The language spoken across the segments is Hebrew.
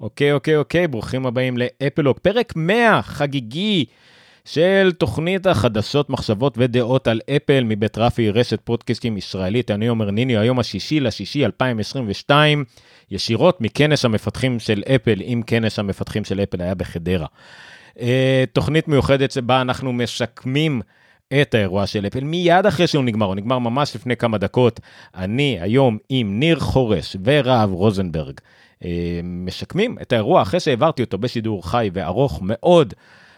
אוקיי, אוקיי, אוקיי, ברוכים הבאים לאפלוג, פרק 100 חגיגי של תוכנית החדשות, מחשבות ודעות על אפל מבית רפי, רשת פודקאסטים ישראלית. אני אומר ניני, היום השישי לשישי 2022, ישירות מכנס המפתחים של אפל, אם כנס המפתחים של אפל היה בחדרה. אה, תוכנית מיוחדת שבה אנחנו משקמים את האירוע של אפל מיד אחרי שהוא נגמר, הוא נגמר ממש לפני כמה דקות. אני היום עם ניר חורש ורהב רוזנברג. אה, משקמים את האירוע אחרי שהעברתי אותו בשידור חי וארוך מאוד.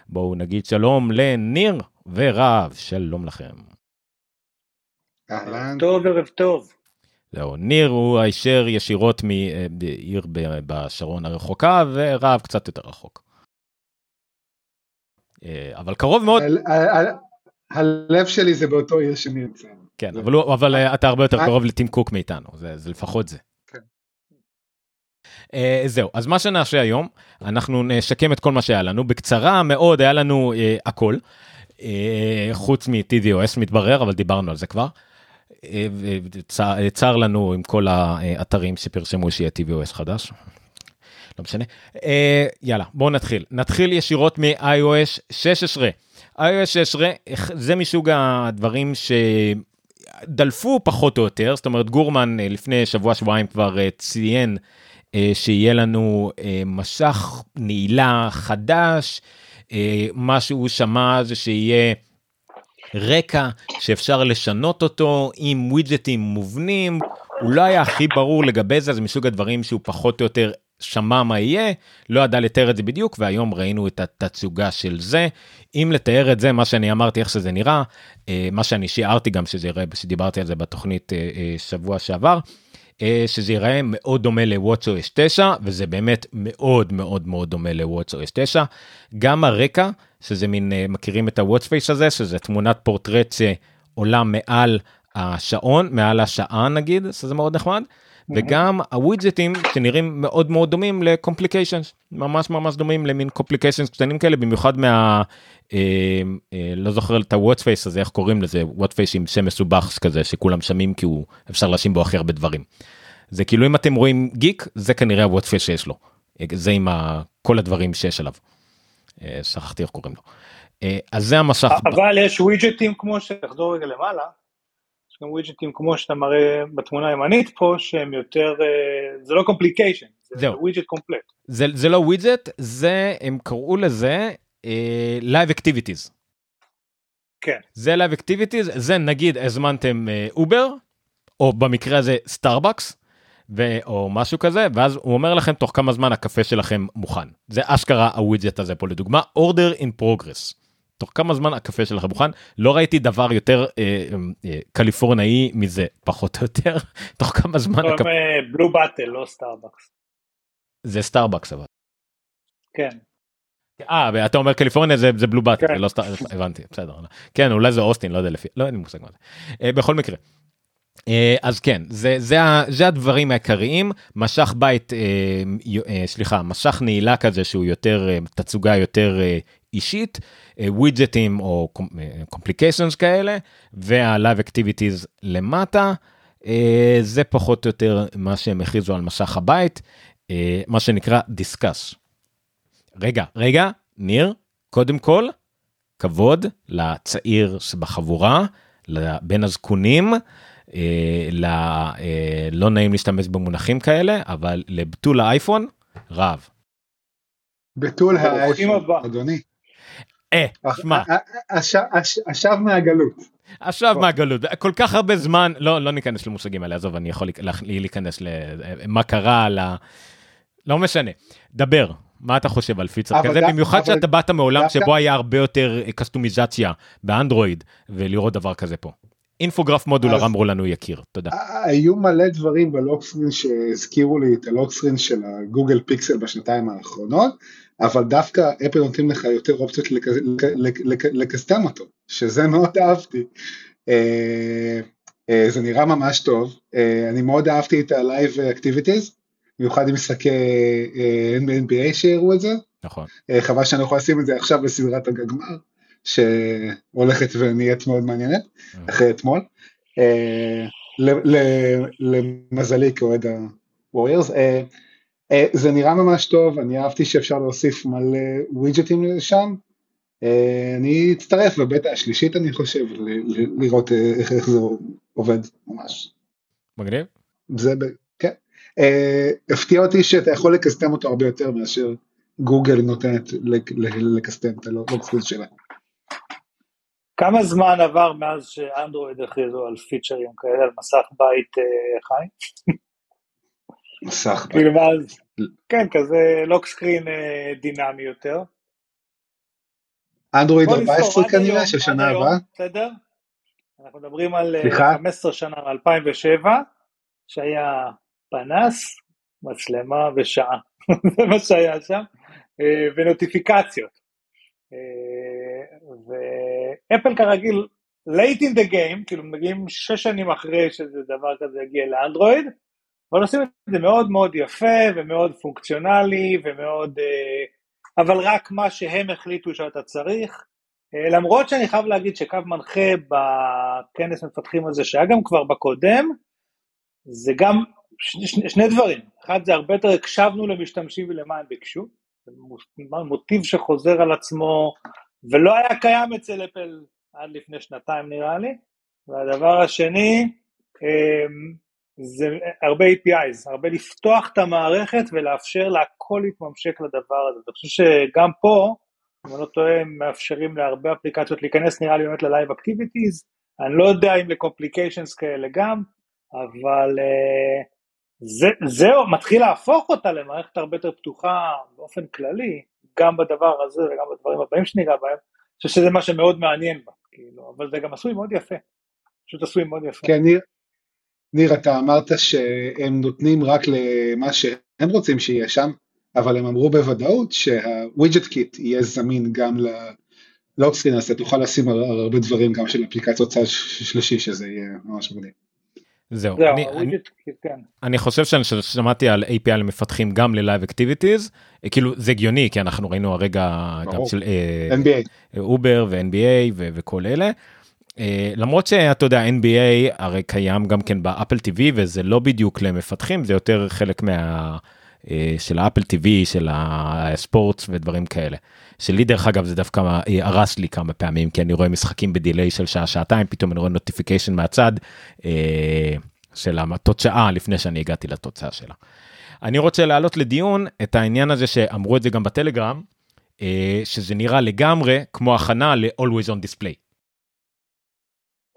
בואו נגיד שלום לניר ורב, שלום לכם. אהלן. טוב, ערב טוב. זהו, ניר הוא הישר ישירות מעיר בשרון הרחוקה, ורב קצת יותר רחוק. אה, אבל קרוב מאוד. הלב שלי זה באותו עיר שנמצא. כן, אבל אה, אתה הרבה יותר קרוב לטים קוק מאיתנו, זה לפחות זה. Uh, זהו, אז מה שנעשה היום, אנחנו נשקם את כל מה שהיה לנו. בקצרה מאוד היה לנו uh, הכל, uh, חוץ מ-TVOS מתברר, אבל דיברנו על זה כבר. צר, לנו עם כל האתרים שפרשמו שיהיה TVOS חדש. לא משנה. יאללה, בואו נתחיל. נתחיל ישירות מ-iOS 16. iOS 16 זה מסוג הדברים שדלפו פחות או יותר, זאת אומרת גורמן לפני שבוע שבועיים כבר ציין אה, שיהיה לנו אה, משך נעילה חדש, אה, מה שהוא שמע זה שיהיה רקע שאפשר לשנות אותו עם ווידג'טים מובנים, הוא לא היה הכי ברור לגבי זה, זה מסוג הדברים שהוא פחות או יותר שמע מה יהיה, לא ידע לתאר את זה בדיוק, והיום ראינו את התצוגה של זה. אם לתאר את זה, מה שאני אמרתי, איך שזה נראה, מה שאני שיערתי גם שזה יראה, שדיברתי על זה בתוכנית שבוע שעבר, אה, שזה ייראה מאוד דומה ל-WatchOS 9 וזה באמת מאוד מאוד מאוד דומה ל-WatchOS 9. גם הרקע שזה מין אה, מכירים את ה-Watch Face הזה שזה תמונת פורטרט שעולה מעל השעון מעל השעה נגיד שזה מאוד נחמד. וגם הווידג'טים שנראים מאוד מאוד דומים ל complications ממש ממש דומים למין complications קטנים כאלה במיוחד מה אה, אה, לא זוכר את ה watch face הזה איך קוראים לזה watch face עם שם מסובך כזה שכולם שמים כי הוא אפשר להשים בו הכי הרבה דברים. זה כאילו אם אתם רואים גיק זה כנראה ה watch face שיש לו זה עם ה, כל הדברים שיש עליו. אה, שכחתי איך קוראים לו. אה, אז זה המשך. אבל יש ווידג'טים כמו שתחזור רגע למעלה. יש גם widgets כמו שאתה מראה בתמונה הימנית פה שהם יותר אה, זה לא complication. זה widget complete. זה, זה לא widget זה הם קראו לזה live uh, activities. כן. זה live activities זה נגיד הזמנתם אובר uh, או במקרה הזה סטארבקס או משהו כזה ואז הוא אומר לכם תוך כמה זמן הקפה שלכם מוכן זה אשכרה ה widget הזה פה לדוגמה order in progress. תוך כמה זמן הקפה שלכם מוכן לא ראיתי דבר יותר אה, אה, קליפורני מזה פחות או יותר תוך כמה זמן הקפה. בלו באטל לא סטארבקס. זה סטארבקס אבל. כן. אה ואתה אומר קליפורניה זה זה בלו באטל כן. לא סטאר הבנתי בסדר כן אולי זה אוסטין לא יודע לפי לא אין לי מושג מה זה. אה, בכל מקרה. אה, אז כן זה זה זה הדברים העיקריים מסך בית אה, אה, סליחה מסך נעילה כזה שהוא יותר תצוגה יותר אישית widgets או complications כאלה וה live activities למטה. זה פחות או יותר מה שהם הכריזו על מסך הבית מה שנקרא discuss. רגע רגע ניר קודם כל כבוד לצעיר שבחבורה לבין הזקונים. אה, אה, לא נעים להשתמש במונחים כאלה אבל לבתול האייפון רב. בתול האייפון אדוני. אה, שמע. השב מהגלות. השב מהגלות כל כך הרבה זמן לא לא ניכנס למושגים האלה עזוב אני יכול להיכנס למה קרה ל... לא משנה דבר מה אתה חושב על פיצר כזה במיוחד שאתה באת מעולם שבו היה הרבה יותר קסטומיזציה באנדרואיד ולראות דבר כזה פה. אינפוגרף מודולר אמרו לנו יכיר, תודה. היו מלא דברים בלוקסקרין שהזכירו לי את הלוקסקרין של הגוגל פיקסל בשנתיים האחרונות, אבל דווקא אפל נותנים לך יותר אופציות לקסטם אותו, שזה מאוד אהבתי. אה, אה, זה נראה ממש טוב, אה, אני מאוד אהבתי את ה-Live Activities, במיוחד עם משחקי NBA שהראו את זה. נכון. חבל שאני יכול לשים את זה עכשיו בסדרת הגמר. שהולכת ונהיית מאוד מעניינת אה. אחרי אתמול. אה, למזלי כאוהד הווריורס. אה, אה, זה נראה ממש טוב, אני אהבתי שאפשר להוסיף מלא ווידג'טים לשם. אני אצטרף בבטא השלישית אני חושב, לראות איך, זה עובד ממש. מגניב. זה, כן. הפתיע אותי שאתה יכול לקסטם אותו הרבה יותר מאשר גוגל נותנת לקסטם את הלוגסקריפט שלה. כמה זמן עבר מאז שאנדרואיד הכריזו על פיצ'רים כאלה, על מסך בית חי? מסך בית. כאילו מאז, כן, כזה לוק סקרין אה, דינמי יותר. אנדרואיד 14 כנראה, של שנה הבאה. בסדר? אנחנו מדברים על 15 אה, שנה, 2007, שהיה פנס, מצלמה ושעה. זה מה שהיה שם, אה, ונוטיפיקציות. ואפל כרגיל, late in the game, כאילו מגיעים שש שנים אחרי שזה דבר כזה הגיע לאנדרואיד, אבל עושים את זה מאוד מאוד יפה ומאוד פונקציונלי ומאוד, אה, אבל רק מה שהם החליטו שאתה צריך. אה, למרות שאני חייב להגיד שקו מנחה בכנס מפתחים הזה, שהיה גם כבר בקודם, זה גם שני, שני דברים. אחד, זה הרבה יותר הקשבנו למשתמשים ולמה הם ביקשו. זה מוטיב שחוזר על עצמו ולא היה קיים אצל אפל עד לפני שנתיים נראה לי. והדבר השני, אמ, זה הרבה APIs, הרבה לפתוח את המערכת ולאפשר להכל להתממשק לדבר הזה. אני חושב שגם פה, אם אני לא טועה, הם מאפשרים להרבה אפליקציות להיכנס נראה לי באמת ל-Live Activities, אני לא יודע אם ל-Complications כאלה גם, אבל uh, זה, זהו, מתחיל להפוך אותה למערכת הרבה יותר פתוחה באופן כללי, גם בדבר הזה וגם בדברים הבאים שניגע בהם, אני חושב שזה מה שמאוד מעניין בה, כאילו, אבל זה גם עשוי מאוד יפה, פשוט עשוי מאוד יפה. כן, ניר, ניר אתה אמרת שהם נותנים רק למה שהם רוצים שיהיה שם, אבל הם אמרו בוודאות שה WidgetKit יהיה זמין גם ל lock screen הזה, תוכל לשים הרבה דברים גם של אפליקציות צד שלישי, שזה יהיה ממש מגניב. זהו, זה אני, אני, כן. אני חושב ששמעתי על API למפתחים גם ל live activities, כאילו זה הגיוני כי אנחנו ראינו הרגע גם של אובר ו-NBA וכל אלה. Uh, למרות שאתה יודע NBA הרי קיים גם כן באפל TV וזה לא בדיוק למפתחים זה יותר חלק מה uh, של האפל TV של הספורט ודברים כאלה. שלי דרך אגב זה דווקא הרס לי כמה פעמים כי אני רואה משחקים בדיליי של שעה שעתיים פתאום אני רואה נוטיפיקיישן מהצד אה, של התוצאה לפני שאני הגעתי לתוצאה שלה. אני רוצה להעלות לדיון את העניין הזה שאמרו את זה גם בטלגרם אה, שזה נראה לגמרי כמו הכנה ל-always on display.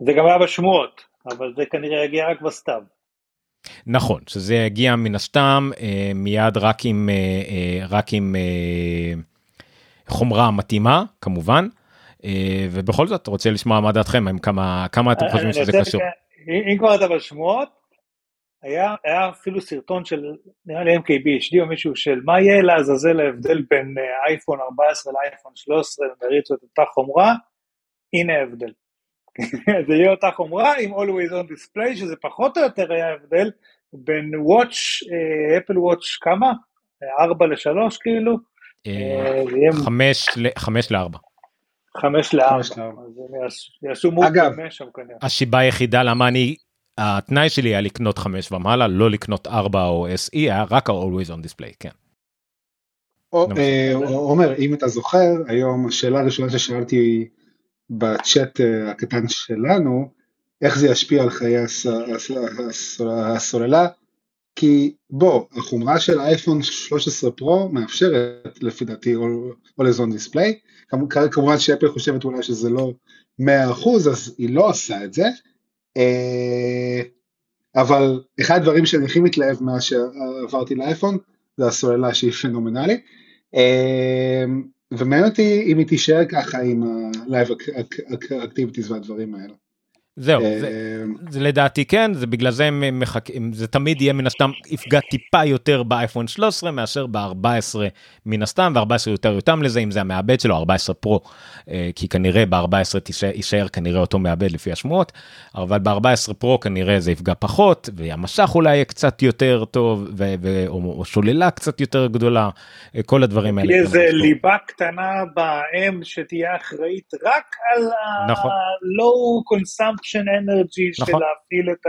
זה גם היה בשמועות אבל זה כנראה יגיע רק בסתיו. נכון שזה יגיע מן הסתם אה, מיד רק עם אה, אה, רק עם אה, חומרה מתאימה כמובן אה, ובכל זאת רוצה לשמוע מה דעתכם עם כמה כמה אתם חושבים שזה קשור. אם כבר אתה בשמועות היה, היה אפילו סרטון של נראה לי MKBHD או מישהו של מה יהיה לעזאזל ההבדל בין אה, אייפון 14 לאייפון 13 ומריצו את אותה חומרה, הנה ההבדל. זה יהיה אותה חומרה עם Always on Display שזה פחות או יותר היה הבדל בין וואץ', אפל וואץ' כמה? 4 ל-3 כאילו, אה, חמש לארבע. חמש לארבע, אז הם יעשו מוב שם כנראה. השיבה היחידה למה אני, התנאי שלי היה לקנות חמש ומעלה, לא לקנות ארבע או SE, היה רק ה-Always on Display, כן. אה, עומר, אם אתה זוכר, היום השאלה הראשונה ששאלתי בצ'אט אה, הקטן שלנו, איך זה ישפיע על חיי הסוללה, כי בוא, החומרה של האייפון 13 פרו מאפשרת לפי דעתי on Display, כמובן שאפל חושבת אולי שזה לא 100% אז היא לא עושה את זה, אה, אבל אחד הדברים שאני הכי מתלהב מאז שעברתי לאייפון זה הסוללה שהיא פנומנלית, אה, ומעניין אותי אם היא תישאר ככה עם ה-Live Activities והדברים האלה. זהו, זה, אה, זה לדעתי כן, זה בגלל זה הם מחכים, זה תמיד יהיה מן הסתם יפגע טיפה יותר באייפון 13 מאשר ב-14 מן הסתם, ו-14 יותר יותם לזה, אם זה המעבד שלו, 14 פרו, אה, כי כנראה ב-14 יישאר כנראה אותו מעבד לפי השמועות, אבל ב-14 פרו כנראה זה יפגע פחות, והמשך אולי יהיה קצת יותר טוב, ו- ו- או, או שוללה קצת יותר גדולה, אה, כל הדברים האלה. איזה ליבה קטנה באם שתהיה אחראית רק על נכון. ה-low consumption אנרגי נכון. של להפעיל את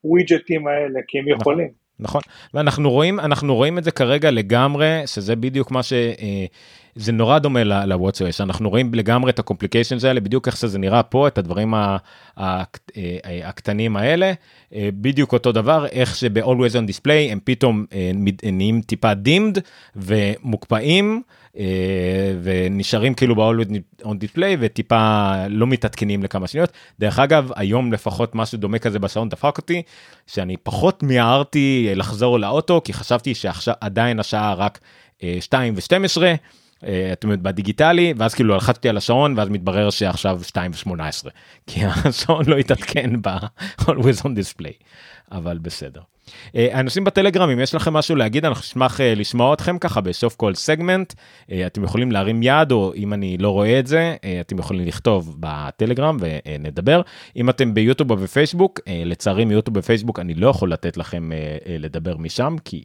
הווידג'טים האלה, כי הם נכון. יכולים. נכון ואנחנו רואים אנחנו רואים את זה כרגע לגמרי שזה בדיוק מה ש... אה, זה נורא דומה ל-WatchOS, אנחנו רואים לגמרי את ה-complications האלה, בדיוק איך שזה נראה פה, את הדברים אה, הקטנים האלה, אה, בדיוק אותו דבר, איך שב-Always on Display הם פתאום נהיים טיפה דימד ומוקפאים. ונשארים כאילו ב-Always on Display וטיפה לא מתעדכנים לכמה שניות. דרך אגב, היום לפחות משהו דומה כזה בשעון דפק אותי, שאני פחות מיהרתי לחזור לאוטו, כי חשבתי שעדיין השעה רק 2 ו-12. אה, את יודעת בדיגיטלי ואז כאילו לחצתי על השעון ואז מתברר שעכשיו 2 ו-18 כי השעון לא התעדכן ב-always on display אבל בסדר. אה, אנשים בטלגרם אם יש לכם משהו להגיד? אנחנו נשמח אה, לשמוע אתכם ככה בסוף כל סגמנט. אתם יכולים להרים יד או אם אני לא רואה את זה אתם יכולים לכתוב בטלגרם ונדבר. אם אתם ביוטיוב או בפייסבוק לצערי מיוטיוב ופייסבוק אני לא יכול לתת לכם לדבר משם כי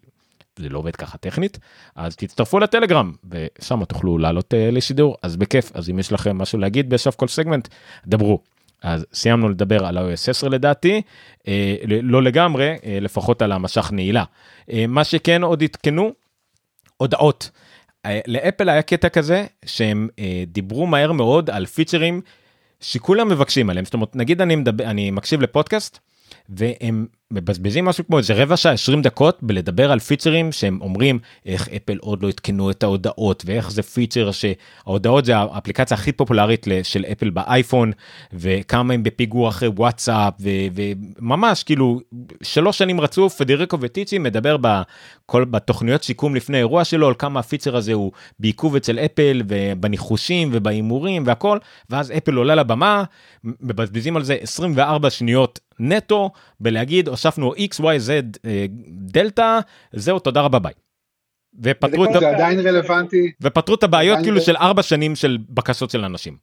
זה לא עובד ככה טכנית אז תצטרפו לטלגרם ושם תוכלו לעלות uh, לשידור אז בכיף אז אם יש לכם משהו להגיד בסוף כל סגמנט דברו. אז סיימנו לדבר על ה-OS 10 לדעתי, אה, לא לגמרי, אה, לפחות על המשך נעילה. אה, מה שכן עוד עדכנו, הודעות. אה, לאפל היה קטע כזה שהם אה, דיברו מהר מאוד על פיצ'רים שכולם מבקשים עליהם, זאת אומרת נגיד אני, מדבר, אני מקשיב לפודקאסט והם מבזבזים משהו כמו איזה רבע שעה 20 דקות בלדבר על פיצ'רים שהם אומרים איך אפל עוד לא עדכנו את ההודעות ואיך זה פיצ'ר שההודעות זה האפליקציה הכי פופולרית של אפל באייפון וכמה הם בפיגור אחרי וואטסאפ וממש כאילו שלוש שנים רצוף פדריקו וטיצ'י מדבר בכל בתוכניות שיקום לפני אירוע שלו על כמה הפיצ'ר הזה הוא בעיכוב אצל אפל ובניחושים ובהימורים והכל ואז אפל עולה לבמה מבזבזים על זה 24 שניות נטו בלהגיד הוספנו x y z אה, דלתא זהו תודה רבה ביי. ופתרו את זה עדיין רלוונטי ופתרו את הבעיות כאילו של ארבע שנים של בקשות של אנשים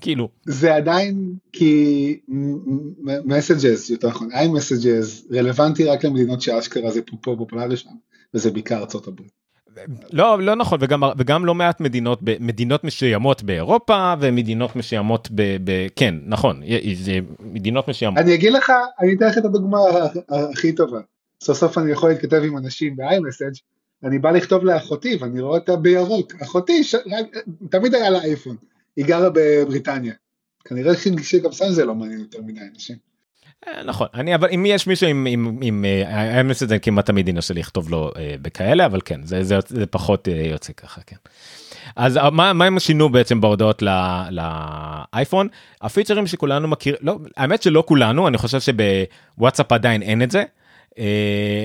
כאילו זה עדיין כי מסג'ז יותר נכון איי מסג'ז רלוונטי רק למדינות שאשכרה זה פה פופולרי שם וזה בעיקר ארצות הברית. לא לא נכון וגם וגם לא מעט מדינות במדינות מסוימות באירופה ומדינות מסוימות ב, ב כן נכון זה מדינות מסוימות. אני אגיד לך אני אתן לך את הדוגמה הכי טובה. סוף סוף אני יכול להתכתב עם אנשים ב-iMessage אני בא לכתוב לאחותי ואני רואה אותה בירוק אחותי ש... תמיד היה לה אייפון היא גרה בבריטניה. כנראה שגם סתם זה לא מעניין יותר מדי אנשים. אה, נכון אני אבל אם יש מישהו עם עם עם אה, האמת שזה כמעט תמיד ינסה לכתוב לו אה, בכאלה אבל כן זה זה, זה פחות יוצא ככה כן. אז מה, מה הם שינו בעצם בהודעות לאייפון הפיצ'רים שכולנו מכיר לא האמת שלא כולנו אני חושב שבוואטסאפ עדיין אין את זה.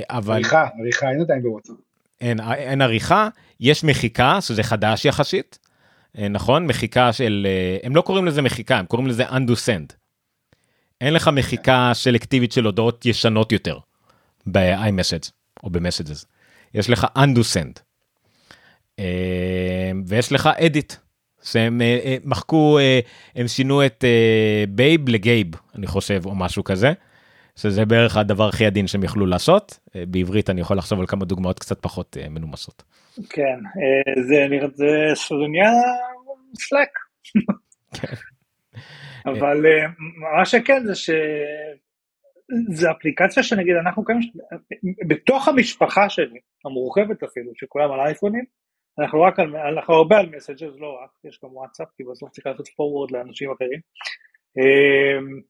אבל עריכה עריכה אין עדיין בוואטסאפ. אין, אין עריכה יש מחיקה שזה חדש יחסית נכון מחיקה של הם לא קוראים לזה מחיקה הם קוראים לזה undo send. אין לך מחיקה סלקטיבית של הודעות ישנות יותר ב-iMessage או ב-Messages. יש לך undo send. אה, ויש לך edit. שהם אה, אה, מחקו, הם שינו את babe ל gabe, אני חושב, או משהו כזה. שזה בערך הדבר הכי עדין שהם יכלו לעשות. בעברית אני יכול לחשוב על כמה דוגמאות קצת פחות מנומסות. כן, זה נראה, זה נהיה סלאק. כן. אבל אה, מה שכן זה שזה אפליקציה שנגיד אנחנו קיימים, בתוך המשפחה שלי, המורחבת אפילו, שכולם על אייפונים, אנחנו רק על, אנחנו הרבה על Messages, לא רק, יש גם וואטסאפ, כי בסוף צריך לעשות forward לאנשים אחרים. אמ,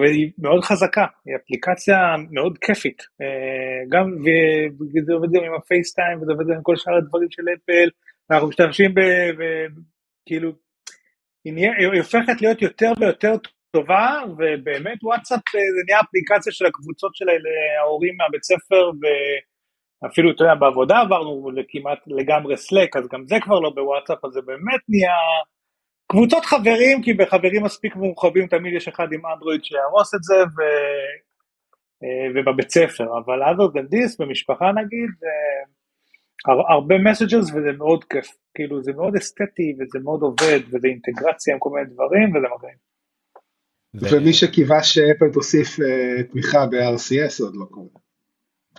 והיא מאוד חזקה, היא אפליקציה מאוד כיפית, אה, גם, וזה עובד גם עם הפייסטיים, וזה עובד גם עם כל שאר הדברים של אפל, ואנחנו משתמשים ב... כאילו היא הופכת להיות יותר ויותר טובה, ובאמת וואטסאפ אה, זה נהיה אפליקציה של הקבוצות של ההורים מהבית ספר, ואפילו, אתה יודע, בעבודה עברנו לכמעט לגמרי סלק, אז גם זה כבר לא בוואטסאפ, אז זה באמת נהיה קבוצות חברים, כי בחברים מספיק מורחבים תמיד יש אחד עם אנדרואיד שיהרוס את זה, ו... אה, ובבית ספר, אבל other than this, במשפחה נגיד, הרבה מסג'רס וזה מאוד כיף, כאילו זה מאוד אסתטי וזה מאוד עובד וזה אינטגרציה עם כל מיני דברים וזה מגניב. ומי שקיווה שאפל תוסיף uh, תמיכה ב-RCS עוד לא קורה.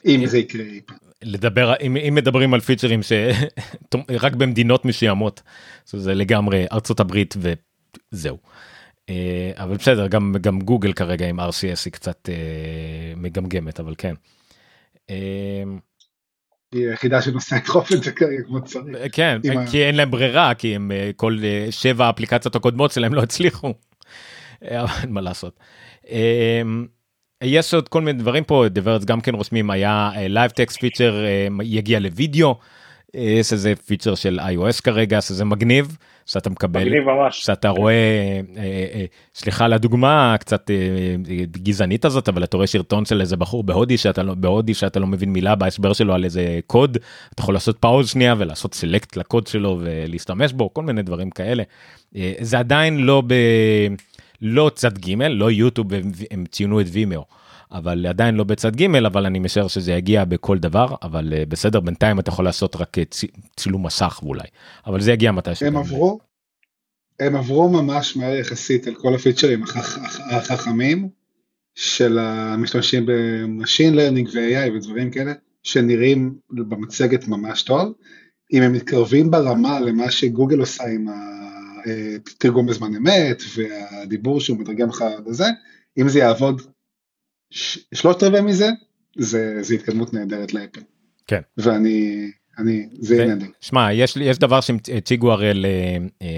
אם זה יקרה אי פעם. לדבר אם, אם מדברים על פיצ'רים שרק במדינות מסוימות זה לגמרי ארצות הברית וזהו. אה, אבל בסדר גם גם גוגל כרגע עם RCS היא קצת מגמגמת אבל כן. היא היחידה שנוסעה לדחוף את זה כרגע כמו שצריך. כן, כי אין להם ברירה, כי הם כל שבע האפליקציות הקודמות שלהם לא הצליחו. אין מה לעשות. יש עוד כל מיני דברים פה, דברץ גם כן רושמים, היה Live Text Feature יגיע לוידאו, שזה feature של iOS כרגע, שזה מגניב. שאתה מקבל, שאתה רואה, אה, אה, סליחה על הדוגמה קצת אה, גזענית הזאת, אבל אתה רואה סרטון של איזה בחור בהודי שאתה לא, בהודי שאתה לא מבין מילה בהסבר שלו על איזה קוד, אתה יכול לעשות pause שנייה ולעשות select לקוד שלו ולהשתמש בו, כל מיני דברים כאלה. זה עדיין לא ב... לא צד ג', לא יוטיוב, הם ציינו את Vimeo. אבל עדיין לא בצד ג' אבל אני משער שזה יגיע בכל דבר אבל uh, בסדר בינתיים אתה יכול לעשות רק צ... צילום מסך ואולי אבל זה יגיע מתי שהם עברו הם עברו ממש מהר יחסית על כל ה features החכ... החכמים של המשתמשים ב machine learning ו-AI ודברים כאלה שנראים במצגת ממש טוב. אם הם מתקרבים ברמה למה שגוגל עושה עם התרגום בזמן אמת והדיבור שהוא מתרגם לך לזה אם זה יעבוד שלושת רבעי מזה זה, זה התקדמות נהדרת לאפל. כן. ואני, אני, זה ו- נהדר. שמע, יש, יש דבר שהם הציגו הרי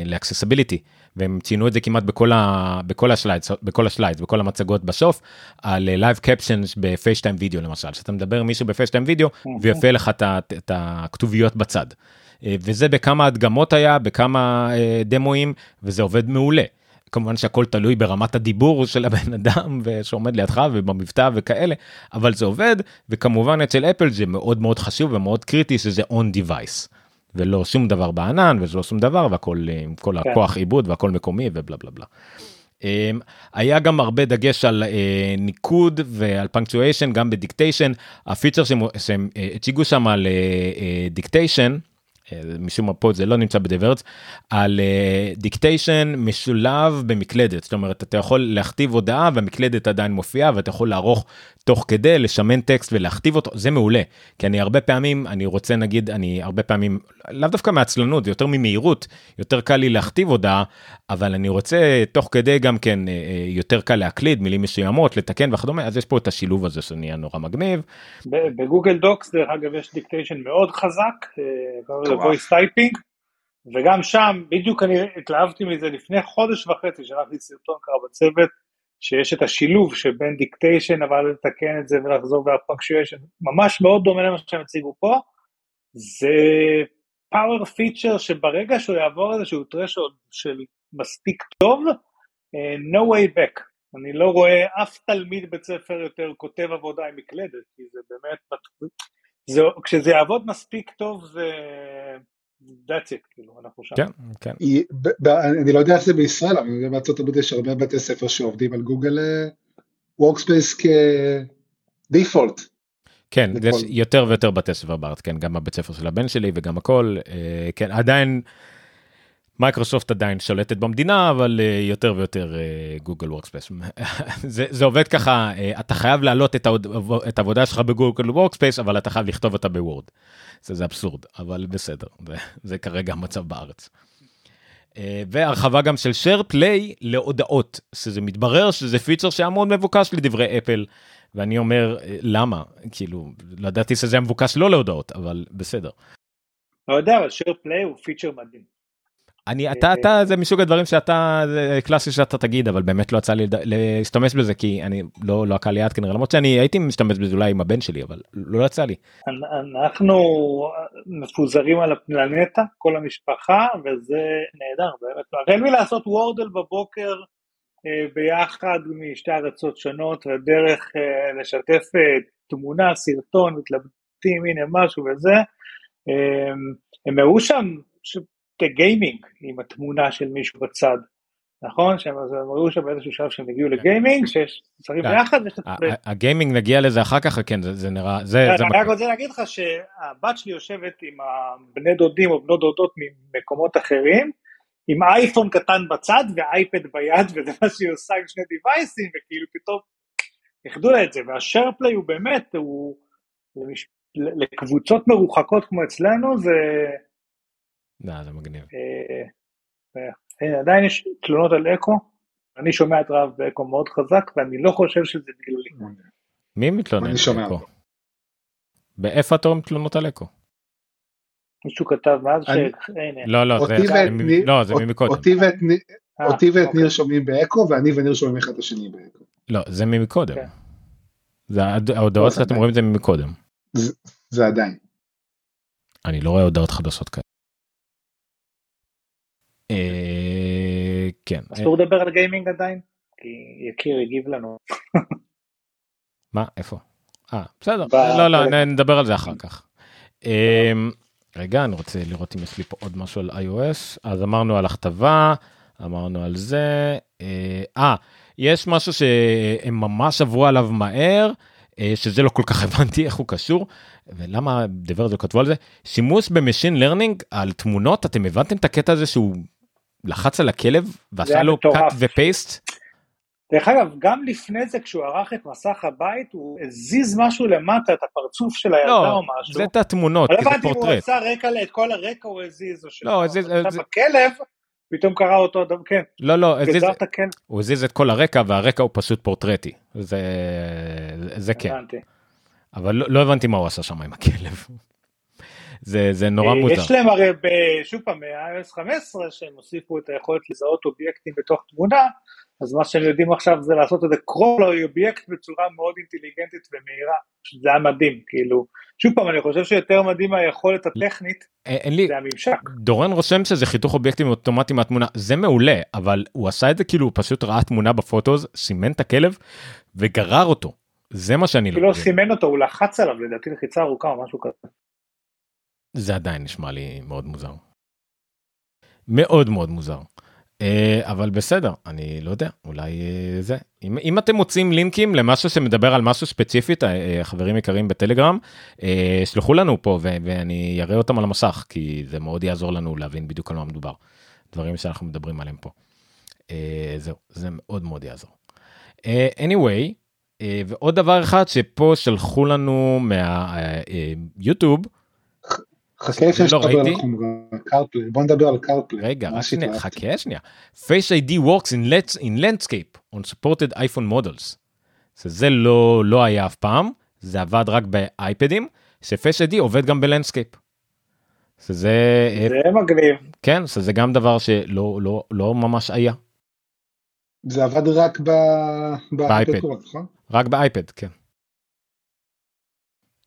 ל accessibility, והם ציינו את זה כמעט בכל, ה, בכל ה slides, בכל ה slides, בכל המצגות בסוף, על live captions ב FaceTime video למשל, שאתה מדבר עם מישהו ב FaceTime video, ויפיע לך את, את הכתוביות בצד. אה, וזה בכמה הדגמות היה, בכמה אה, דמואים, וזה עובד מעולה. כמובן שהכל תלוי ברמת הדיבור של הבן אדם שעומד לידך ובמבטא וכאלה אבל זה עובד וכמובן אצל אפל זה מאוד מאוד חשוב ומאוד קריטי שזה on device. ולא שום דבר בענן וזה לא שום דבר והכל עם כל כן. הכוח עיבוד והכל מקומי ובלה בלה בלה. Um, היה גם הרבה דגש על uh, ניקוד ועל punctuation גם ב dictation ה feature שהם, uh, הציגו שם על dictation. Uh, אה, משום מה פה זה לא נמצא בדיבור של dictation uh, משולב במקלדת. זאת אומרת אתה יכול להכתיב הודעה והמקלדת עדיין מופיעה ואתה יכול לערוך תוך כדי לשמן טקסט ולהכתיב אותו זה מעולה כי אני הרבה פעמים אני רוצה נגיד אני הרבה פעמים לאו דווקא מעצלנות יותר ממהירות יותר קל לי להכתיב הודעה אבל אני רוצה תוך כדי גם כן אה, אה, יותר קל להקליד מילים מסוימות לתקן וכדומה אז יש פה את השילוב הזה שנהיה נורא מגניב. בגוגל דוקס דרך אגב יש דיקטיישן מאוד חזק voice typing וגם שם בדיוק אני התלהבתי מזה לפני חודש וחצי שלחתי סרטון ככה בצוות שיש את השילוב שבין dictation אבל לתקן את זה ולחזור וה punctuation ממש מאוד דומה למה שהם הציגו פה. זה power feature שברגע שהוא יעבור איזשהו threshold של מספיק טוב uh, no way back. אני לא רואה אף תלמיד בית ספר יותר כותב עבודה עם מקלדת כי זה באמת זה, כשזה יעבוד מספיק טוב זה that's it, כאילו, אנחנו שם. כן, כן. אני לא יודע איך זה בישראל, אבל אני יודע בארצות הברית יש הרבה בתי ספר שעובדים על Google Workspace כ default. כן, יש יותר ויותר בתי ספר בארץ, כן, גם הבית ספר של הבן שלי וגם הכל, אה, כן, עדיין מייקרוסופט עדיין שולטת במדינה אבל uh, יותר ויותר Google uh, Workspace. זה, זה עובד ככה uh, אתה חייב להעלות את, העוד, את העבודה שלך ב Google Workspace אבל אתה חייב לכתוב אותה ב Word. זה, זה אבסורד אבל בסדר זה, זה כרגע המצב בארץ. והרחבה גם של share play להודעות שזה מתברר שזה פיצ'ר שהיה מאוד מבוקש לדברי אפל ואני אומר למה כאילו לא ידעתי שזה היה מבוקש לא להודעות אבל בסדר. לא יודע אבל share play הוא פיצ'ר מדהים. אני אתה אתה זה מסוג הדברים שאתה זה קלאסי שאתה תגיד אבל באמת לא יצא לי להשתמש בזה כי אני לא לא הקהל ליד כנראה למרות שאני הייתי משתמש בזה אולי עם הבן שלי אבל לא יצא לי. אנחנו מפוזרים על הפלנטה כל המשפחה וזה נהדר באמת הרי לי לעשות וורדל בבוקר אה, ביחד משתי ארצות שונות ודרך אה, לשתף אה, תמונה סרטון מתלבטים הנה משהו וזה הם הראו שם גיימינג עם התמונה של מישהו בצד, נכון? שהם אמרו שם באיזשהו שלב שהם הגיעו לגיימינג, שיש שרים כן. ביחד. הגיימינג נגיע לזה אחר כך, כן, זה נראה, זה... כן, אני רק רוצה להגיד לך שהבת שלי יושבת עם הבני דודים או בנות דודות ממקומות אחרים, עם אייפון קטן בצד ואייפד ביד, וזה מה שהיא עושה עם שני דיווייסים, וכאילו פתאום איחדו לה את זה, והשייר פליי הוא באמת, הוא לקבוצות מרוחקות כמו אצלנו, זה... לא, זה מגניב. אה, אה, עדיין יש תלונות על אקו, אני שומע את רב באקו מאוד חזק ואני לא חושב שזה בגללי. מי מתלונן? אני שומע אותו. באיפה אתה רואה תלונות על אקו? מישהו כתב מאז ש... לא, לא, זה, לא, ממקודם. אותי ואת ניר- אה, אוקיי. ניר שומעים באקו ואני וניר שומעים אחד את השני באקו. לא, זה ממקודם. כן. ההודעות שאתם. רואים זה ממקודם. זה עדיין. אני לא רואה הודעות חדשות כאלה. אה, כן. אסור לדבר על גיימינג עדיין? כי יקיר הגיב לנו. מה? איפה? אה, בסדר. לא, לא, נדבר על זה אחר כך. אמ, רגע, אני רוצה לראות אם יש לי פה עוד משהו על iOS. אז אמרנו על הכתבה, אמרנו על זה. אה, אה, יש משהו שהם ממש עברו עליו מהר, אה, שזה לא כל כך הבנתי איך הוא קשור, ולמה דבר זה כתבו על זה. שימוש ב machine learning על תמונות, אתם הבנתם את הקטע הזה שהוא לחץ על הכלב ועשה לו מטורף. cut ו paste? דרך אגב, גם לפני זה, כשהוא ערך את מסך הבית, הוא הזיז משהו למטה, את הפרצוף של הילדה לא, או משהו. זה את התמונות, לא כי זה הבנתי אם הוא פורטרט. עשה רקע, את כל הרקע הוא הזיז, או לא, שזה- הזיז- עכשיו זה- הכלב, פתאום קרה אותו אדם, כן, לא, לא, הזיז, הכלב, הוא הזיז את כל הרקע והרקע הוא פשוט פורטרטי. זה, זה כן, הבנתי. אבל לא, לא הבנתי מה הוא עשה שם עם הכלב. זה, זה נורא אה, מוזר. יש להם הרי, שוב פעם, ב-iOS 15, שהם הוסיפו את היכולת לזהות אובייקטים בתוך תמונה, אז מה שהם יודעים עכשיו זה לעשות את זה קרול אובייקט בצורה מאוד אינטליגנטית ומהירה, זה היה מדהים, כאילו, שוב פעם, אני חושב שיותר מדהים מהיכולת הטכנית, אין, אין לי, זה הממשק. דורן רושם שזה חיתוך אובייקטים אוטומטי מהתמונה, זה מעולה, אבל הוא עשה את זה כאילו הוא פשוט ראה תמונה בפוטוז, סימן את הכלב וגרר אותו. זה מה שאני לא כאילו לא. סימן אותו, הוא לחץ עליו, לדעתי לחיצה ארוכה או משהו כזה. זה עדיין נשמע לי מאוד מוזר. מאוד מאוד מוזר. אה, אבל בסדר, אני לא יודע, אולי אה, זה. אם, אם אתם מוצאים לינקים למשהו שמדבר על משהו ספציפית, אה, חברים יקרים בטלגרם, שלחו לנו פה ו- ואני אראה אותם על המסך, כי זה מאוד יעזור לנו להבין בדיוק על מה מדובר. דברים שאנחנו מדברים עליהם פה. זהו, זה מאוד מאוד יעזור. anyway, ועוד דבר אחד שפה שלחו לנו מהיוטיוב, חכה לא שתדבר על ראיתי. החומרה, CarPlay, בוא נדבר על CarPlay. רגע. חכה שנייה. Face ID works in, let's, in landscape on supported iPhone models. שזה לא, לא היה אף פעם, זה עבד רק באייפדים, ש-Face ID עובד גם ב landscape. שזה, אה, זה מגניב. כן, שזה גם דבר שלא לא, לא ממש היה, זה עבד רק ב- באייפד. באייפד, נכון? רק באייפד, כן.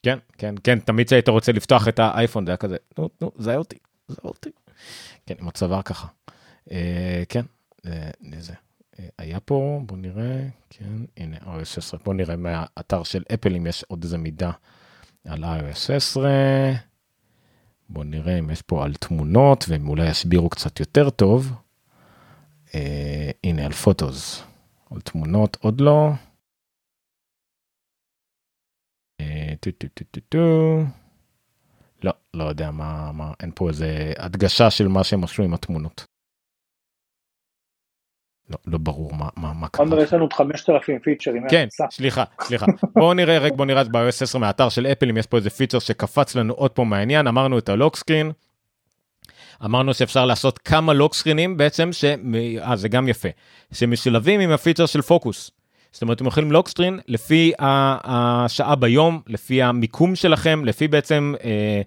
כן, כן, כן, תמיד כשהיית רוצה לפתוח את האייפון זה היה כזה, נו, נו, זהה אותי, זהה אותי. כן, עם הצוואר ככה. אה, כן, אה, זה. אה, היה פה, בוא נראה, כן, הנה, iOS 16, בוא נראה מהאתר של אפל אם יש עוד איזה מידע על iOS 16. בוא נראה אם יש פה על תמונות והם אולי יסבירו קצת יותר טוב. אה, הנה, על Photos. על תמונות עוד לא. אה, טו טו טו טו טו. לא, לא יודע מה, מה, אין פה איזה הדגשה של מה שהם עשו עם התמונות. לא, לא ברור מה, מה, מה קרה. עומר יש לנו עוד 5,000 פיצ'רים. כן, סע. סליחה, סליחה. בואו נראה, רק בואו נראה ב-iOS 10 מהאתר של אפל אם יש פה איזה פיצ'ר שקפץ לנו עוד פה מהעניין, אמרנו את ה lock screen. אמרנו שאפשר לעשות כמה lock screen ים בעצם, ש... אה, זה גם יפה, שמשולבים עם הפיצ'ר של פוקוס. זאת אומרת, אתם יכולים lock screen לפי השעה ביום, לפי המיקום שלכם, לפי בעצם, אה,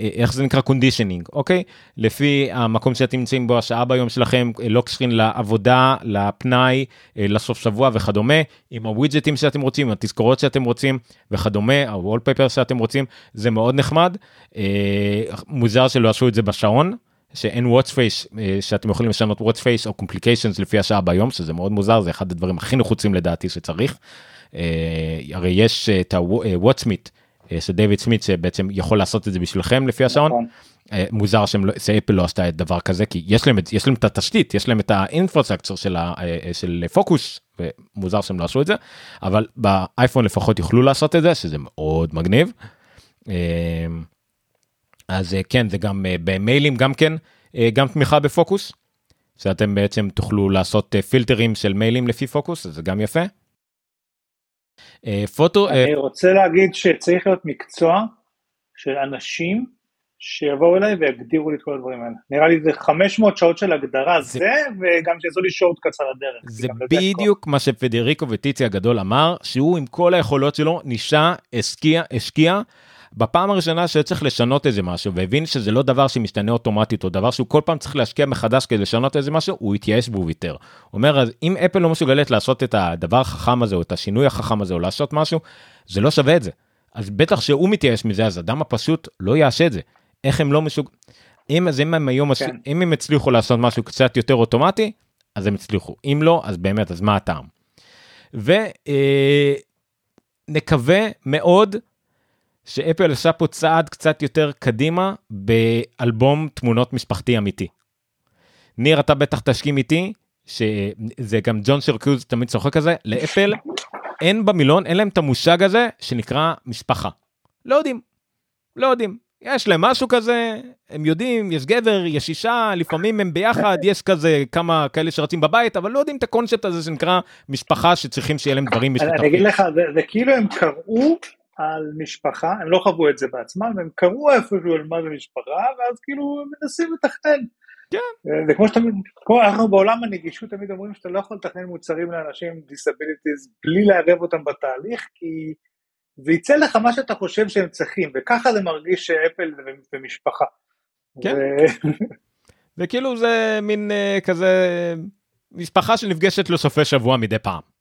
אה, איך זה נקרא conditioning, אוקיי? לפי המקום שאתם נמצאים בו, השעה ביום שלכם, lock screen לעבודה, לפנאי, אה, לסוף שבוע וכדומה, עם הווידג'טים שאתם רוצים, התזכורות שאתם רוצים וכדומה, הוולפייפר שאתם רוצים, זה מאוד נחמד. אה, מוזר שלא עשו את זה בשעון, שאין watch face, אה, שאתם יכולים לשנות watch face או complications לפי השעה ביום, שזה מאוד מוזר, זה אחד הדברים הכי נחוצים לדעתי שצריך. אה, הרי יש אה, את ה-watch smith של דיוויד סמית שבעצם יכול לעשות את זה בשבילכם לפי השעון. נכון. מוזר שהם לא, שאפל לא עשתה את דבר כזה כי יש להם את יש להם את התשתית יש להם את האינפרסטרקצר של ה- של פוקוס ומוזר שהם לא עשו את זה אבל באייפון לפחות יוכלו לעשות את זה שזה מאוד מגניב. אז אה, כן זה גם אה, במיילים גם כן אה, גם תמיכה בפוקוס. שאתם בעצם תוכלו לעשות פילטרים של מיילים לפי פוקוס זה גם יפה. פוטו אני רוצה להגיד שצריך להיות מקצוע של אנשים שיבואו אליי ויגדירו לי את כל הדברים האלה. נראה לי זה 500 שעות של הגדרה זה- זה, וגם שיעשו לי שורט קצר לדרך. זה כוח. בדיוק מה שפדריקו וטיצי הגדול אמר שהוא עם כל היכולות שלו נישה השקיע השקיע בפעם הראשונה שצריך לשנות איזה משהו והבין שזה לא דבר שמשתנה אוטומטית או דבר שהוא כל פעם צריך להשקיע מחדש כדי לשנות איזה משהו הוא התייאש והוא ויתר. הוא אומר אז אם אפל לא מסוגלת לעשות את הדבר החכם הזה או את השינוי החכם הזה או לעשות משהו זה לא שווה את זה. אז בטח שהוא מתייאש מזה אז אדם הפשוט לא יעשה את זה. איך הם לא מסוג... אם אז אם הם היום כן. אם הם הצליחו לעשות משהו קצת יותר אוטומטי אז הם הצליחו אם לא אז באמת אז מה הטעם. ונקווה אה, מאוד שאפל עשה פה צעד קצת יותר קדימה באלבום תמונות משפחתי אמיתי. ניר אתה בטח תשכים איתי שזה גם ג'ון שרקיוז תמיד צוחק על זה לאפל אין במילון אין להם את המושג הזה שנקרא משפחה. לא יודעים. לא יודעים. יש להם משהו כזה הם יודעים יש גבר יש אישה לפעמים הם ביחד יש כזה כמה כאלה שרצים בבית אבל לא יודעים את הקונספט הזה שנקרא משפחה שצריכים שיהיה להם דברים משותפים. אני אגיד לך זה, זה כאילו הם קראו על משפחה, הם לא חוו את זה בעצמם, הם קראו איפשהו על מה זה משפחה, ואז כאילו הם מנסים לתכנן. כן. זה כמו שאתה, כמו אנחנו בעולם הנגישות תמיד אומרים שאתה לא יכול לתכנן מוצרים לאנשים עם disabilities בלי לערב אותם בתהליך, כי זה יצא לך מה שאתה חושב שהם צריכים, וככה זה מרגיש שאפל זה משפחה. כן. וכאילו זה מין uh, כזה משפחה שנפגשת לסופי שבוע מדי פעם.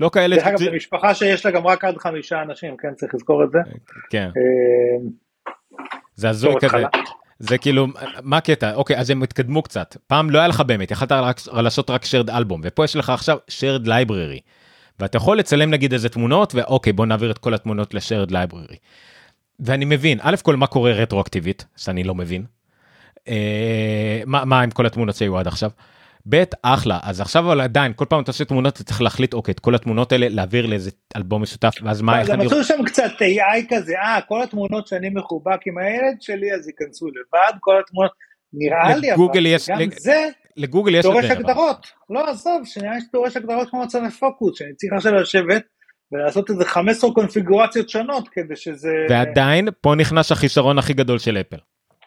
לא כאלה... דרך אגב, זו משפחה שיש לה גם רק עד חמישה אנשים, כן, צריך לזכור את זה. כן. אה, זה הזוי כזה. זה כאילו מה הקטע אוקיי אז הם התקדמו קצת פעם לא היה לך באמת יכלת לעשות רק shared אלבום ופה יש לך עכשיו shared library ואתה יכול לצלם נגיד איזה תמונות ואוקיי בוא נעביר את כל התמונות ל-shared library. ואני מבין א' כל מה קורה רטרואקטיבית שאני לא מבין. אה, מה, מה עם כל התמונות שהיו עד עכשיו. ב' אחלה אז עכשיו אבל עדיין כל פעם אתה עושה תמונות אתה צריך להחליט אוקיי את כל התמונות האלה להעביר לאיזה אלבום משותף ואז מה איך אני... מצאו שם קצת AI כזה אה כל התמונות שאני מחובק עם הילד שלי אז ייכנסו לבד כל התמונות נראה לי אבל יש, גם זה לגוגל יש דורש הגדרות לא עזוב שנראה לי שדורש הגדרות כמו מצבי פוקוס שאני צריך עכשיו לשבת ולעשות איזה 15 קונפיגורציות שונות כדי שזה ועדיין פה נכנס החיסרון הכי גדול של אפל.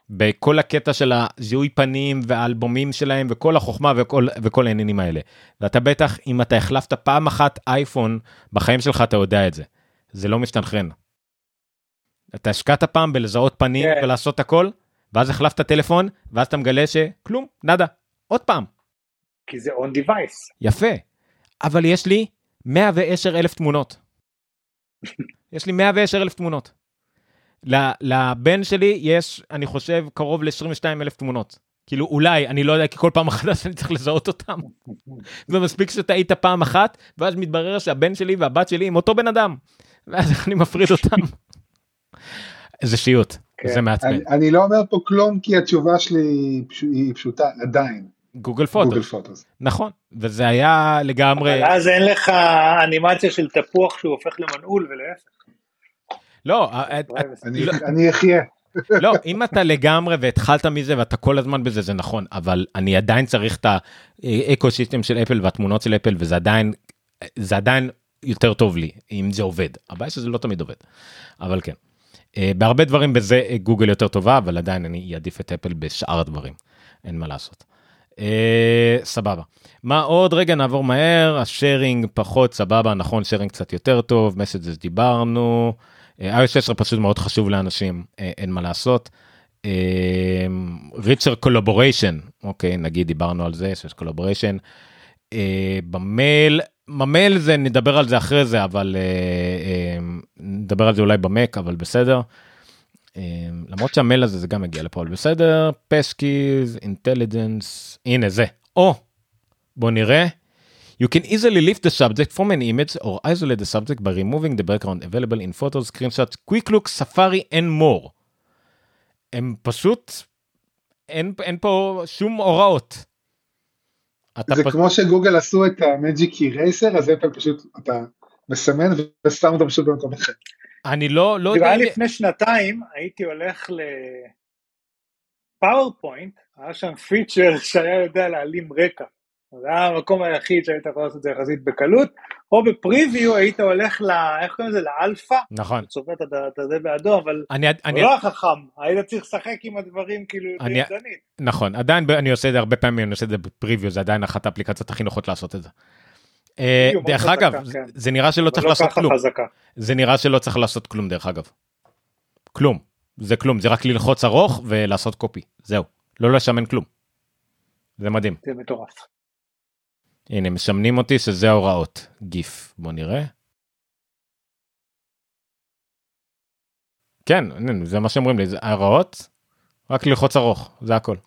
בכל הקטע של הזיהוי פנים והאלבומים שלהם וכל החוכמה וכל וכל העניינים האלה. ואתה בטח אם אתה החלפת פעם אחת אייפון בחיים שלך אתה יודע את זה. זה לא משתנכרן. אתה השקעת פעם בלזהות פנים yeah. כן. ולעשות הכל ואז החלפת טלפון ואז אתה מגלה שכלום נאדה עוד פעם. כי זה און דיווייס. יפה. אבל יש לי 110 אלף תמונות. יש לי 110 אלף תמונות. לבן שלי יש, אני חושב, קרוב ל-22 אלף תמונות. כאילו אולי, אני לא יודע, כי כל פעם מחדש אני צריך לזהות אותם. זה מספיק שטעית פעם אחת, ואז מתברר שהבן שלי והבת שלי עם אותו בן אדם. ואז אני מפריד אותם. איזה שיוט, כן. זה מעצבן. אני, אני לא אומר פה כלום כי התשובה שלי היא פשוטה עדיין. גוגל פוטו. גוגל פוטוס. נכון, וזה היה לגמרי... אבל אז אין לך אנימציה של תפוח שהוא הופך למנעול ולהפך. לא, לא, אני אחיה. לא, אם אתה לגמרי והתחלת מזה ואתה כל הזמן בזה זה נכון, אבל אני עדיין צריך את האקו סיסטם של אפל והתמונות של אפל וזה עדיין, זה עדיין יותר טוב לי אם זה עובד. הבעיה שזה לא תמיד עובד, אבל כן. אה, בהרבה דברים בזה גוגל יותר טובה, אבל עדיין אני אעדיף את אפל בשאר הדברים, אין מה לעשות. אה, סבבה. מה עוד? רגע נעבור מהר, ה sharing פחות סבבה, נכון, sharing קצת יותר טוב, Messages דיברנו. iOS 10 פשוט מאוד חשוב לאנשים, אה, אין מה לעשות. richer collaboration, אוקיי, נגיד דיברנו על זה שיש collaboration. אה, במייל, במייל זה נדבר על זה אחרי זה, אבל אה, נדבר על זה אולי במק, אבל בסדר. למרות שהמייל הזה זה גם מגיע לפה, אבל בסדר. פסקיז, אינטליג'נס, הנה זה. או, בוא נראה. You can easily lift the subject from an image or isolate the subject by removing the background available in photos, screenshots, quick look, safari and more. הם פשוט, אין, אין פה שום הוראות. זה פ... כמו שגוגל עשו את ה Magic Eraser, אז אפל פשוט, אתה מסמן ושם אותו פשוט במקום אחר. אני לא, לא יודע. לפני שנתיים הייתי הולך ל PowerPoint, היה שם פיצ'ר שהיה יודע להעלים רקע. זה היה המקום היחיד שהיית יכול לעשות את זה יחסית בקלות, או ב Preview היית הולך ל... איך קוראים לזה? לאלפא? נכון. צובע את זה באדום, אבל אני, הוא אני... לא החכם, היית צריך לשחק עם הדברים כאילו אני... ידנית. נכון, עדיין אני עושה את זה הרבה פעמים, אני עושה את זה בפריוויו, זה עדיין אחת האפליקציות הכי נוחות לעשות את זה. אה, דרך אגב, כן. זה נראה שלא צריך לא לעשות כלום. זה נראה שלא צריך לעשות כלום דרך אגב. כלום. זה כלום, זה רק ללחוץ ארוך ולעשות קופי, זהו. לא לשמן כלום. זה מדהים. זה מטורף. הנה, משמנים אותי שזה ההוראות. גיף, בוא נראה. כן, זה מה שאומרים לי, זה ההוראות, רק ללחוץ ארוך, זה הכל.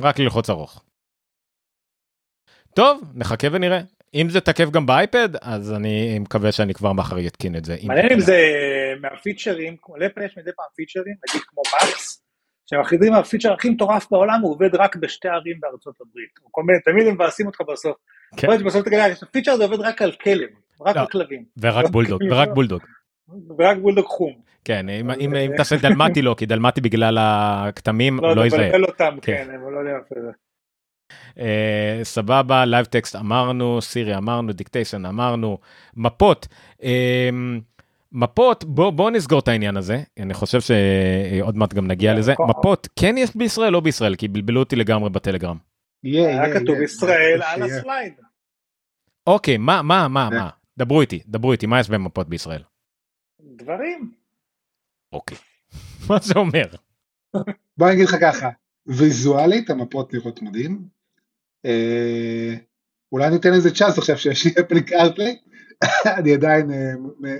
רק ללחוץ ארוך. טוב, נחכה ונראה. אם זה תקף גם באייפד, אז אני מקווה שאני כבר מחר אתקין את זה. מעניין אם זה מהפיצ'רים, כמו לפל יש מדי פעם פיצ'רים, נגיד כמו מקס, שהם מכריזים על הפיצ'ר הכי מטורף בעולם, הוא עובד רק בשתי ערים בארצות הברית. או כל מיני, תמיד הם מבאסים אותך בסוף. כן. שבסוף תגיד, הפיצ'ר הזה עובד רק על כלב, רק לא. על כלבים. ורק בולדוג, ורק בולדוג. ורק בולדוג חום. כן, אם- תעשה דלמטי לא, כי דלמטי בגלל הכתמים לא, לא זה יזהה. מבלבל אותם, כן. כן, הם לא יודעים איפה זה. אה, סבבה, Live Text אמרנו, Siri אמרנו, dictation אמרנו, מפות. אה, מפות, בוא, בוא נסגור את העניין הזה, אני חושב שעוד מעט גם נגיע לזה. כל- מפות, כן יש בישראל, לא בישראל, כי בלבלו אותי לגמרי בטלגרם. יהיה, היה כתוב יהיה. ישראל על שיהיה. ה slide. אוקיי, מה, מה, מה, כן. מה? דברו איתי, דברו איתי, מה יש במפות בישראל? דברים. אוקיי. מה זה אומר? בוא אני אגיד לך ככה, ויזואלית המפות נראות מדהים. אה, אולי ניתן איזה צ'אנס עכשיו שיש לי Apple CarPlay, אני עדיין אה,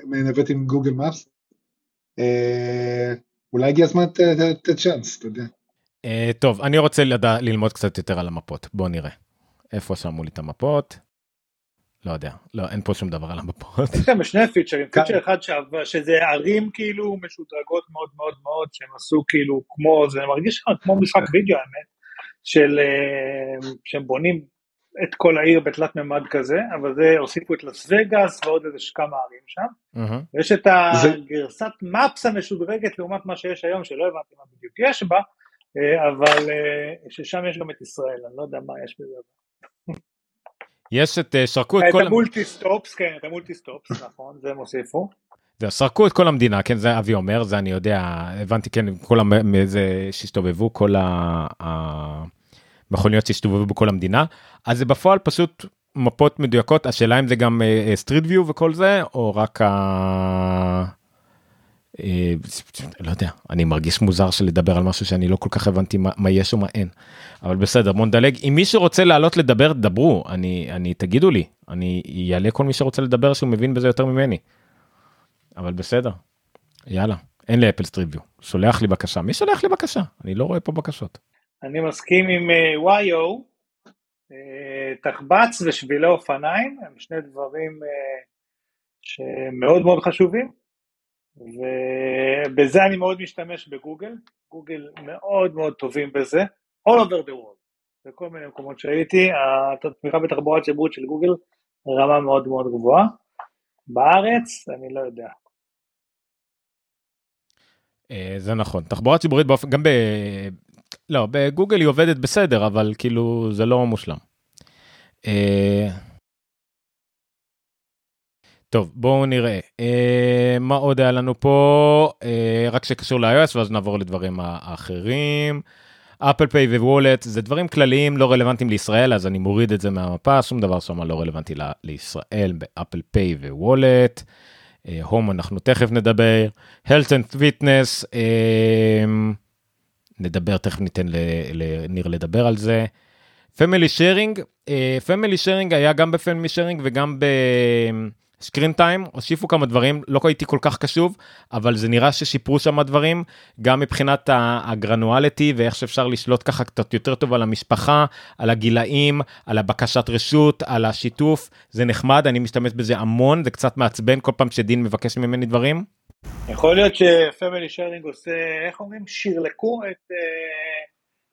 מנווט עם Google Maps. אה, אולי הגיע הזמן לתת- צ'אנס, אתה יודע. אה, טוב, אני רוצה ללמוד קצת יותר על המפות, בוא נראה. איפה שמו לי את המפות? לא יודע, לא, אין פה שום דבר על המפות. יש שם שני פיצ'רים, כן. פיצ'ר אחד שזה ערים כאילו משודרגות מאוד מאוד מאוד, שהם עשו כאילו כמו, זה מרגיש כמו משחק וידאו האמת, של שהם בונים את כל העיר בתלת מימד כזה, אבל זה הוסיפו את לס וגאס ועוד איזה כמה ערים שם, מהמם. ויש את זה- הגרסת מפס המשודרגת לעומת מה שיש היום, שלא הבנתי מה בדיוק יש בה, אה, אבל אה, ששם יש גם את ישראל, אני לא יודע מה יש בזה. יש את, אה, סרקו את את כל... ה multi stops, כן, את ה multi stops, נכון, זה הם הוסיפו. זה, סרקו את כל המדינה, כן, זה אבי אומר, זה אני יודע, הבנתי, כן, כל המ... זה שהסתובבו, כל ה- המכוניות שהסתובבו בכל המדינה, אז זה בפועל פשוט מפות מדויקות, השאלה אם זה גם Street View וכל זה, או רק ה... אה, לא יודע, אני מרגיש מוזר של לדבר על משהו שאני לא כל כך הבנתי מה, מה יש ומה אין. אבל בסדר, בוא נדלג. אם מישהו רוצה לעלות לדבר, דברו, אני, אני, תגידו לי, אני יעלה כל מי שרוצה לדבר שהוא מבין בזה יותר ממני. אבל בסדר, יאללה, אין לי אפל סטריט ויו, שולח לי בקשה, מי שולח לי בקשה? אני לא רואה פה בקשות. אני מסכים עם אה, וואיו, אה, תחבץ ושבילי אופניים הם שני דברים אה, שמאוד מאוד חשובים, ובזה אני מאוד משתמש בגוגל, גוגל מאוד מאוד טובים בזה, all over the world, בכל מיני מקומות שהייתי, התמיכה בתחבורה ציבורית של גוגל רמה מאוד מאוד גבוהה, בארץ אני לא יודע. אה, זה נכון, תחבורה ציבורית באופן, גם. לא, בגוגל היא עובדת בסדר, אבל כאילו זה לא מושלם. אה, טוב, בואו נראה. אה, מה עוד היה לנו פה? אה, רק שקשור ל-iOS, ואז נעבור לדברים האחרים. אפל פיי ווולט זה דברים כלליים לא רלוונטיים לישראל אז אני מוריד את זה מהמפה שום דבר שם לא רלוונטי ל- לישראל באפל פיי ווולט. הום אנחנו תכף נדבר. and fitness אה, נדבר תכף ניתן לניר לדבר על זה. Family Sharing Family Sharing היה גם ב Family Sharing וגם ב Screen Time הוסיפו כמה דברים לא הייתי כל כך קשוב אבל זה נראה ששיפרו שם דברים גם מבחינת ה granularity ואיך שאפשר לשלוט ככה קצת יותר טוב על המשפחה על הגילאים על הבקשת רשות על השיתוף זה נחמד אני משתמש בזה המון זה קצת מעצבן כל פעם שדין מבקש ממני דברים. יכול להיות ש Family Sharing עושה, איך אומרים? שירלקו את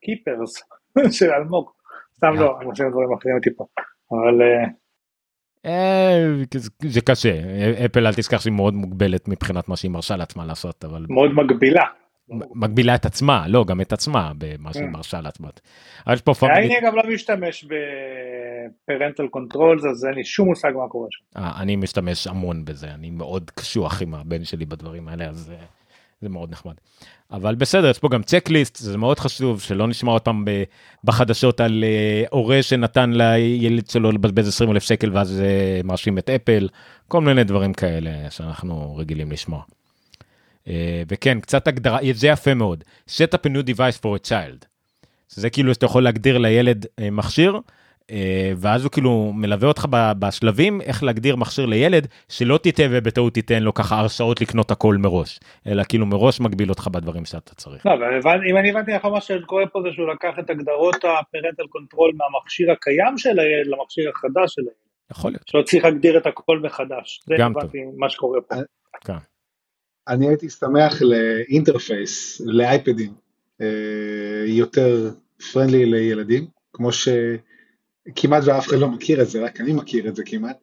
Keepers של אלמוג. סתם לא, הם עושים דברים אחרים טיפה. אבל אה, אה, זה- זה קשה אפל אל תשכח שהיא מאוד מוגבלת מבחינת מה שהיא מרשה לעצמה לעשות אבל מאוד מגבילה. מגבילה את עצמה לא גם את עצמה במה שהיא כן. מרשה לעצמה. אבל יש פה family אני גם לא משתמש ב parental controls אז אין לי שום מושג מה קורה שם. אה, אני משתמש המון בזה אני מאוד קשוח עם הבן שלי בדברים האלה אז אה, זה מאוד נחמד. אבל בסדר יש פה גם צ'קליסט זה מאוד חשוב שלא נשמע עוד פעם בחדשות על אה, הורה שנתן לילד שלו לבזבז 20 אלף שקל ואז מאשים את אפל כל מיני דברים כאלה שאנחנו רגילים לשמוע. וכן, קצת הגדרה, זה יפה מאוד. set up a new device for a child. זה כאילו שאתה יכול להגדיר לילד מכשיר, אה, ואז הוא כאילו מלווה אותך בשלבים איך להגדיר מכשיר לילד שלא תטעה ובטעות תיתן לו ככה הרשאות לקנות הכל מראש אלא כאילו מראש מגביל אותך בדברים שאתה צריך. לא, אם אני הבנתי נכון מה שקורה פה זה שהוא לקח את הגדרות ה parental control מהמכשיר הקיים של הילד למכשיר החדש של הילד. יכול להיות. שלא צריך להגדיר את הכל מחדש. זה הבנתי מה שקורה פה. כן. אני הייתי שמח ל interface לאייפדים אה, יותר friendly לילדים כמו ש... כמעט ואף אחד לא מכיר את זה, רק אני מכיר את זה כמעט,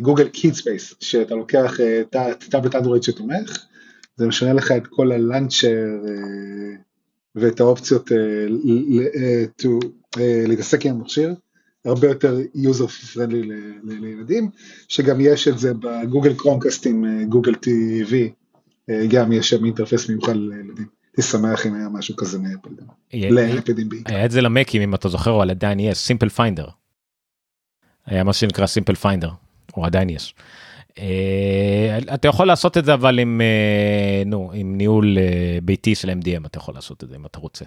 Google Kids Space, שאתה לוקח את אה, טאבלט אנדרואיד שתומך, זה משנה לך את כל ה launcher אה, ואת האופציות להתעסק עם המכשיר, הרבה יותר user friendly לילדים, שגם יש את זה ב Google Chromecast עם Google TV, גם יש שם interface מיוחד לילדים. הייתי שמח אם היה משהו כזה מאפל. לאפדים בעיקר. היה את זה למקים אם אתה זוכר אבל עדיין יש Simple Finder. היה מה שנקרא סימפל פיינדר או עדיין יש. אה, אתה יכול לעשות את זה אבל עם אה, נו עם ניהול אה, ביתי של MDM אתה יכול לעשות את זה אם אתה רוצה.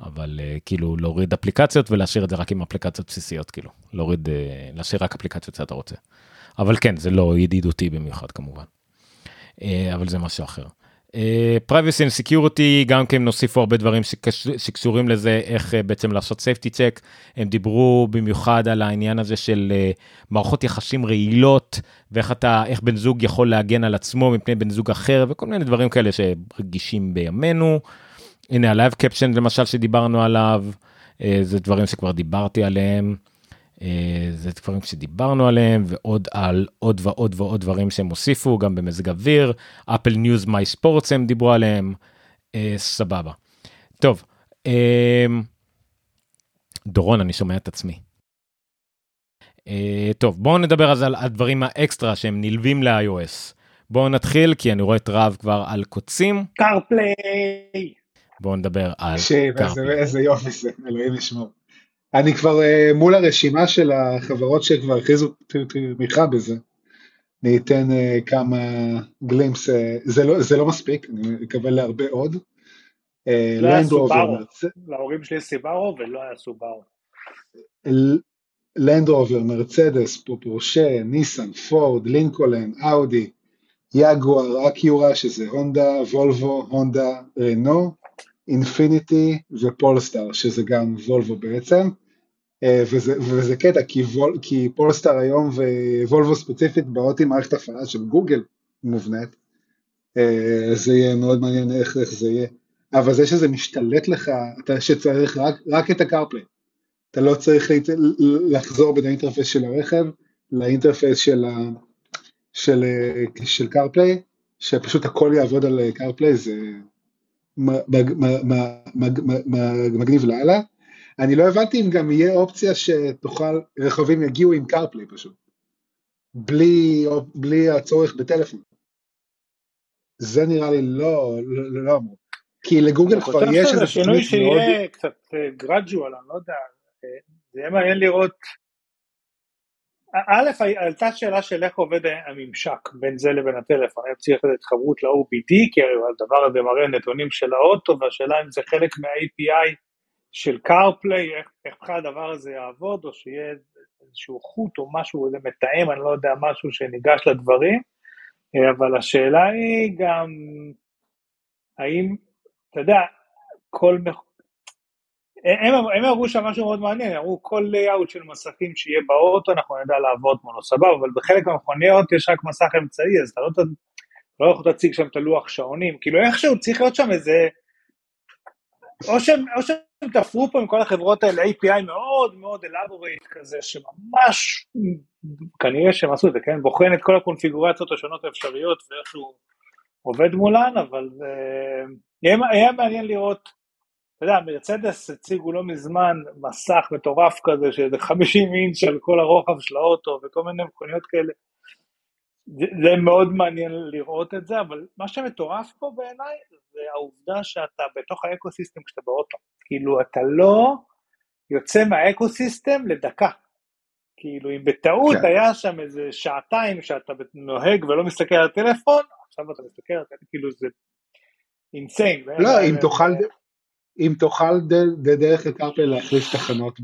אבל כאילו להוריד אפליקציות ולהשאיר את זה רק עם אפליקציות בסיסיות כאילו להוריד להשאיר רק אפליקציות שאתה רוצה. אבל כן זה לא ידידותי במיוחד כמובן. אבל זה משהו אחר. uh, סקיורטי גם כן נוסיפו הרבה דברים שקש, שקשורים לזה איך uh, בעצם לעשות safety check הם דיברו במיוחד על העניין הזה של אה, מערכות יחסים רעילות ואיך אתה איך בן זוג יכול להגן על עצמו מפני בן זוג אחר וכל מיני דברים כאלה שרגישים בימינו. הנה ה live caption למשל שדיברנו עליו אה, זה דברים שכבר דיברתי עליהם. אה, זה דברים שדיברנו עליהם ועוד על עוד ועוד ועוד דברים שהם הוסיפו גם במזג אוויר Apple News My Sports הם דיברו עליהם אה, סבבה. טוב אה, דורון אני שומע את עצמי. אה, טוב בואו נדבר אז על הדברים האקסטרה שהם נלווים ל-iOS. בואו נתחיל כי אני רואה את רב כבר על קוצים. קרפליי. בואו נדבר על קרפליי. איזה יופי זה אלוהים ישמור. אני כבר uh, מול הרשימה של החברות שכבר הכריזו תמיכה בזה. אני אתן uh, כמה glimpse, אה, זה, לא, זה לא מספיק, אני אקבל להרבה עוד. לא היה סובארו, להורים שלי סובארו ולא היה סובארו. לנדרובר, מרצדס, פורשה, ניסן, פורד, לינקולן, אאודי, יגואר, אקיורה, שזה הונדה, וולבו, הונדה, רנו, אינפיניטי ופולסטאר, שזה גם וולבו בעצם, אה, וזה, וזה קטע, כי, וול, כי פולסטאר היום ווולבו ספציפית באות עם מערכת הפעלה של גוגל מובנית, אה, זה יהיה מאוד מעניין איך, איך זה יהיה, אבל זה שזה משתלט לך, אתה שצריך רק, רק את ה CarPlay, אתה לא צריך לחזור בין ה interface של הרכב ל interface של, ה, של, של, של CarPlay, שפשוט הכל יעבוד על CarPlay, זה מגניב לאללה. אני לא הבנתי אם גם יהיה אופציה שתוכל, רכבים יגיעו עם קרפליי פשוט, בלי, בלי הצורך בטלפון. זה נראה לי לא, לא, לא אמור. כי לגוגל כבר יש איזה שינוי שיהיה קצת גרדואל, אני לא יודע, זה יהיה מעניין לראות א', עלתה שאלה של איך עובד הממשק בין זה לבין הטלפון, האם צריך לתת התחברות ל-OBD, כי הדבר הזה מראה נתונים של האוטו, והשאלה אם זה חלק מה-API של CarPlay, איך, בכלל הדבר הזה יעבוד, או שיהיה איזשהו חוט או משהו, איזה מתאם, אני לא יודע, משהו שניגש לדברים, אבל השאלה היא גם, האם, אתה יודע, כל, הם, הם אמרו שם משהו מאוד מעניין, אמרו כל לייאאוט של מסכים שיהיה באוטו אנחנו נדע לעבוד מונו סבבה, אבל בחלק מהמכוניות יש רק מסך אמצעי, אז אתה לא, לא יכול להציג שם את הלוח שעונים, כאילו איכשהו צריך להיות שם איזה, או שהם, או שהם תפרו פה עם כל החברות האלה API מאוד מאוד elaborate כזה, שממש, כנראה שהם עשו את זה, כן, בוחן את כל הקונפיגורציות השונות האפשריות ואיך שהוא עובד מולן, אבל זה, אה, יהיה, יהיה מעניין לראות אתה יודע, מרצדס הציגו לא מזמן מסך מטורף כזה, שזה 50 אינץ' על כל הרוחב של האוטו וכל מיני מכוניות כאלה. זה, זה מאוד מעניין לראות את זה, אבל מה שמטורף פה בעיניי זה העובדה שאתה בתוך האקוסיסטם כשאתה באוטו. כאילו, אתה לא יוצא מהאקוסיסטם לדקה. כאילו, אם בטעות כן. היה שם איזה שעתיים שאתה נוהג ולא מסתכל על הטלפון, עכשיו אתה מסתכל, כאילו זה אינסיין. לא, אם תוכל, אם תוכל דרך הקרפל להחליף תחנות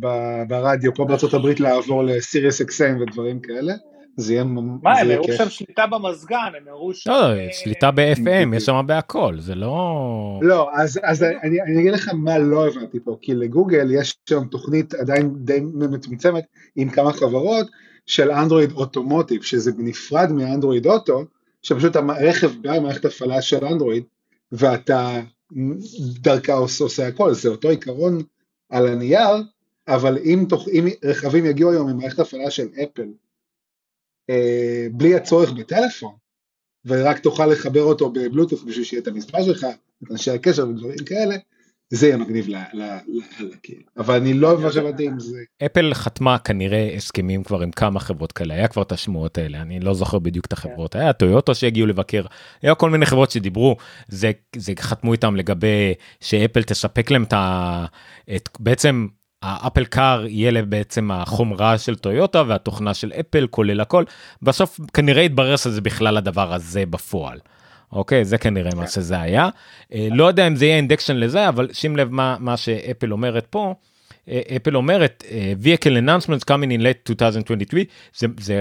ברדיו, פה בארצות הברית לעבור לסיריוס אקסיים ודברים כאלה, זה יהיה מה, הם הראו שם שליטה במזגן, הם הראו ש... לא, שליטה ב-FM, יש שם בהכל, זה לא... לא, אז אני אגיד לך מה לא הבנתי פה, כי לגוגל יש שם תוכנית עדיין די מצומצמת עם כמה חברות של אנדרואיד אוטומוטיב, שזה בנפרד מאנדרואיד אוטו, שפשוט הרכב בא במערכת הפעלה של אנדרואיד, ואתה דרכה עושה הכל, זה אותו עיקרון על הנייר, אבל אם, תוך, אם רכבים יגיעו היום עם מערכת הפעלה של אפל, אה, בלי הצורך בטלפון, ורק תוכל לחבר אותו בבלוטוף בשביל שיהיה את המספר שלך, את אנשי הקשר ודברים כאלה, זה יהיה מגניב לקהל. אבל אני לא ממש הבנתי אם זה... אפל חתמה כנראה הסכמים כבר עם כמה חברות כאלה, היה כבר את השמועות האלה, אני לא זוכר בדיוק את החברות, היה טויוטו שהגיעו לבקר, היה כל מיני חברות שדיברו, זה, זה חתמו איתם לגבי שאפל תספק להם את ה... את, בעצם ה Apple Car יהיה בעצם החומרה של טויוטה והתוכנה של אפל כולל הכל. בסוף כנראה יתברר שזה בכלל הדבר הזה בפועל. אוקיי זה כנראה מה כן. שזה היה אה, לא יודע אם זה יהיה indication לזה אבל שים לב מה מה שאפל אומרת פה. אה, אפל אומרת אה, vehicle announcements coming in late 2023 זה, זה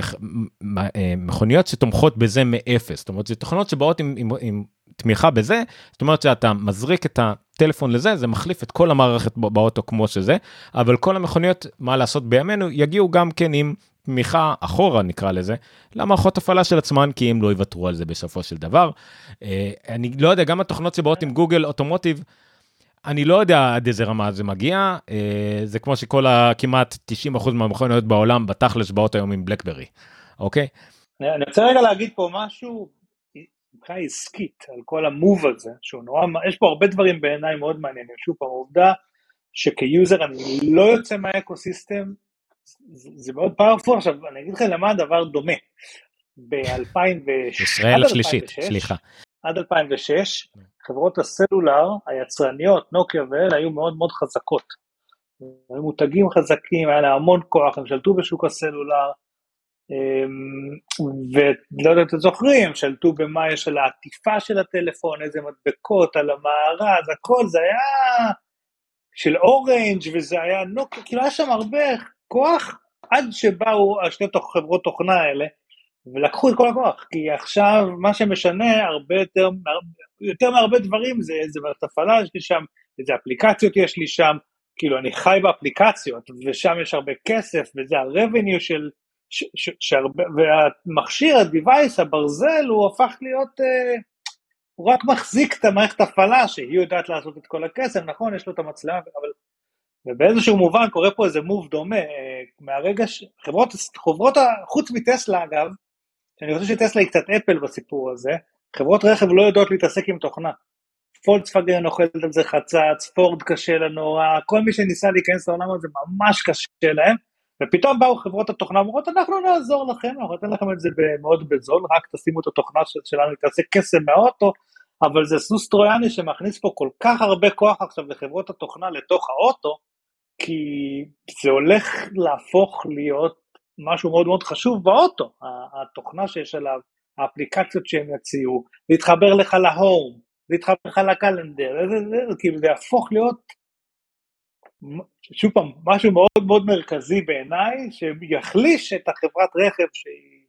מכוניות שתומכות בזה מאפס זאת אומרת זה תוכנות שבאות עם, עם, עם תמיכה בזה זאת אומרת שאתה מזריק את הטלפון לזה זה מחליף את כל המערכת באוטו כמו שזה אבל כל המכוניות מה לעשות בימינו יגיעו גם כן עם תמיכה אחורה נקרא לזה למערכות הפעלה של עצמן כי הם לא יוותרו על זה בסופו של דבר. אה, אני לא יודע גם התוכנות שבאות עם גוגל אוטומוטיב. אני לא יודע עד איזה רמה זה מגיע אה, זה כמו שכל הכמעט 90% מהמכוניות בעולם בתכלס באות היום עם בלקברי אוקיי. אני רוצה רגע להגיד פה משהו מבחינה עסקית על כל ה move הזה שהוא נורא יש פה הרבה דברים בעיניי מאוד מעניינים שוב פעם העובדה שכ user אני לא יוצא מה ecosystem זה מאוד powerful, עכשיו אני אגיד לכם למה הדבר דומה. ב-2006, ישראל השלישית, סליחה. עד 2006, חברות הסלולר היצרניות, נוקיה ואלה, היו מאוד מאוד חזקות. היו מותגים חזקים, היה להם המון כוח, הם שלטו בשוק הסלולר, אמ, ולא יודע אם אתם זוכרים, שלטו במה יש על העטיפה של הטלפון, איזה מדבקות על המארז, הכל, זה היה של אורנג' וזה היה נוקיה, כאילו היה שם הרבה כוח עד שבאו השתי חברות תוכנה האלה ולקחו את כל הכוח, כי עכשיו מה שמשנה הרבה יותר, יותר מהרבה דברים זה איזה מערכת הפעלה יש לי שם, איזה אפליקציות יש לי שם, כאילו אני חי באפליקציות ושם יש הרבה כסף וזה ה-revenue של, ש, ש, שהרבה, והמכשיר, ה-device, הברזל הוא הפך להיות, אה, הוא רק מחזיק את המערכת הפעלה שהיא יודעת לעשות את כל הכסף, נכון יש לו את המצלמה, אבל ובאיזשהו מובן קורה פה איזה מוב דומה, אה, מהרגע ש... חברות, חברות, חוץ מטסלה אגב, שאני חושב שטסלה היא קצת אפל בסיפור הזה, חברות רכב לא יודעות להתעסק עם תוכנה. פולקסווגן אוכלת על זה חצץ, פורד קשה לה נורא, כל מי שניסה להיכנס לעולם הזה ממש קשה להם, ופתאום באו חברות התוכנה ואומרות אנחנו נעזור לכם, אנחנו ניתן לכם את זה מאוד בזול, רק תשימו את התוכנה שלנו, תעשה קסם מהאוטו, אבל זה סוס טרויאני שמכניס פה כל כך הרבה כוח עכשיו לחברות התוכנה לתוך האוטו, כי זה הולך להפוך להיות משהו מאוד מאוד חשוב באוטו, התוכנה שיש עליו, האפליקציות שהם יציעו, להתחבר לך להום, להתחבר לך לקלנדר, כאילו זה יהפוך להיות, שוב פעם, משהו מאוד מאוד מרכזי בעיניי, שיחליש את החברת רכב שהיא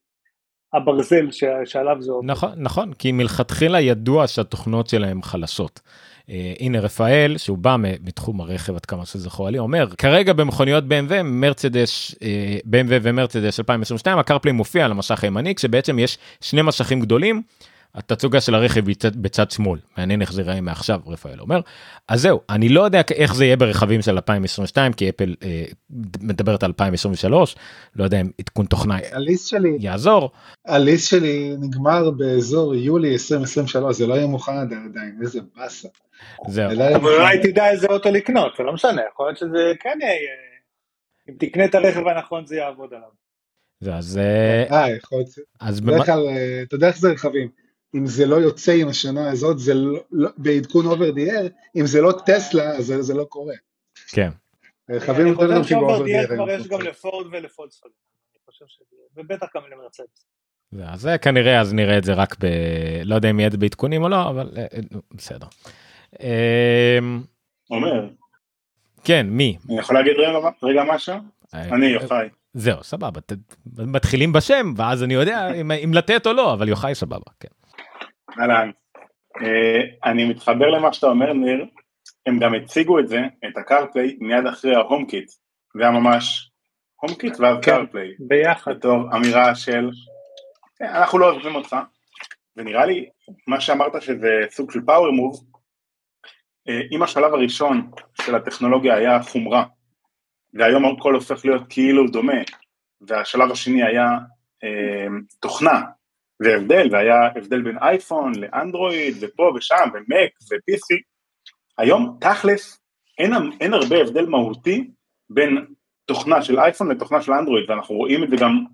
הברזל שעליו זה עובד. נכון, נכון, כי מלכתחילה ידוע שהתוכנות שלהם חלשות. אה, הנה רפאל שהוא בא מתחום הרכב עד כמה שזכור לי אומר כרגע במכוניות BMW מרצדס אה, BMW ומרצדס 2022 הקרפלי מופיע על המשך הימני כשבעצם יש שני משכים גדולים. התצוגה של הרכב בצד, בצד שמאל מעניין איך זה ייראה מעכשיו רפאל אומר אז זהו אני לא יודע איך זה יהיה ברכבים של 2022 כי אפל אה, מדברת על 2023 לא יודע אם עדכון תוכנה הליסט שלי יעזור. הליסט שלי נגמר באזור יולי 2023 זה לא יהיה מוכן עדיין איזה באסה. זהו. אבל אולי תדע איזה אוטו לקנות זה לא משנה יכול להיות שזה כן יהיה אם תקנה את הרכב הנכון זה יעבוד עליו. אז אה יכול להיות אז בדרך כלל אה, אתה יודע איך זה רכבים. אם זה לא יוצא עם השנה הזאת, זה לא, לא, בעדכון over the air, אם זה לא טסלה, אז זה, זה לא קורה. כן. חייבים יותר גם כאילו over the air כבר יש גם לפורד ולפולקסווגן, אני חושב שזה, ובטח גם למרצדס. אז זה כנראה אז נראה את זה רק ב... לא יודע אם יהיה את זה בעדכונים או לא אבל אה, בסדר. אמ, אומר, כן מי? אני יכול להגיד רגע, רגע משהו? אני יוחאי. זהו סבבה מתחילים בשם ואז אני יודע אם, אם לתת או לא אבל יוחאי סבבה כן. אהלן. אה, אני מתחבר למה שאתה אומר ניר, הם גם הציגו את זה, את ה CarPlay, מיד אחרי ה HomeKit. זה היה ממש HomeKit ואז כן. CarPlay. ביחד. בתור אמירה של "כן, אנחנו לא עוזבים אותך ונראה לי מה שאמרת שזה סוג של power move אם השלב הראשון של הטכנולוגיה היה חומרה והיום הכל הופך להיות כאילו דומה והשלב השני היה אה, תוכנה והבדל והיה הבדל בין אייפון לאנדרואיד ופה ושם ומק ו-PC היום תכלס אין, אין הרבה הבדל מהותי בין תוכנה של אייפון לתוכנה של אנדרואיד ואנחנו רואים את זה גם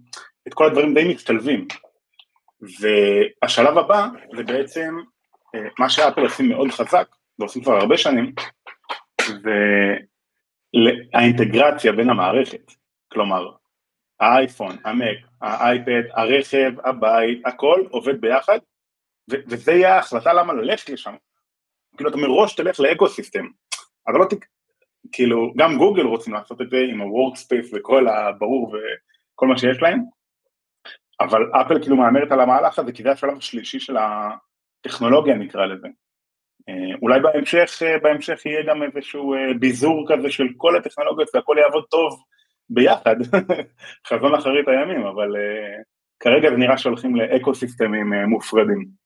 את כל הדברים די מצטלבים. והשלב הבא זה בעצם אה, מה שאפל עושים מאוד חזק, ועושים כבר הרבה שנים, זה האינטגרציה בין המערכת. כלומר, האייפון, המק, האייפד, הרכב, הבית, הכל עובד ביחד, ו- וזה יהיה ההחלטה למה ללכת לשם. כאילו אתה מראש תלך לאקו סיסטם, אבל לא תק... כאילו, גם גוגל רוצים לעשות את זה עם ה-workspace וכל הברור וכל מה שיש להם, אבל אפל כאילו מהמרת על המהלך הזה כי זה השלב השלישי של הטכנולוגיה נקרא לזה. אה, אולי בהמשך, אה, בהמשך יהיה גם איזשהו אה, ביזור כזה של כל הטכנולוגיות והכל יעבוד טוב ביחד, חזון אחרית הימים, אבל כרגע זה נראה שהולכים לאקו סיסטמים מופרדים.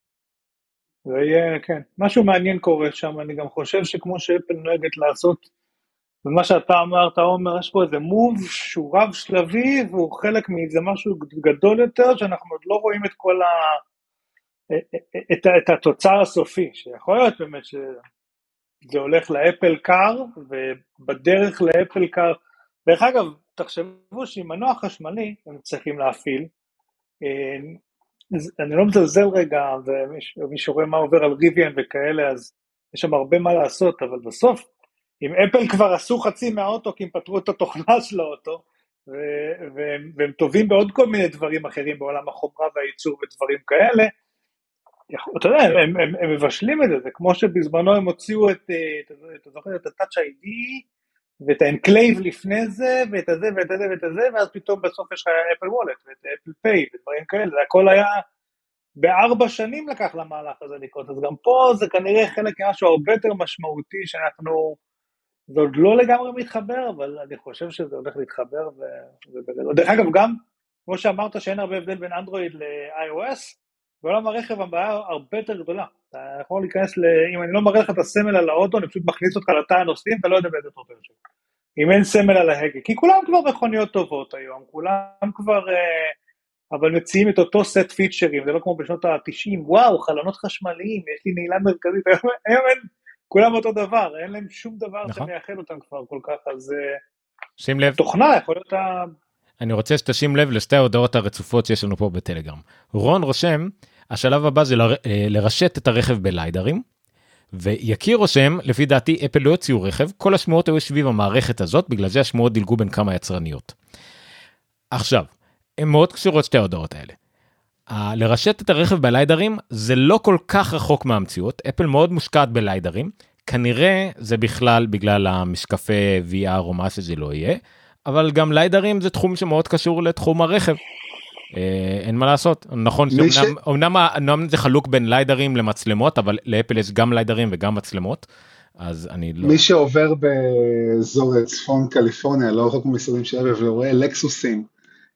זה יהיה, כן, משהו מעניין קורה שם, אני גם חושב שכמו שאפל נוהגת לעשות, ומה שאתה אמרת עומר, יש פה איזה מוב שהוא רב שלבי והוא חלק מאיזה משהו גדול יותר, שאנחנו עוד לא רואים את כל ה... את, את התוצר הסופי, שיכול להיות באמת שזה הולך לאפל קאר, ובדרך לאפל קאר, דרך אגב, תחשבו שעם מנוע חשמלי הם צריכים להפעיל, אני לא מזלזל רגע, ומי שרואה מה עובר על ריביאן וכאלה, אז יש שם הרבה מה לעשות, אבל בסוף, אם אפל כבר עשו חצי מהאוטו כי הם פתרו את התוכנה של האוטו, והם, והם טובים בעוד כל מיני דברים אחרים בעולם החומרה והייצור ודברים כאלה, אתה יודע, הם, הם, הם מבשלים את זה, זה כמו שבזמנו הם הוציאו את, אתה זוכר, את ה-Touch ID, ואת ה enclave לפני זה, ואת הזה ואת הזה ואת הזה, ואז פתאום בסוף יש לך Apple Wallet, ואת Apple Pay, ודברים כאלה, זה הכל היה, בארבע שנים לקח למהלך הזה לקרות, אז גם פה זה כנראה חלק ממשהו הרבה יותר משמעותי, שאנחנו, זה עוד לא לגמרי מתחבר, אבל אני חושב שזה הולך להתחבר, ובגדול, דרך אגב, גם, כמו שאמרת שאין הרבה הבדל בין אנדרואיד ל-iOS, בעולם הרכב הבעיה הרבה יותר גדולה. אתה יכול להיכנס ל... אם אני לא מראה לך את הסמל על האוטו, אני פשוט מכניס אותך לתא הנוסעים, אתה לא יודע באיזה טרוטר שלך. אם אין סמל על ההגה. כי כולם כבר מכוניות טובות היום, כולם כבר... אה, אבל מציעים את אותו סט פיצ'רים, זה לא כמו בשנות ה-90, וואו, חלונות חשמליים, יש לי נעילה מרכזית, היום, היום אין, כולם אותו דבר, אין להם שום דבר נכון. שמייחד אותם כבר כל כך, אז... אה, שים לב. תוכנה יכול להיות ה... אני רוצה שתשים לב לשתי ההודעות הרצופות שיש לנו פה בטלגרם. רון רושם, השלב הבא זה אה, לרשת את הרכב בליידרים. ויקיר רושם, לפי דעתי אפל לא יוציאו רכב, כל השמועות היו סביב המערכת הזאת, בגלל זה השמועות דילגו בין כמה יצרניות. עכשיו, הן מאוד קשורות שתי ההודעות האלה. ה- לרשת את הרכב בליידרים זה לא כל כך רחוק מהמציאות, אפל מאוד מושקעת בליידרים, כנראה זה בכלל בגלל המשקפי VR או מה שזה לא יהיה, אבל גם ליידרים זה תחום שמאוד קשור לתחום הרכב. אה, אין מה לעשות נכון ה- אומנם זה חלוק בין ליידרים למצלמות אבל לאפל יש גם ליידרים וגם מצלמות אז אני לא מי שעובר באזור צפון קליפורניה, לא רחוק ממשרדים של אפל, ורואה לקסוסים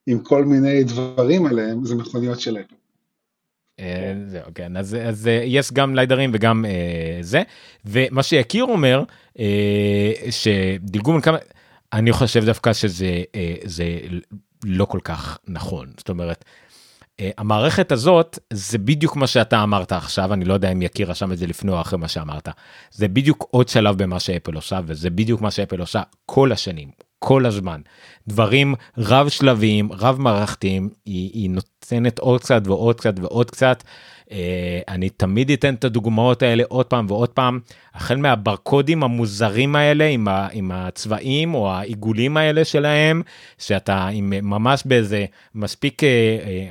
עם כל מיני דברים עליהם, זה מכוניות של אפל. אה, זהו כן אז אז אה, יש גם ליידרים וגם אה, זה ומה שיקיר אומר אה, שדילגו בין כמה אני חושב דווקא שזה אה, זה לא כל כך נכון זאת אומרת. אה, המערכת הזאת זה בדיוק מה שאתה אמרת עכשיו אני לא יודע אם יקיר רשם את זה לפני או אחרי מה שאמרת זה בדיוק עוד שלב במה שאפל עושה וזה בדיוק מה שאפל עושה כל השנים כל הזמן. דברים רב שלביים, רב מערכתיים, היא, היא נותנת עוד קצת ועוד קצת ועוד קצת. Uh, אני תמיד אתן את הדוגמאות האלה עוד פעם ועוד פעם, החל מהברקודים המוזרים האלה עם, ה, עם הצבעים או העיגולים האלה שלהם, שאתה עם, ממש באיזה מספיק, uh,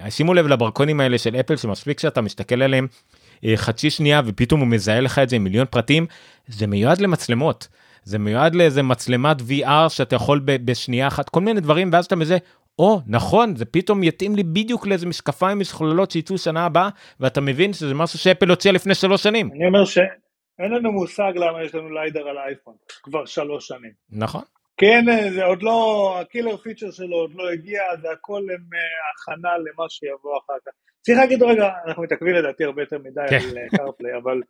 uh, שימו לב לברקודים האלה של אפל שמספיק שאתה מסתכל עליהם uh, חצי שנייה ופתאום הוא מזהה לך את זה עם מיליון פרטים, זה מיועד למצלמות. זה מיועד לאיזה מצלמת VR שאתה יכול בשנייה אחת, כל מיני דברים, ואז אתה מזה, או, נכון, זה פתאום יתאים לי בדיוק לאיזה משקפיים משכוללות שיצאו שנה הבאה, ואתה מבין שזה משהו שאפל הוציאה לפני שלוש שנים. אני אומר שאין לנו מושג למה יש לנו LiDAR על האייפון, כבר שלוש שנים. נכון. כן, זה עוד לא, ה killer feature שלו עוד לא הגיע, זה הכל עם אה, הכנה למה שיבוא אחר כך. צריך להגיד רגע, אנחנו מתעכבים לדעתי הרבה יותר מדי כן. על CarPlay, אה, אבל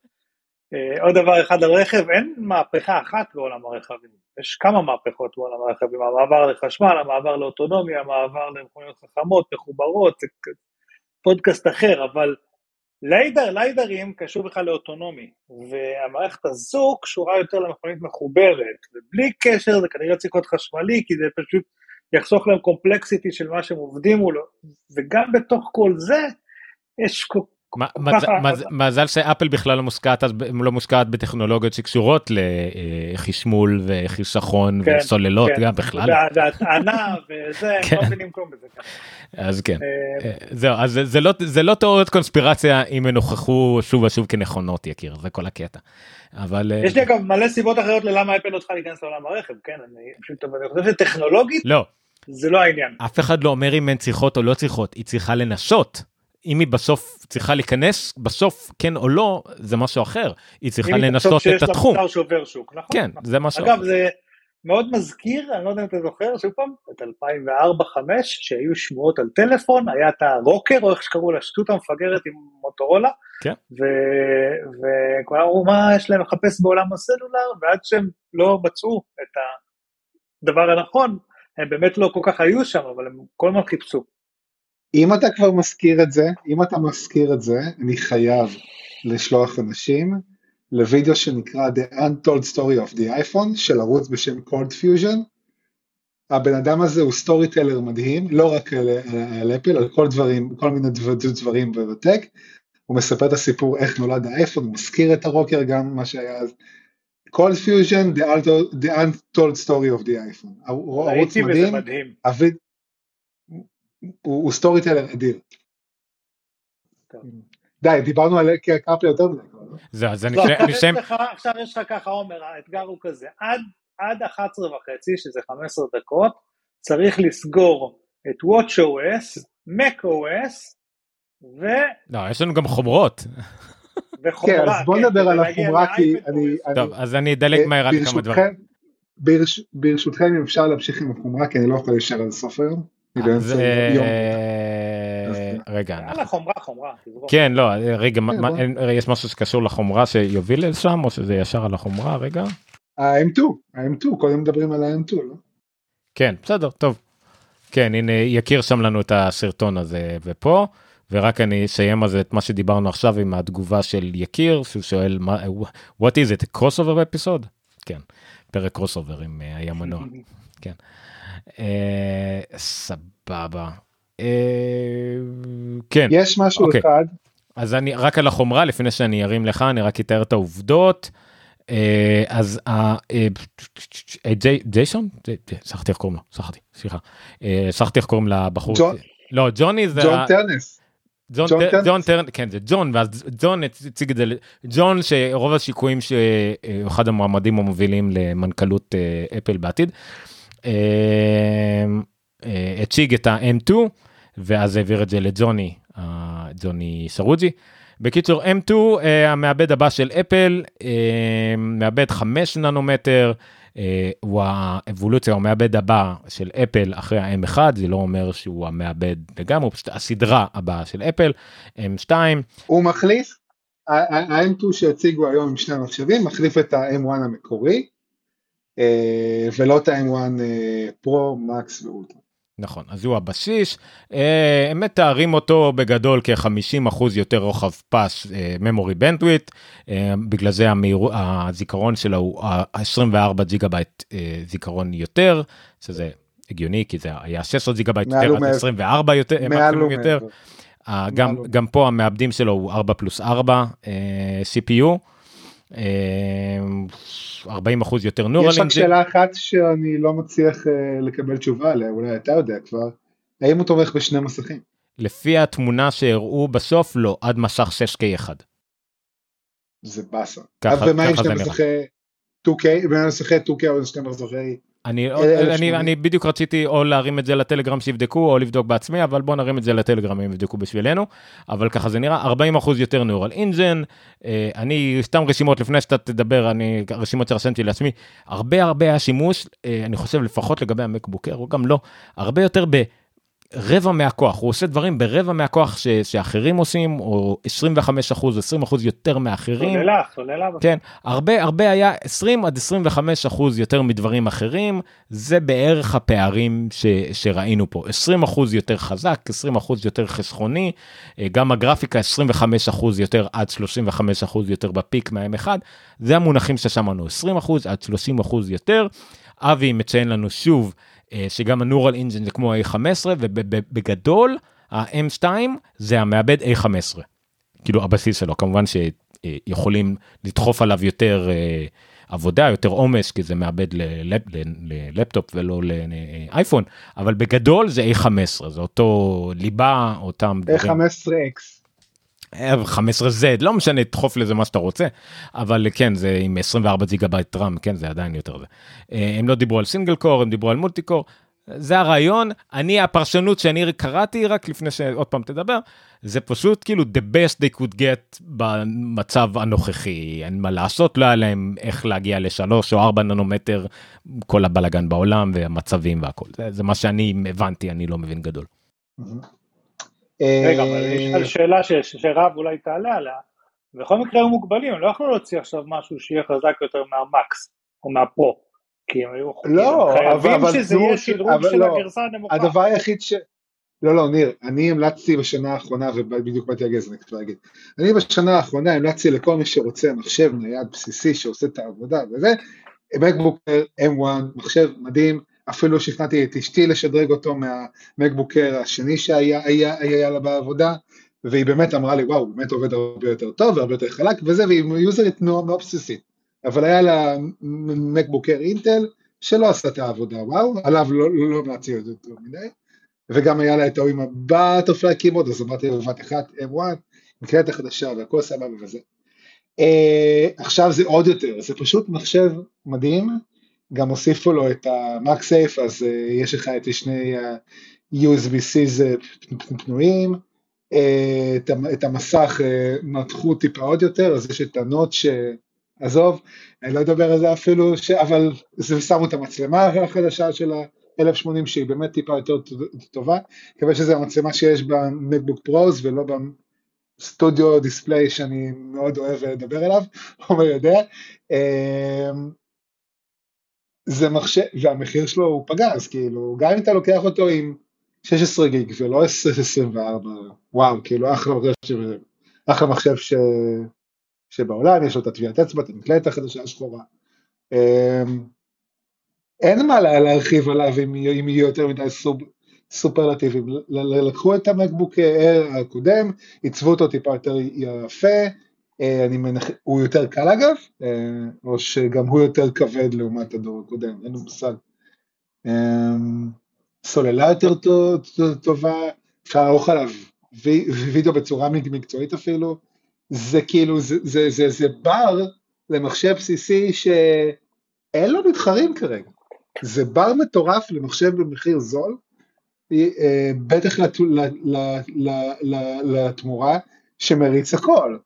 עוד דבר אחד על רכב, אין מהפכה אחת בעולם הרכבים, יש כמה מהפכות בעולם הרכבים, המעבר לחשמל, המעבר לאוטונומיה, המעבר למכוניות חכמות, מחוברות, פודקאסט אחר, אבל ליידר, ליידרים קשור בכלל לאוטונומי, והמערכת הזו קשורה יותר למכונית מחוברת, ובלי קשר זה כנראה צריך להיות חשמלי, כי זה פשוט יחסוך להם קומפלקסיטי של מה שהם עובדים מולו, וגם בתוך כל זה, יש כל מזל שאפל בכלל לא מושקעת לא מושקעת בטכנולוגיות שקשורות לחשמול וחיסכון כן, וסוללות כן. גם בכלל. והטענה וזה, כן. לא מבינים כלום בזה. אז כן, אה, אה, זהו, אז זה לא, זה לא תיאוריות קונספירציה אם הן הוכחו שוב ושוב כנכונות יקיר, זה כל הקטע. אבל... אה, יש לי אגב מלא סיבות אחרות ללמה אפל לא צריכה להיכנס לעולם הרכב, כן, אני פשוט, אני חושב שטכנולוגית, לא. זה לא העניין. אף אחד לא אומר אם הן צריכות או לא צריכות, היא צריכה לנסות. אם היא בסוף צריכה להיכנס בסוף כן או לא זה משהו אחר היא צריכה לנסות את התחום. שובר שוק, נכון? כן נכון. זה משהו. אגב זה מאוד מזכיר אני לא יודע אם אתה זוכר שוב פעם את 2004-2005 שהיו שמועות על טלפון היה את הרוקר או איך שקראו לה שטות המפגרת עם מוטורולה. כן. וכבר אמרו מה יש להם לחפש בעולם הסלולר ועד שהם לא מצאו את הדבר הנכון הם באמת לא כל כך היו שם אבל הם כל הזמן חיפשו. אם אתה כבר מזכיר את זה, אם אתה מזכיר את זה, אני חייב לשלוח אנשים לוידאו שנקרא The Untold Story of the iPhone של ערוץ בשם Cold Fusion. הבן אדם הזה הוא סטורי טלר מדהים, לא רק על, על אפל, על כל דברים, כל מיני דברים בטק. הוא מספר את הסיפור איך נולד האייפון, הוא מזכיר את הרוקר גם מה שהיה אז. Cold Fusion, The Untold, Story of the iPhone. ערוץ מדהים. מדהים. הוא סטורי טלר אדיר. די, דיברנו על קפלי יותר מדי. זהו, אז אני חושב... עכשיו יש לך ככה, עומר, האתגר הוא כזה, עד 11 וחצי, שזה 15 דקות, צריך לסגור את WatchOS, macOS, ו... לא, יש לנו גם חומרות. וחומרה, כן, אז בוא כן, נדבר על החומרה, כי אני... טוב, אז אני אדלג מהר על כמה דברים. ברשותכם, אם אפשר להמשיך עם החומרה, כי אני לא יכול להישאר עד סוף היום. רגע. יאללה חומרה חומרה. כן לא רגע כן, יש משהו שקשור לחומרה שיוביל לשם או שזה ישר על החומרה רגע. ה-M2 ה-M2 קודם מדברים על ה-M2 לא? כן בסדר טוב. כן הנה יכיר שם לנו את הסרטון הזה ופה ורק אני אסיים על זה את מה שדיברנו עכשיו עם התגובה של יקיר שהוא שואל מה what is it cross over episode כן פרק אובר עם אה, היה מנוע כן. אה, סבבה. אה, כן. יש משהו אוקיי. אחד. אז אני רק על החומרה לפני שאני ארים לך אני רק אתאר את העובדות. אה, אז ג'ייסון שכחתי איך קוראים לו שכחתי סליחה שכחתי איך קוראים לבחור לא ג'וני זה ג'ון טרנס. ג'ון טרנס כן זה ג'ון ואז ג'ון הציג את זה ג'ון שרוב השיקויים שאחד המועמדים המובילים למנכ"לות אפל בעתיד. אמ, אה, הציג את ה-M2 ואז העביר את זה לג'וני, ג'וני סרוג'י. בקיצור M2 אה, המעבד הבא של אפל אה, מעבד 5 ננומטר הוא האבולוציה הוא המעבד הבא של אפל אחרי ה-M1 זה לא אומר שהוא המעבד לגמרי הוא פשוט הסדרה הבאה של אפל M2. הוא מחליף ה-M2 שהציגו היום עם שני המחשבים מחליף את ה-M1 המקורי ולא את ה-M1 פרו, מקס ואולטרה. נכון, אז הוא הבסיס, אה, הם מתארים אותו בגדול כ-50% יותר רוחב פס memory bandwidth, אה, בגלל זה המהיר, הזיכרון שלו הוא 24 ג'יגה בייט אה, זיכרון יותר, שזה הגיוני כי זה היה 16 ג'יגה בייט יותר, אז 24 יותר, מקסימום יותר. גם, גם פה המעבדים שלו הוא 4 פלוס 4 CPU. 40 אחוז יותר neural engine. יש רק שאלה אחת שאני לא מצליח uh, לקבל תשובה עליה, אולי אתה יודע כבר, האם הוא תומך בשני מסכים? לפי התמונה שהראו בסוף לא, עד מסך 6K1. זה באסה. ככה, ומה עם שני מסכי 2K, בין מסכי 2K או שני מסכי אני, אני, אני בדיוק רציתי או להרים את זה לטלגרם שיבדקו או לבדוק בעצמי אבל בוא נרים את זה לטלגרם הם יבדקו בשבילנו. אבל ככה זה נראה 40 אחוז יותר נורל אינג'ן אני סתם רשימות לפני שאתה תדבר אני רשימות שרשמתי לעצמי הרבה הרבה היה שימוש אה, אני חושב לפחות לגבי המקבוקר או גם לא הרבה יותר ב... רבע מהכוח הוא עושה דברים ברבע מהכוח ש, שאחרים עושים או 25 אחוז 20 אחוז יותר מאחרים. סוללה, סוללה. כן הרבה הרבה היה 20 עד 25 אחוז יותר מדברים אחרים זה בערך הפערים ש, שראינו פה 20 אחוז יותר חזק 20 אחוז יותר חסכוני אה, גם הגרפיקה 25 אחוז יותר עד 35 אחוז יותר בפיק מה m 1 זה המונחים ששמענו 20 אחוז עד 30 אחוז יותר. אבי מציין לנו שוב. אה, שגם ה-Neural Engine זה כמו A15 ובגדול ה-M2 זה המעבד A15. כאילו הבסיס שלו כמובן שיכולים לדחוף עליו יותר אה, עבודה יותר עומס כי זה מעבד ללפטופ ולא לאייפון אבל בגדול זה A15 זה אותו ליבה אותם A15X. 15Z לא משנה תדחוף לזה מה שאתה רוצה אבל כן זה עם 24 ג'יגה בייט רם כן זה עדיין יותר זה. אה, הם לא דיברו על single core הם דיברו על multi core. זה הרעיון אני הפרשנות שאני קראתי רק לפני שעוד פעם תדבר זה פשוט כאילו the best they could get במצב הנוכחי אין מה לעשות לא היה להם איך להגיע לשלוש או ארבע ננומטר כל הבלאגן בעולם והמצבים והכל זה, זה מה שאני הבנתי אני לא מבין גדול. Mm-hmm. רגע, אבל יש לך שאלה שרב אולי תעלה עליה. בכל מקרה היו מוגבלים, הם לא יכלו להוציא עכשיו משהו שיהיה חזק יותר מהמקס או מהפרו. כי הם היו לא, חייבים שזה יהיה שדרוג של לא. הגרסה הנמוכה. הדבר היחיד ש... לא, לא, ניר, אני המלצתי בשנה האחרונה, ובדיוק באתי להגיד, אני כבר אגיד, אני בשנה האחרונה המלצתי לכל מי שרוצה מחשב נייד בסיסי שעושה את העבודה וזה, מקבוקר M1, מחשב מדהים, אפילו שכנעתי את אשתי לשדרג אותו מהמקבוקר השני שהיה היה, היה לה בעבודה, והיא באמת אמרה לי, וואו, הוא באמת עובד הרבה יותר טוב והרבה יותר חלק וזה, והיא יוזרית מאוד בסיסית. אבל היה לה מקבוקר אינטל שלא עשה את העבודה, וואו, עליו לא, לא, לא מעציר יותר מדי, וגם היה לה את ההוא עם הבטרפליי קימוד, אז אמרתי בבת אחת M1, מקלטת החדשה והכל סבבה וזה. Uh, עכשיו זה עוד יותר, זה פשוט מחשב מדהים, גם הוסיפו לו את ה-MagSafe, אז uh, יש לך את שני ה-USB-Cs פנויים, uh, את, את המסך uh, מתחו טיפה עוד יותר, אז יש את הנוט ש... עזוב, אני לא אדבר על זה אפילו, ש... אבל זה שמו את המצלמה החדשה של ה-1080 שהיא באמת טיפה יותר טובה, מקווה שזה המצלמה שיש במקבוק פרוז ולא בסטודיו דיספליי שאני מאוד אוהב לדבר עליו, עומר יודע. זה מחשב, והמחיר שלו הוא פגז, כאילו, גם אם אתה לוקח אותו עם 16 גיג ולא 24, וואו, כאילו אחלה מחשב, אחלה מחשב ש... שבעולם, יש לו את הטביעת אצבע, את המקלטת החדשה השחורה. אמ, אין מה להרחיב עליו אם, אם יהיו יותר מדי סופ, סופרלטיבים. לקחו את המקבוק הקודם, עיצבו אותו טיפה יותר יפה, אה, אני מנח... הוא יותר קל אגב, אה, או שגם הוא יותר כבד לעומת הדור הקודם, אין לי מושג. אמ, סוללה יותר טובה, אפשר לערוך עליו וידאו בצורה מקצועית אפילו, זה כאילו, זה, זה, זה, זה בר למחשב בסיסי שאין לו מתחרים כרגע, זה בר מטורף למחשב במחיר זול, אה, בטח לתמורה שמריץ הכל,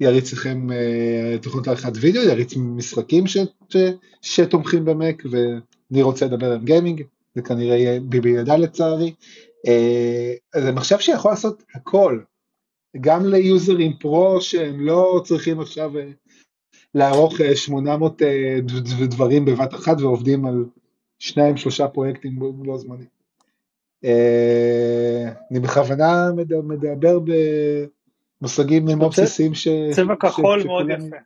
יריץ לכם uh, תוכנות לעריכת וידאו, יריץ משחקים ש, ש, שתומכים במק, ואני רוצה לדבר על גיימינג, זה כנראה יהיה ביבי ידע לצערי. זה מחשב שיכול לעשות הכל, גם ליוזרים פרו שהם לא צריכים עכשיו uh, לערוך uh, 800 uh, דברים בבת אחת ועובדים על שניים שלושה פרויקטים בו זמנית. אה, אני בכוונה מד- מדבר במושגים מאוד בסיסיים ש... צבע כחול מאוד יפה.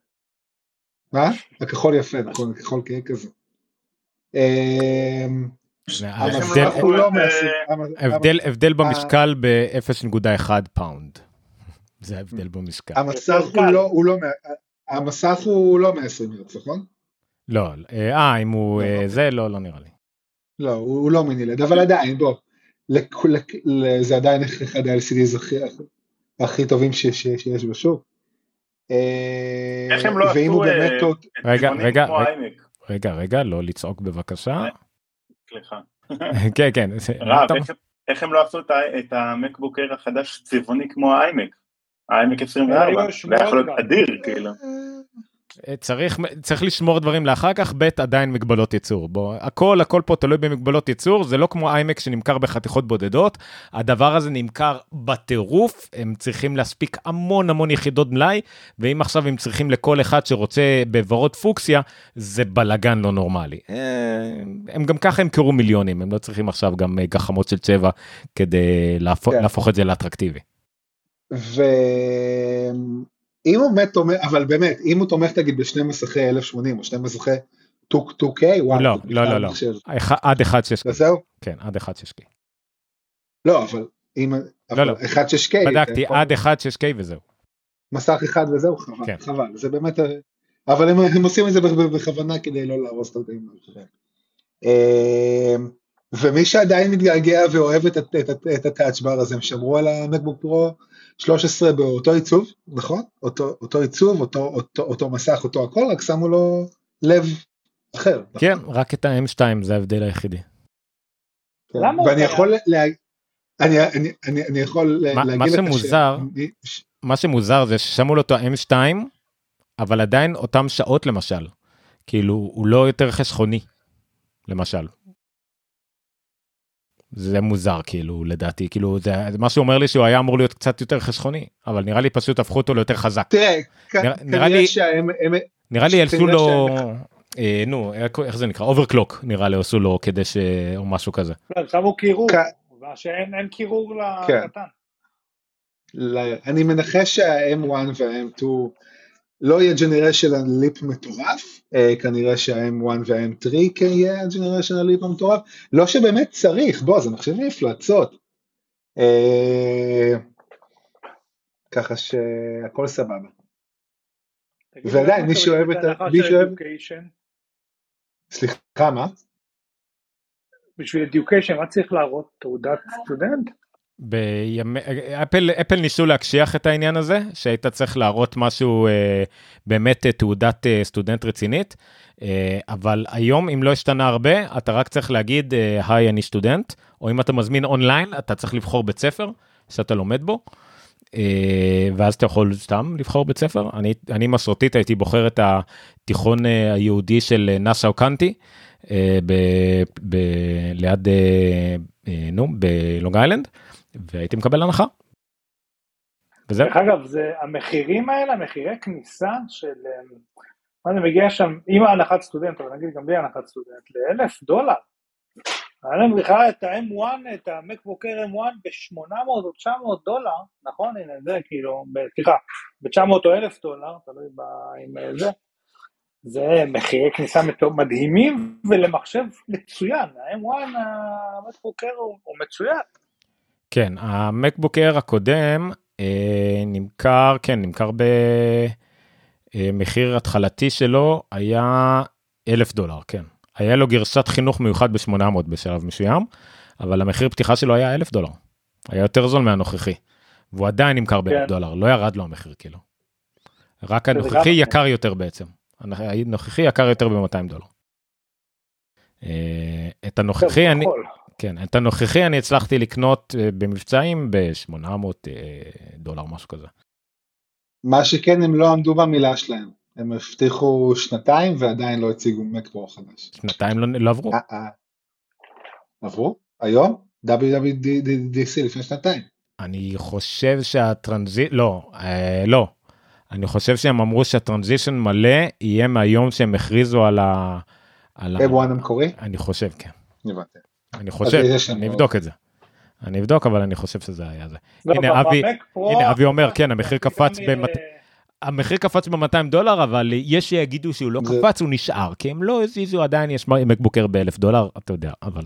מה? הכחול יפה, נכון, הכחול כהה כזה. אה, אה, מהסוג... הבדל אה. במשקל ב-0.1 פאונד. זה ההבדל במשקל. המסך הוא לא, הוא לא, מה- המסך הוא לא 120 הרץ, נכון? לא, אה, אם הוא לא, אה, אוקיי. זה לא, לא נראה לי. לא, הוא, הוא לא mini LED, אבל עדיין, בוא, לכ- לכ- ל- זה עדיין אחד ה-LCDs הכי, הכי טובים ש, ש, שיש בשוק. אה, איך הם לא ואם הוא עשו, באמת אה, טוב, רגע, רגע, כמו רגע. איימק. רגע, רגע, לא לצעוק בבקשה. סליחה. כן, כן. רב, איך- איך הם לא עשו את ה- את המקבוק אייר החדש צבעוני כמו האיימק? האיימק 24, היו זה היה יכול להיות אדיר כאילו. צריך צריך לשמור דברים לאחר כך, ב' עדיין מגבלות ייצור. בוא, הכל הכל פה תלוי במגבלות ייצור, זה לא כמו איימק שנמכר בחתיכות בודדות, הדבר הזה נמכר בטירוף, הם צריכים להספיק המון המון יחידות מלאי, ואם עכשיו הם צריכים לכל אחד שרוצה בוורוד פוקסיה, זה בלאגן לא נורמלי. אה, הם גם ככה ימכרו מיליונים, הם לא צריכים עכשיו גם אה, גחמות של צבע כדי להפוך, כן. להפוך את זה לאטרקטיבי. ואם הוא באמת תומך, אבל באמת, אם הוא תומך נגיד בשני מסכי 1080 או שני מסכי 2K, וואו, לא, לא, לא, לא. עד 1.6K, וזהו? כן, עד 1.6K. לא, אבל אם, אבל לא. 1.6K, בדקתי, עד 1.6K וזהו. מסך אחד וזהו, חבל, כן. חבל, זה באמת, אבל הם, הם עושים את זה בכוונה כדי לא להרוס את הדברים האחרים. אמ, ומי שעדיין מתגעגע ואוהב את הטאצ' בר הזה, הם שמרו על המקבוק פרו 13 באותו עיצוב, נכון? אותו, אותו עיצוב, אותו, אותו, אותו מסך, אותו הכל, רק שמו לו לב אחר. נכון? כן, רק את ה-M2 זה ההבדל היחידי. כן. למה ואני? יכול, לה... אני, אני, אני, אני יכול מה- להגיד מה לך שמוזר- ש... מה שמוזר זה ששמו לו את ה-M2, אבל עדיין אותם שעות למשל. כאילו, הוא לא יותר חסכוני, למשל. זה מוזר כאילו לדעתי כאילו זה מה שאומר לי שהוא היה אמור להיות קצת יותר חסכוני אבל נראה לי פשוט הפכו אותו ליותר חזק תראה, כ- נראה- לי- שהם, הם, נראה לי עשו לו שהם- אה, נו איך זה נקרא overclock נראה לי עשו לו כדי ש... או משהו כזה. לא, שמו קירור, שאין אין קירור כן. לקטן. ל- אני מנחש שה-M1 וה-M2 לא יהיה generation leap מטורף, אה, כנראה שה-M1 וה-M3 כן יהיה generation leap המטורף, לא שבאמת צריך, בוא, זה מחשבים מפלצות. אה, ככה שהכל סבבה. ועדיין, מי שאוהב את ה- מי שאוהב-? סליחה, מה? בשביל education, מה צריך להראות? תעודת סטודנט? בימי אפל אפל ניסו להקשיח את העניין הזה שהיית צריך להראות משהו אה, באמת אה, תעודת אה, סטודנט רצינית אה, אבל היום אם לא השתנה הרבה אתה רק צריך להגיד אה, היי אני סטודנט או אם אתה מזמין אונליין אתה צריך לבחור בית ספר שאתה לומד בו. אה, ואז אתה יכול סתם לבחור בית ספר אני אני מסורתית הייתי בוחר את התיכון אה, היהודי של אה, Nassau County אה, ב- ב- ליד אה, אה, נו בלונג איילנד. והייתי מקבל הנחה. וזהו. דרך אגב, זה המחירים האלה, מחירי כניסה של... אמ, מה זה מגיע שם, עם ההנחת סטודנט, אבל נגיד גם בלי הנחת סטודנט, לאלף דולר. היה להם בכלל את ה-M1, את המקבוק אייר M1 ב-800 או 900 דולר, נכון? הנה זה כאילו, סליחה, ב-900 או 1,000 דולר, תלוי ב- עם אה, זה. זה מחירי כניסה מדהימים, ולמחשב מצוין, ה-M1, המקבוק אייר הוא הוא מצוין. כן, המקבוק אייר הקודם אה, נמכר, כן, נמכר במחיר התחלתי שלו היה אלף דולר, כן. היה לו גרסת חינוך מיוחד ב-800 בשלב מסוים, אבל המחיר פתיחה שלו היה אלף דולר. היה יותר זול מהנוכחי. והוא עדיין נמכר באלף כן. דולר, לא ירד לו המחיר כאילו. רק הנוכחי. יקר יותר בעצם. הנוכחי יקר יותר ב-200 דולר. אה, את הנוכחי אני. כן, את הנוכחי אני הצלחתי לקנות אה, במבצעים ב-800 דולר, משהו כזה. מה שכן, הם לא עמדו במילה שלהם. הם הבטיחו שנתיים ועדיין לא הציגו מקפרו חדש. שנתיים לא, לא עברו. אה, אה. עברו? היום? WWDC לפני שנתיים. אני חושב שהטרנזיט, לא, אה, לא. אני חושב שהם אמרו שהטרנזישן מלא יהיה מהיום שהם הכריזו על ה... על ה... M1 המקורי? אני חושב, כן. הבנתי. אני חושב, אני אבדוק את זה. אני אבדוק, אבל אני חושב שזה היה זה. לא, הנה, אבי- הנה, אומר, כן, המחיר גם קפץ יהיה- במט- המחיר קפץ ב-200 דולר, אבל יש שיגידו שהוא לא קפץ, הוא נשאר, כי הם לא הזיזו, עדיין יש מקבוקר ב-1000 דולר, אתה יודע, אבל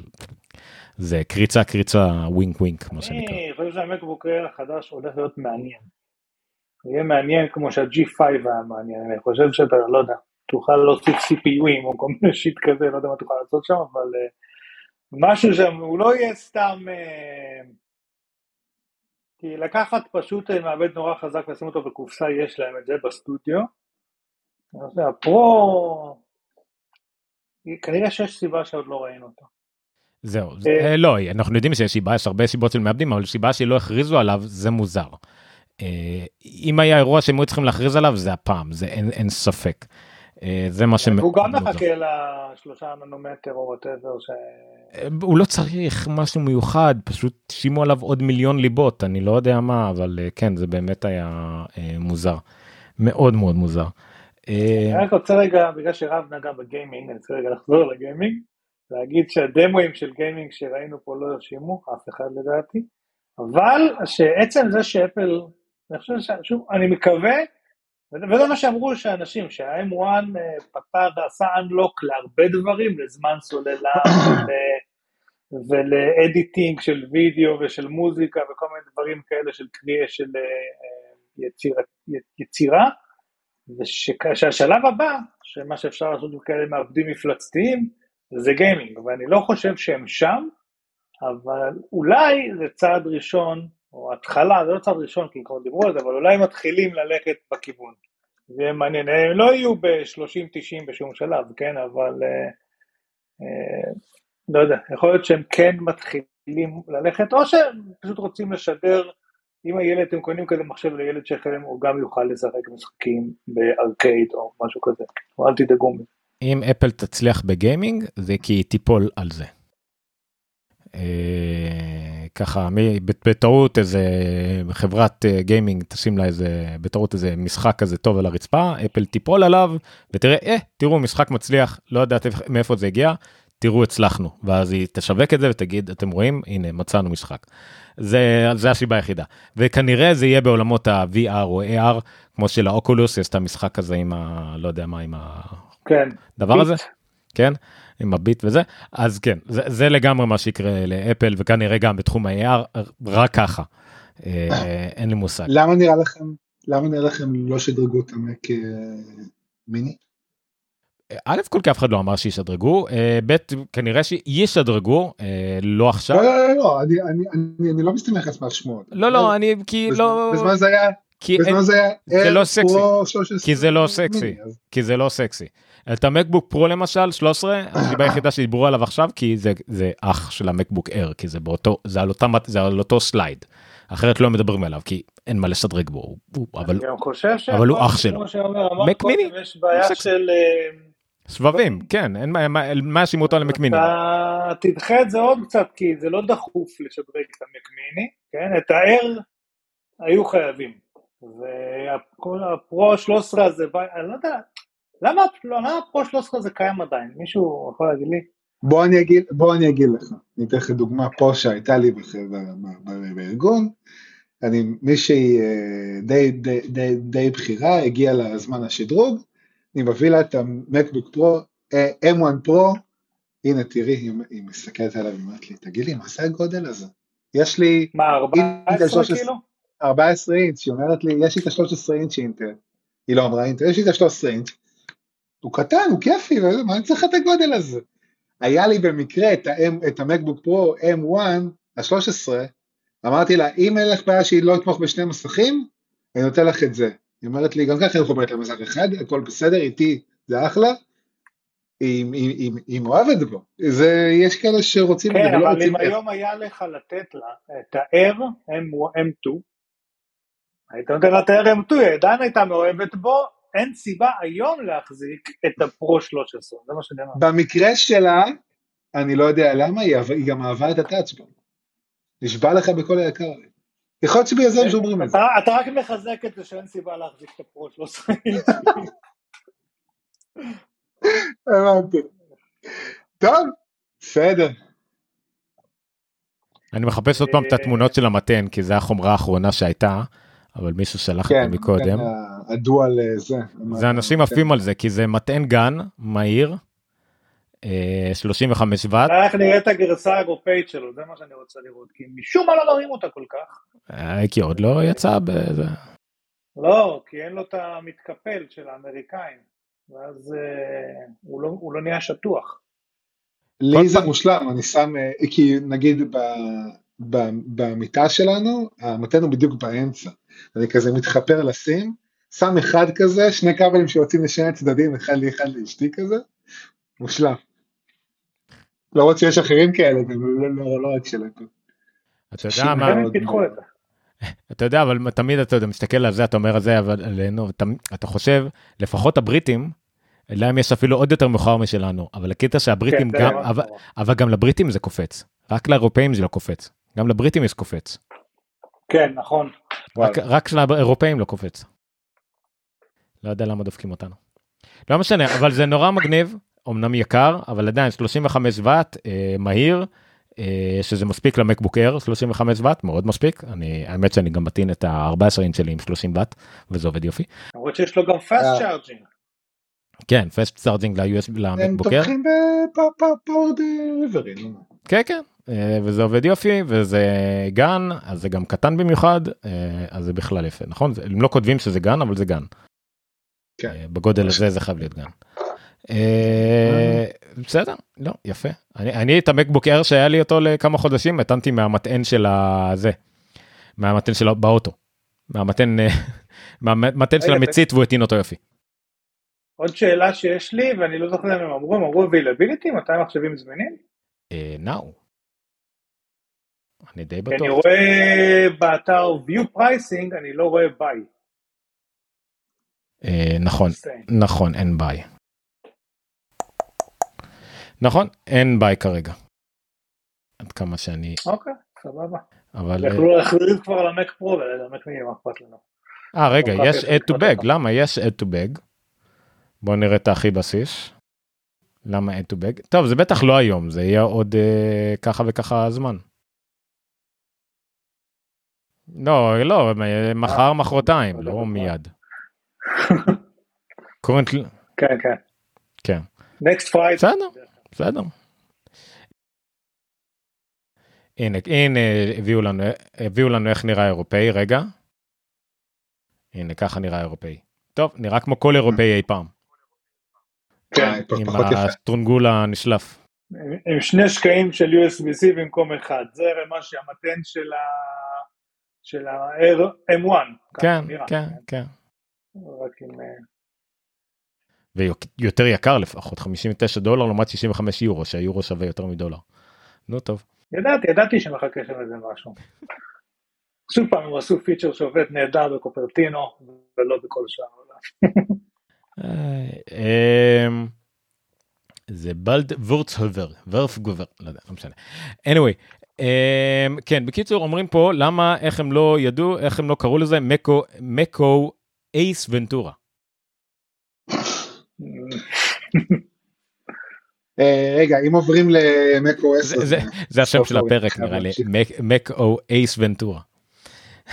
זה קריצה, קריצה, wink wink, מה שנקרא. אני חושב שהמקבוק אייר החדש הולך להיות מעניין. יהיה מעניין כמו שה-G5 היה מעניין, אני חושב שאתה, לא יודע, תוכל להוסיף CPU ים או כל מיני shit כזה, לא יודע מה תוכל לעשות שם, אבל אה, משהו שם, הוא לא יהיה סתם... אה, כי לקחת פשוט אה, מעבד נורא חזק לשים אותו בקופסה, יש להם את זה בסטודיו. הפרו, כנראה שיש סיבה שעוד לא ראינו אותו. זהו, זה- אה, לא, אנחנו יודעים שיש סיבה, יש הרבה סיבות של מעבדים, אבל סיבה שלא הכריזו עליו, זה מוזר. אם היה אירוע שהם היו צריכים להכריז עליו, זה הפעם, זה אין אין ספק. אה, זה מה שמאוד הוא גם. מחכה לשלושה ננומטר או whatever ש... הוא לא צריך משהו מיוחד, פשוט שימו עליו עוד מיליון ליבות, אני לא יודע מה, אבל אה, כן, זה באמת היה אה, מוזר. מאוד מאוד מוזר. אה, אני רק רוצה רגע, בגלל שרב נגע בגיימינג, אני רוצה רגע לחזור לגיימינג, להגיד שהדמואים של גיימינג שראינו פה לא הרשימו, אף אחד לדעתי, אבל שעצם זה שאפל, אני חושב ששוב, אני מקווה, וזה מה שאמרו שאנשים, שה-M1 אה, פתר, עשה unlock להרבה דברים, לזמן סוללה, ול- ולאדיטינג של וידאו ושל מוזיקה וכל מיני דברים כאלה של קריאה של אה, אה, יצירה, ושהשלב הבא, שמה שאפשר לעשות עם כאלה מעבדים מפלצתיים, זה גיימינג, ואני לא חושב שהם שם, אבל אולי זה צעד ראשון, או התחלה, זה לא צעד ראשון כי כבר דיברו על זה, אבל אולי מתחילים ללכת בכיוון. זה יהיה מעניין, הם לא יהיו ב-30-90 בשום שלב, כן, אבל אה, אה, לא יודע, יכול להיות שהם כן מתחילים ללכת, או שהם פשוט רוצים לשדר, אם הילד, אתם קונים כזה מחשב לילד שלכם, הוא גם יוכל לשחק משחקים בארקייד או משהו כזה, אל תדאגו מזה. אם אפל תצליח בגיימינג, זה כי היא תיפול על זה. אה, ככה, מי- בטעות איזה חברת אה, גיימינג תשים לה איזה, בטעות איזה משחק כזה טוב על הרצפה, אפל תיפול עליו, ותראה, אה, תראו, משחק מצליח, לא יודעת איפ- מאיפה זה הגיע, תראו, הצלחנו. ואז היא תשווק את זה ותגיד, אתם רואים, הנה, מצאנו משחק. זה, זה הסיבה היחידה. וכנראה זה יהיה בעולמות ה-VR או AR, כמו של האוקולוס, יש את המשחק הזה עם ה... לא יודע מה, עם כן. הדבר הזה. כן עם הביט וזה אז כן זה, זה לגמרי מה שיקרה לאפל וכנראה גם בתחום ה-AR רק ככה אה, אין לי מושג למה נראה לכם, למה נראה לכם לא שדרגו את המק אה, מיני? א' כל כי אף אחד לא אמר שישדרגו אה, ב' כנראה שישדרגו לא עכשיו לא, לא, לא, לא, אני- אני- אני אני לא מסתמך על סמך שמועות. לא לא אני כי לא בזמן זה היה, כי אין- זה זה לא סקסי. Pro 13 כי זה לא סקסי. מיני, אז כי זה לא סקסי. את המקבוק פרו למשל 13 הסיבה היחידה שדיברו עליו עכשיו כי זה זה אח של המקבוק אייר כי זה באותו זה על אותה זה על אותו slide. אחרת לא מדברים עליו כי אין מה לשדרג בו הוא- אבל. אבל הוא אח שלו. מק מיני? יש בעיה סקסי. של... אה, סבבה אם כן אין מה- מה מה יאשימו אותו למקמיני. אתה תדחה את זה עוד קצת, כי זה לא דחוף לשדרג את המק מיני, כן? את ה-R היו חייבים. וכל הפרו 13 הזה, אני לא יודע, למה למה הפרו 13 הזה קיים עדיין? מישהו יכול להגיד לי? בוא אני אגיד, בוא אני אגיד לך, אני אתן לך דוגמה פה שהייתה לי בארגון, אני, מישהי אה, די, די, די, די בכירה, הגיעה לזמן השדרוג, אני מביא לה את המקבוק פרו, אה, M1 פרו, הנה תראי, היא, היא מסתכלת עליו, היא אומרת לי, תגיד לי, מה זה הגודל הזה? יש לי מה, 14 13? כאילו? 14 אינץ', היא אומרת לי, יש לי את ה-13 אינץ' אינטל, היא לא אמרה אינטל, יש לי את ה-13 אינץ', הוא קטן, הוא כיפי, מה אני צריך את הגודל הזה? היה לי במקרה את, ה- את המקבוק פרו M1, ה-13, אמרתי לה, אם אין לך בעיה שהיא לא תתמוך בשני מסכים, אני נותן לך את זה. היא אומרת לי, גם ככה אני מחוברת למסך אחד, הכל בסדר, איתי זה אחלה, היא, היא, היא, היא מאוהבת בו. זה, יש כאלה שרוצים כן, אבל אם. היום היה לך לתת לה את ה-R M2, היית נותן לה M2, היא עדיין הייתה מאוהבת בו, אין סיבה היום להחזיק את הפרו 13, זה מה שאני אומר. במקרה שלה, אני לא יודע למה, היא, גם אהבה את הטאצ'בון. נשבע לך בכל היקר. יכול להיות שבגלל זה הם שומרים את זה. אתה רק מחזק את זה שאין סיבה להחזיק את הפרו 13. הבנתי. טוב, בסדר. אני מחפש עוד פעם את התמונות של המתן, כי זה החומרה האחרונה שהייתה, אבל מישהו שלח את כן, זה מקודם. כן, הדואל אה, זה. זה אנשים עפים על זה, כי זה מטען גן, מהיר, אה, 35 ואט, איך נראה את הגרסה האירופאית שלו, זה מה שאני רוצה לראות, כי משום מה לא מראים אותה כל כך. אה, כי עוד לא יצא בזה. לא, כי אין לו את המתקפל של האמריקאים, ואז אה, הוא לא- הוא לא נהיה שטוח. לי זה מושלם, אני שם, כי נגיד ב, ב, במיטה שלנו, המתן הוא בדיוק באמצע. אני כזה מתחפר לשים, שם אחד כזה, שני כבלים שיוצאים לשני הצדדים, אחד לי, אחד לאשתי כזה, מושלם. למרות שיש אחרים כאלה, גם לא, לא, לא רק שלהם. אתה יודע מה, זה. אתה יודע, אבל תמיד אתה יודע, מסתכל על זה, אתה אומר על זה, אבל עלינו, אתה, אתה חושב, לפחות הבריטים, להם יש אפילו עוד יותר מאוחר משלנו, אבל הקטע שהבריטים כן, זה גם, אבל. אבל גם לבריטים זה קופץ, רק לאירופאים זה לא קופץ, גם לבריטים יש קופץ, כן, נכון. רק, רק לאירופאים לא קופץ. לא יודע למה דופקים אותנו. לא משנה, אבל זה נורא מגניב, אמנם יקר, אבל עדיין 35 ואט, אה, מהיר, אה, שזה מספיק למקבוק אייר, 35 ואט, מאוד מספיק. אני, האמת שאני גם מטעין את ה-14 אינץ' שלי עם 30 ואט, וזה עובד יופי. למרות שיש לו גם אה. fast charging. כן, fast charging ל-USB, הם למקבוק אייר. תומכים ב power delivery. כן, כן, אה, וזה עובד יופי, וזה GaN, אז זה גם קטן במיוחד, אה, אז זה בכלל יפה, נכון? הם לא כותבים שזה GaN, אבל זה GaN. כן. אה, בגודל הזה זה חייב להיות גן. אה, בסדר, לא, יפה. אני, אני את המקבוק אייר שהיה לי אותו לכמה חודשים, הטענתי מהמטען של הזה, מהמטען שלו באוטו. מהמטען, אה, מהמטען של המצית והוא הטעין אותו יופי. עוד שאלה שיש לי, ואני לא זוכר אם הם אמרו, הם אמרו availability, מתי מחשבים זמינים? אה, now. אני די בטוח. אני רואה באתר view pricing, אני לא רואה buy. אה, נכון. נכון, אין ביי. נכון, אין ביי כרגע. עד כמה שאני, אוקיי, סבבה. אבל... אה, יכלו להחזיר כבר למק פרו ולמק מיני, מה אכפת לנו? אה, רגע, כך יש add to bag. למה? יש add to bag. בוא נראה את הכי בסיס. למה add to bag? טוב, זה בטח לא היום, זה יהיה עוד אה, ככה וככה זמן. לא, לא, מחר, מחרתיים, לא. מיד. currently, כן, כן. כן. next Friday. בסדר. בסדר. הנה, הנה הביאו לנו, הביאו לנו איך נראה אירופאי, רגע. הנה, ככה נראה אירופאי. טוב, נראה כמו כל אירופאי אי פעם. כן. עם פחות יפה. הסטרונגול הנשלף. עם עם שני שקעים של USB-C במקום אחד. זה מה שהמתן של ה... של ה-M1. ככה כן, נראה. כן, כן. רק עם... אה, ויותר יקר לפחות, 59 דולר לעומת 65 יורו, שהיורו שווה יותר מדולר. נו טוב. ידעתי, ידעתי שמחכה שם איזה משהו. שוב פעם, הם עשו פיצ'ר שעובד נהדר בקופרטינו, ולא בכל שאר העולם. אה, אמ, זה בלד וורצהובר, ורף גובר, לא יודע, לא משנה. anyway, כן, בקיצור אומרים פה למה, איך הם לא ידעו, איך הם לא קראו לזה, מקו, מקו אייס ונטורה. אה, רגע, אם עוברים למקו 10, זה- השם של הפרק נראה לי. מקו אייס ונטורה.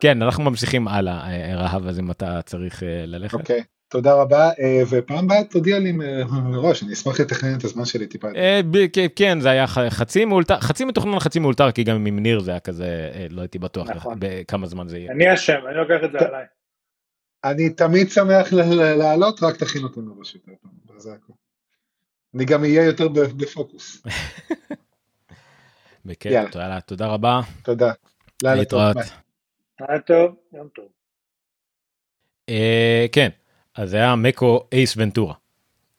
כן, אנחנו ממשיכים הלאה, אה, רהב, אז אם אתה צריך אה, ללכת. אוקיי, תודה רבה, אה, ופעם הבאה תודיע לי מראש, אני אשמח לתכנן את הזמן שלי טיפה. אה, כן, כן זה היה חצי מאולתר חצי מתוכנן חצי מאולתר כי גם עם ניר זה היה כזה אה, לא הייתי בטוח נכון. בכמה זמן זה יהיה. אני אשם, אני לוקח את זה. עליי. אני תמיד שמח לעלות, רק תכין אותי מראש יותר פעם, זה הכל. אני גם אהיה יותר בפוקוס. בכיף, יאללה. תודה, רבה. תודה. לילה טוב, להתראות. היה טוב, יום טוב. כן, אז זה היה macOS Ventura.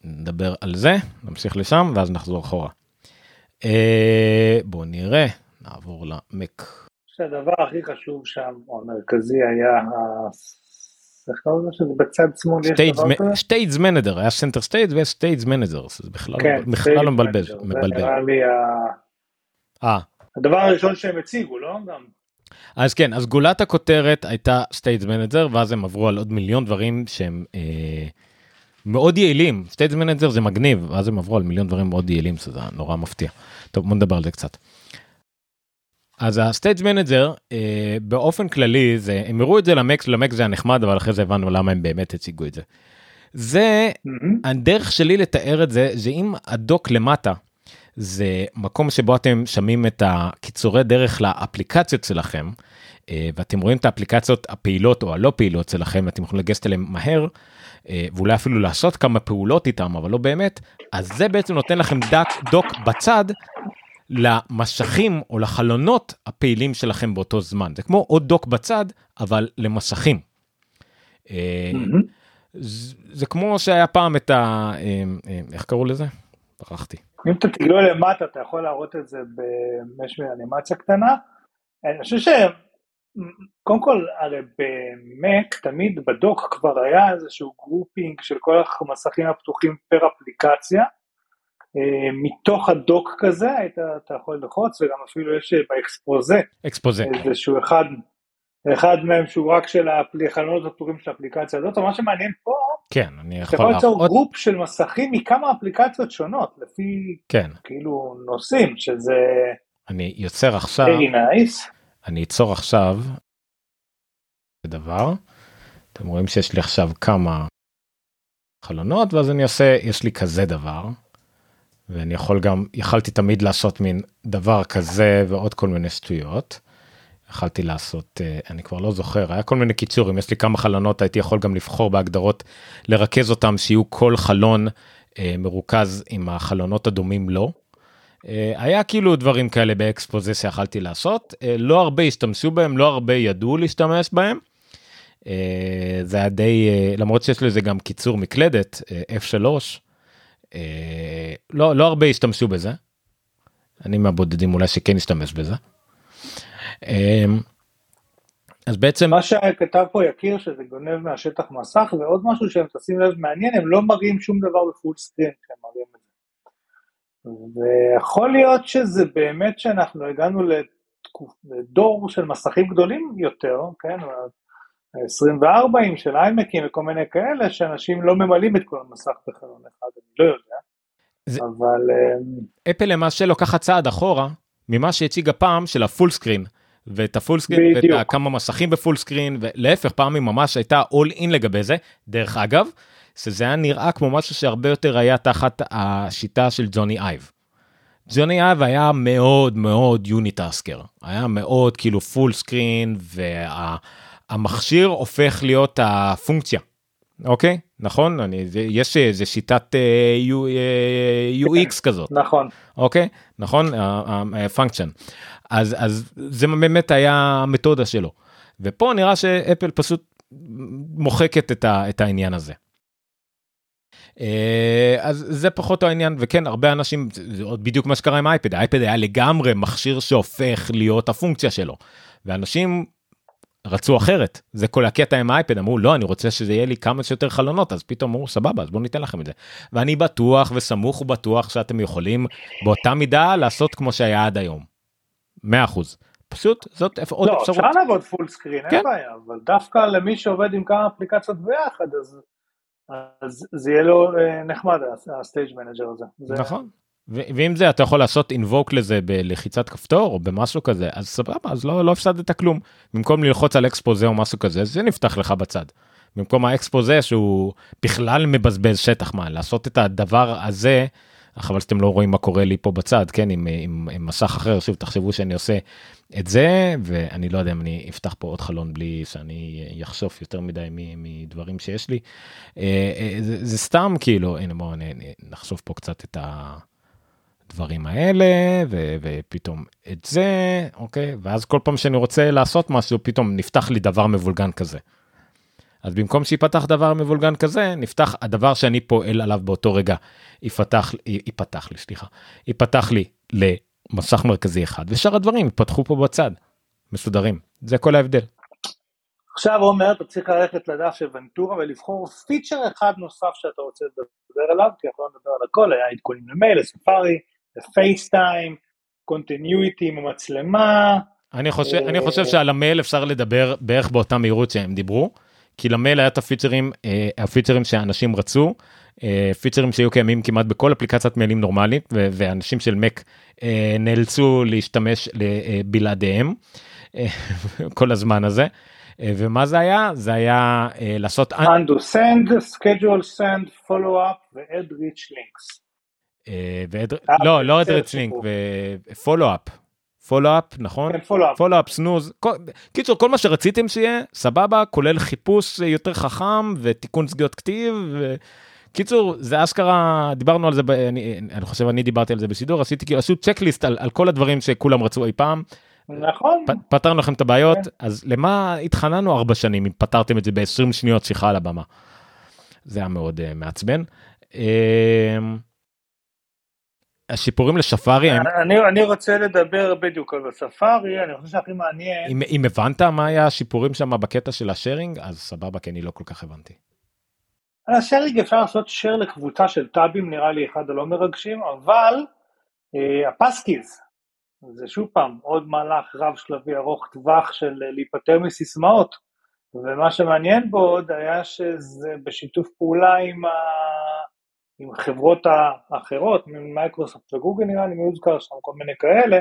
נדבר על זה, נמשיך לשם ואז נחזור אחורה. אה, בואו נראה, נעבור למק. שהדבר הכי חשוב שם, או המרכזי, היה. איך קוראים לזה? בצד שמאל יש דבר כזה? Stage Manager, היה Center Stage ויש Stage Manager, זה בכלל כן, לא- בכלל לא מבלבל. אה, הדבר הראשון שהם הציגו, לא? גם. אז כן, אז גולת הכותרת הייתה Stage Manager, ואז הם עברו על עוד מיליון דברים שהם, אה, מאוד יעילים, Stage Manager זה מגניב, ואז הם עברו על מיליון דברים מאוד יעילים, שזה נורא מפתיע. טוב, בוא נדבר על זה קצת. אז ה Stage Manager אה, באופן כללי זה הם הראו את זה למק למק זה הנחמד אבל אחרי זה הבנו למה הם באמת הציגו את זה. זה מהמם. הדרך שלי לתאר את זה זה אם ה dock למטה זה מקום שבו אתם שמים את הקיצורי דרך לאפליקציות שלכם אה, ואתם רואים את האפליקציות הפעילות או הלא פעילות שלכם אתם יכולים לגשת אליהם מהר אה, ואולי אפילו לעשות כמה פעולות איתם אבל לא באמת אז זה בעצם נותן לכם דק דוק בצד למשכים או לחלונות הפעילים שלכם באותו זמן זה כמו עוד דוק בצד אבל למסכים. אה, מהמם. זה זה כמו שהיה פעם את ה... אה, אה, איך קראו לזה? ברחתי. אם אתה תגלול למטה אתה יכול להראות את זה ממש אנימציה קטנה. אני חושב ש... קודם כל הרי ב Mac תמיד ב dock כבר היה איזשהו grouping של כל המסכים הפתוחים פר אפליקציה. אה, מתוך ה dock כזה היית אתה יכול ללחוץ וגם אפילו יש ב Exposé Exposé. איזשהו אחד, אחד מהם שהוא רק של החלונות הפתוחים של האפליקציה הזאת, מה שמעניין פה, כן, אני אתה יכול יכול ליצור. group של מסכים מכמה אפליקציות שונות, לפי כן, כאילו נושאים, שזה אני יוצר עכשיו, very nice. אני אצור עכשיו דבר. אתם רואים שיש לי עכשיו כמה חלונות ואז אני עושה, יש לי כזה דבר. ואני יכול גם, יכלתי תמיד לעשות מין דבר כזה ועוד כל מיני שטויות. יכלתי לעשות, אה, אני כבר לא זוכר, היה כל מיני קיצורים, יש לי כמה חלונות, הייתי יכול גם לבחור בהגדרות, לרכז אותם, שיהיו כל חלון אה, מרוכז עם החלונות הדומים לו. אה, היה כאילו דברים כאלה באקספוזיציה שיכלתי לעשות, לא הרבה השתמשו בהם, לא הרבה ידעו להשתמש בהם. זה היה די, למרות שיש לזה גם קיצור מקלדת, אה, F3, אה, לא, לא הרבה השתמשו בזה. אני מהבודדים אולי שכן השתמש בזה. אה, אז בעצם, מה שכתב פה יקיר שזה גונב מהשטח מסך, ועוד משהו שהם תשים לב מעניין, הם לא מראים שום דבר בפול סקרין כשהם מראים את זה. ויכול להיות שזה באמת שאנחנו הגענו לדור של מסכים גדולים יותר, כן, ה-24 של איימקים וכל מיני כאלה, שאנשים לא ממלאים את כל המסך בחלון אחד, אני לא יודע. זה- אבל אה, אפל למעשה לוקחת צעד אחורה ממה שהציגה פעם של ה full screen. ואת ה full screen, ואת כמה מסכים ב full screen, ולהפך פעם היא ממש הייתה all in לגבי זה. דרך אגב, שזה היה נראה כמו משהו שהרבה יותר היה תחת השיטה של ג'וני אייב. ג'וני אייב היה מאוד מאוד unitasker, היה מאוד כאילו full screen, והמכשיר הופך להיות הפונקציה. אוקיי? נכון? אני, זה, יש איזה שיטת אה, U, אה, UX כזאת. נכון, אוקיי נכון ה function אז אז זה באמת היה המתודה שלו. ופה נראה שאפל פשוט מוחקת את, ה, את העניין הזה. אה, אז זה פחות העניין וכן הרבה אנשים זה עוד בדיוק מה שקרה עם אייפד האייפד היה לגמרי מכשיר שהופך להיות הפונקציה שלו. ואנשים רצו אחרת. זה כל הקטע עם האייפד אמרו לא אני רוצה שזה יהיה לי כמה שיותר חלונות אז פתאום אמרו סבבה אז בוא ניתן לכם את זה ואני בטוח וסמוך ובטוח שאתם יכולים באותה מידה לעשות כמו שהיה עד היום. 100% פשוט זאת אפ- עוד לא, אפשרות. אפשר לעבוד full screen, כן. אין בעיה, אבל דווקא למי שעובד עם כמה אפליקציות ביחד, אז, אז זה יהיה לו אה, נחמד, ה Stage Manager הזה. זה, נכון. ואם זה אתה יכול לעשות invoke לזה בלחיצת כפתור או במשהו כזה אז סבבה אז לא לא הפסדת כלום במקום ללחוץ על Exposé או משהו כזה זה נפתח לך בצד. במקום האקספוזה שהוא בכלל מבזבז שטח מה לעשות את הדבר הזה חבל שאתם לא רואים מה קורה לי פה בצד כן עם, עם, עם מסך אחר שוב תחשבו שאני עושה את זה ואני לא יודע אם אני אפתח פה עוד חלון בלי שאני אחשוף יותר מדי מדברים שיש לי. אה, אה, זה, זה סתם כאילו הנה בואו נחשוף פה קצת את ה... דברים האלה ו- ופתאום את זה אוקיי ואז כל פעם שאני רוצה לעשות משהו פתאום נפתח לי דבר מבולגן כזה. אז במקום שיפתח דבר מבולגן כזה נפתח הדבר שאני פועל עליו באותו רגע יפתח ייפתח לי סליחה ייפתח לי למסך מרכזי אחד ושאר הדברים יפתחו פה בצד מסודרים. זה כל ההבדל. עכשיו עומר, אתה צריך ללכת לדף של ונטורה ולבחור פיצ'ר אחד נוסף שאתה רוצה לדבר עליו, כי אנחנו לא נדבר על הכל, היה עדכונים למייל, לספארי, לפייסטיים, Continuity עם המצלמה, אני חושב אני חושב שעל המייל אפשר לדבר בערך באותה מהירות שהם דיברו כי למייל היה את הפיצ'רים, אה, הפיצ'רים שאנשים רצו, אה, פיצ'רים שהיו קיימים כמעט בכל אפליקציית מיילים נורמלית, ואנשים של מק אה, נאלצו להשתמש בלעדיהם כל הזמן הזה. ומה זה היה? זה היה לעשות... undo send, schedule send, follow up ו-add rich links. לא, לא add rich link, ו-follow up. follow-up, נכון? כן, פולו-אפ. follow-up, snooze. קיצור, כל מה שרציתם שיהיה, סבבה, כולל חיפוש יותר חכם ותיקון שגיאות כתיב. ו... קיצור, זה אשכרה, דיברנו על זה, ב... אני, אני חושב אני דיברתי על זה בשידור, עשיתי כאילו, עשו checklist על, על כל הדברים שכולם רצו אי פעם. נכון. פ, פתרנו לכם את הבעיות, כן. אז למה התחננו ארבע שנים אם פתרתם את זה ב-20 שניות שיחה על הבמה. זה היה מאוד uh, מעצבן. Uh, השיפורים לשפארי אני, אני רוצה לדבר בדיוק על הספארי אני חושב שהכי מעניין אם, אם הבנת מה היה השיפורים שם בקטע של השארינג אז סבבה כי אני לא כל כך הבנתי. על השארינג אפשר לעשות שייר לקבוצה של טאבים נראה לי אחד הלא מרגשים אבל אה, הפסקיז זה שוב פעם עוד מהלך רב שלבי ארוך טווח של אה, להיפטר מסיסמאות ומה שמעניין בו עוד היה שזה בשיתוף פעולה עם ה... עם חברות האחרות, מייקרוסופט וגוגל נראה לי, מי הוזכר שם, כל מיני כאלה,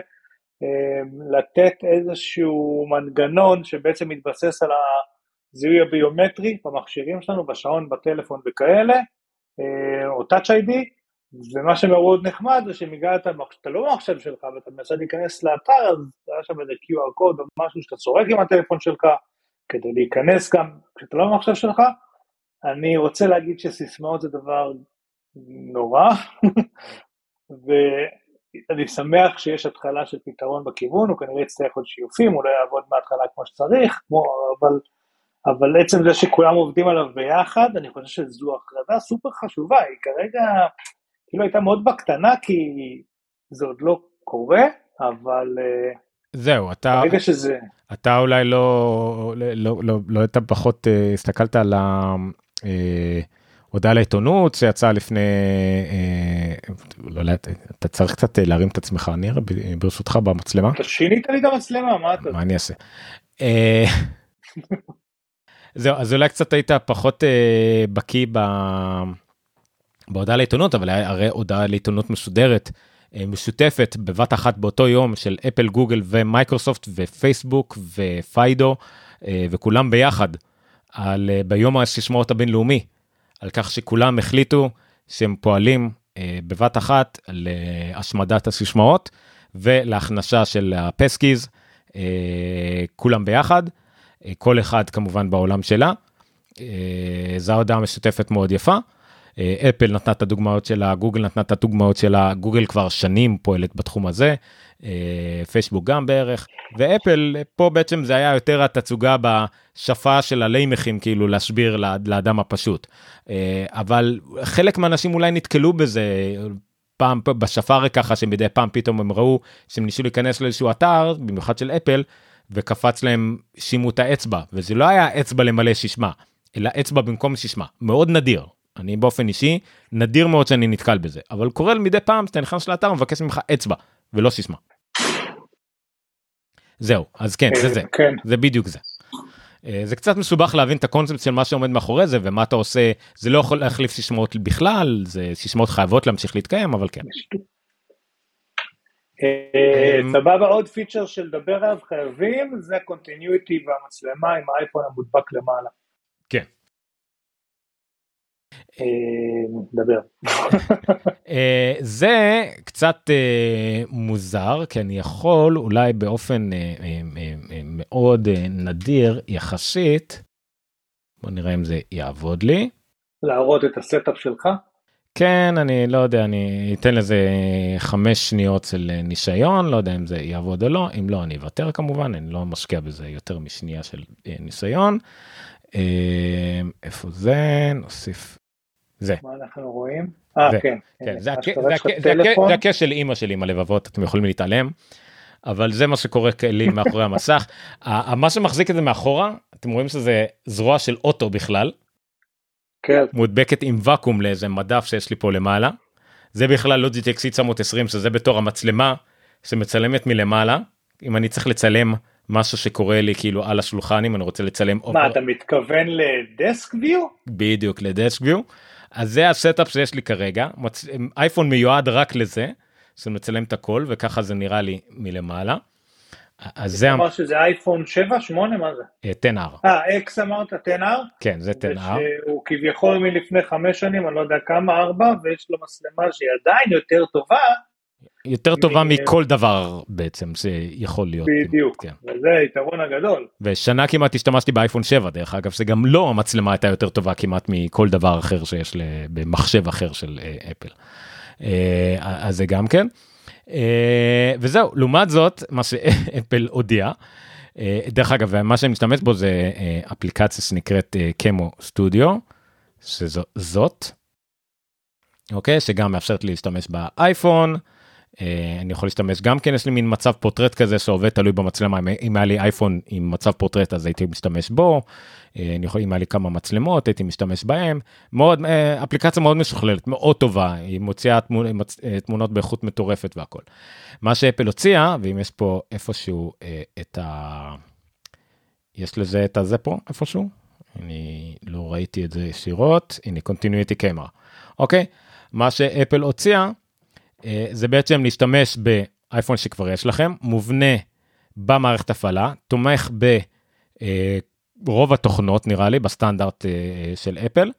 אמ, לתת איזשהו מנגנון שבעצם מתבסס על הזיהוי הביומטרי במכשירים שלנו, בשעון, בטלפון וכאלה, אה, או Touch ID, ומה שמאוד נחמד זה שאם הגעת, אתה לא במחשב שלך ואתה מנסה להיכנס לאתר, אז היה שם איזה QR קוד או משהו שאתה צורק עם הטלפון שלך, כדי להיכנס גם כשאתה לא במחשב שלך. אני רוצה להגיד שסיסמאות זה דבר נורא, ואני שמח שיש התחלה של פתרון בכיוון, הוא כנראה יצטרך עוד שיופים, הוא לא יעבוד מההתחלה כמו שצריך, כמו, אבל, אבל עצם זה שכולם עובדים עליו ביחד, אני חושב שזו הכרזה סופר חשובה, היא כרגע כאילו הייתה מאוד בקטנה, כי זה עוד לא קורה, אבל... אה, זהו, אתה, ברגע שזה... אתה אולי לא, לא, לא, לא, לא אתה פחות אה, הסתכלת על ה... אה, הודעה לעיתונות שיצאה לפני, אה, לא יודע, אתה צריך קצת אה, להרים את עצמך, ניר, ברשותך במצלמה. אתה שינית לי את המצלמה, מה אתה? מה אני אעשה? אה, זהו, אז אולי קצת היית פחות אה, בקיא. בהודעה לעיתונות, אבל הרי הודעה לעיתונות מסודרת, אה, משותפת בבת אחת באותו יום של אפל, גוגל ומייקרוסופט ופייסבוק ו FIDO אה, וכולם ביחד, על, אה, ביום הסיסמאות הבינלאומי. על כך שכולם החליטו שהם פועלים אה, בבת אחת להשמדת הסיסמאות ולהכנסה של ה passkeys, אה, כולם ביחד, אה, כל אחד כמובן בעולם שלה. אה, זו הודעה משותפת מאוד יפה. אה, אפל נתנה את הדוגמאות שלה, גוגל נתנה את הדוגמאות שלה, גוגל כבר שנים פועלת בתחום הזה, פייסבוק גם בערך, ואפל, פה בעצם זה היה יותר התצוגה בשפה של הליימכים, כאילו להסביר לאדם הפשוט. אה, אבל חלק מהאנשים אולי נתקלו בזה. פעם בשפארי ככה שמדי פעם פתאום הם ראו שהם ניסו להיכנס לאיזשהו אתר במיוחד של אפל וקפץ להם שימו את האצבע וזה לא היה אצבע למלא שישמע אלא אצבע במקום שישמע מאוד נדיר אני באופן אישי נדיר מאוד שאני נתקל בזה אבל קורה מדי פעם שאתה נכנס לאתר ומבקש ממך אצבע ולא סיסמה. זהו אז כן זה זה כן. זה בדיוק זה. אה, זה קצת מסובך להבין את הקונספט של מה שעומד מאחורי זה ומה אתה עושה זה לא יכול להחליף סיסמאות בכלל זה סיסמאות חייבות להמשיך להתקיים אבל כן. אה, סבבה עוד פיצ'ר של לדבר עליו חייבים זה Continuity והמצלמה עם האייפון המודבק למעלה. כן. דבר. אה, זה קצת אה, מוזר כי אני יכול אולי באופן אה, מאוד נדיר יחסית. בוא נראה אם זה יעבוד לי. להראות את ה setup שלך? כן אני לא יודע אני אתן לזה חמש שניות של ניסיון לא יודע אם זה יעבוד או לא אם לא אני אוותר כמובן אני לא משקיע בזה יותר משנייה של ניסיון. איפה זה נוסיף זה. מה אנחנו רואים? אה כן. כן. זה הכס של אימא שלי עם הלבבות אתם יכולים להתעלם. אבל זה מה שקורה לי מאחורי המסך. מה שמחזיק את זה מאחורה אתם רואים שזה זרוע של אוטו בכלל. כן. מודבקת עם ואקום לאיזה מדף שיש לי פה למעלה. זה בכלל לוג'יטק C920 שזה בתור המצלמה שמצלמת מלמעלה אם אני צריך לצלם משהו שקורה לי כאילו על השולחן אם אני רוצה לצלם מה אתה מתכוון ל desk view? בדיוק ל desk view. אז זה ה setup שיש לי כרגע מצ... אייפון מיועד רק לזה. שמצלם את הכל וככה זה נראה לי מלמעלה. אז זה... אמר שזה אייפון 7, 8, מה זה? 10R. אה, X אמרת 10R? כן, זה 10R. שהוא כביכול מלפני 5 שנים, אני לא יודע כמה, 4, ויש לו מצלמה שהיא עדיין יותר טובה. יותר טובה מכל דבר בעצם שיכול להיות. בדיוק, כן. וזה היתרון הגדול. ושנה כמעט השתמשתי באייפון 7 דרך אגב, שגם לא המצלמה הייתה יותר טובה כמעט מכל דבר אחר שיש במחשב אחר של אפל. אה, אז זה גם כן. אה, וזהו, לעומת זאת, מה שאפל הודיע, אה, דרך אגב, מה שאני משתמש בו זה אפליקציה שנקראת קמו סטודיו, שזאת, אוקיי, שגם מאפשרת להשתמש באייפון. אני יכול להשתמש גם כן יש לי מין מצב פורטרט כזה שעובד תלוי במצלמה אם היה לי אייפון עם מצב פורטרט אז הייתי משתמש בו. אני יכול אם היה לי כמה מצלמות הייתי משתמש בהם מאוד אפליקציה מאוד משוכללת מאוד טובה היא מוציאה תמונות באיכות מטורפת והכל. מה שאפל הוציאה ואם יש פה איפשהו את ה... יש לזה את הזה פה איפשהו אני לא ראיתי את זה ישירות הנה continuity camera אוקיי מה שאפל הוציאה. אה, זה בעצם להשתמש באייפון שכבר יש לכם, מובנה במערכת הפעלה, תומך ברוב אה, התוכנות נראה לי, בסטנדרט אה, של אפל.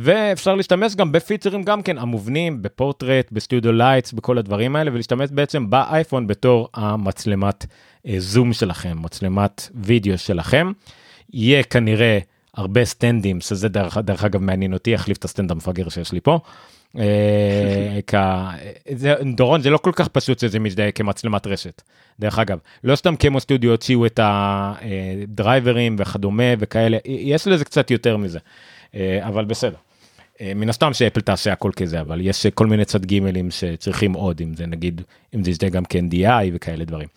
ואפשר להשתמש גם בפיצרים גם כן המובנים בפורטרט ב studio lights בכל הדברים האלה ולהשתמש בעצם באייפון בתור המצלמת זום שלכם מצלמת וידאו שלכם. יהיה כנראה הרבה סטנדים שזה דרך, דרך אגב מעניין אותי יחליף את הסטנד המפגר שיש לי פה. אה, דורון זה לא כל כך פשוט שזה מזדהה כמצלמת רשת. דרך אגב, לא סתם Camo Studio הוציאו את הדרייברים וכדומה וכאלה, יש לזה קצת יותר מזה, אה, אבל בסדר. אה, מן הסתם שאפל תעשה הכל כזה, אבל יש כל מיני צד גימלים שצריכים עוד, אם זה נגיד, אם זה יזדהה גם כן DI וכאלה דברים.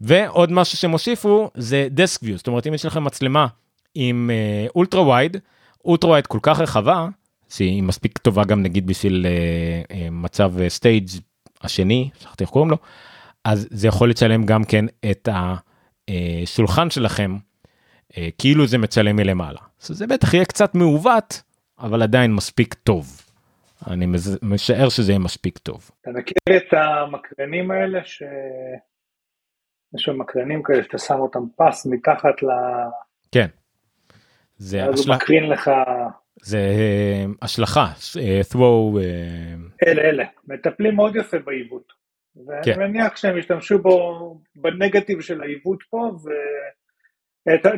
ועוד משהו שהם הוסיפו זה desk view, זאת אומרת אם יש לכם מצלמה עם ultra wide, ultra wide כל כך רחבה, שהיא מספיק טובה גם נגיד בשביל uh, uh, מצב stage uh, השני, שכחתי איך קוראים לו, אז זה יכול לצלם גם כן את השולחן שלכם, uh, כאילו זה מצלם מלמעלה. אז זה בטח יהיה קצת מעוות, אבל עדיין מספיק טוב. אני משער שזה יהיה מספיק טוב. אתה מכיר את המקרנים האלה ש... יש שם מקרנים כאלה שאתה שם אותם פס מתחת ל... כן. זה אז הוא מקרין לך זה אה, השלכה, אה, throw. אה, אלה אלה, מטפלים מאוד יפה בעיוות. ואני כן. מניח שהם ישתמשו בו בנגטיב של העיוות פה,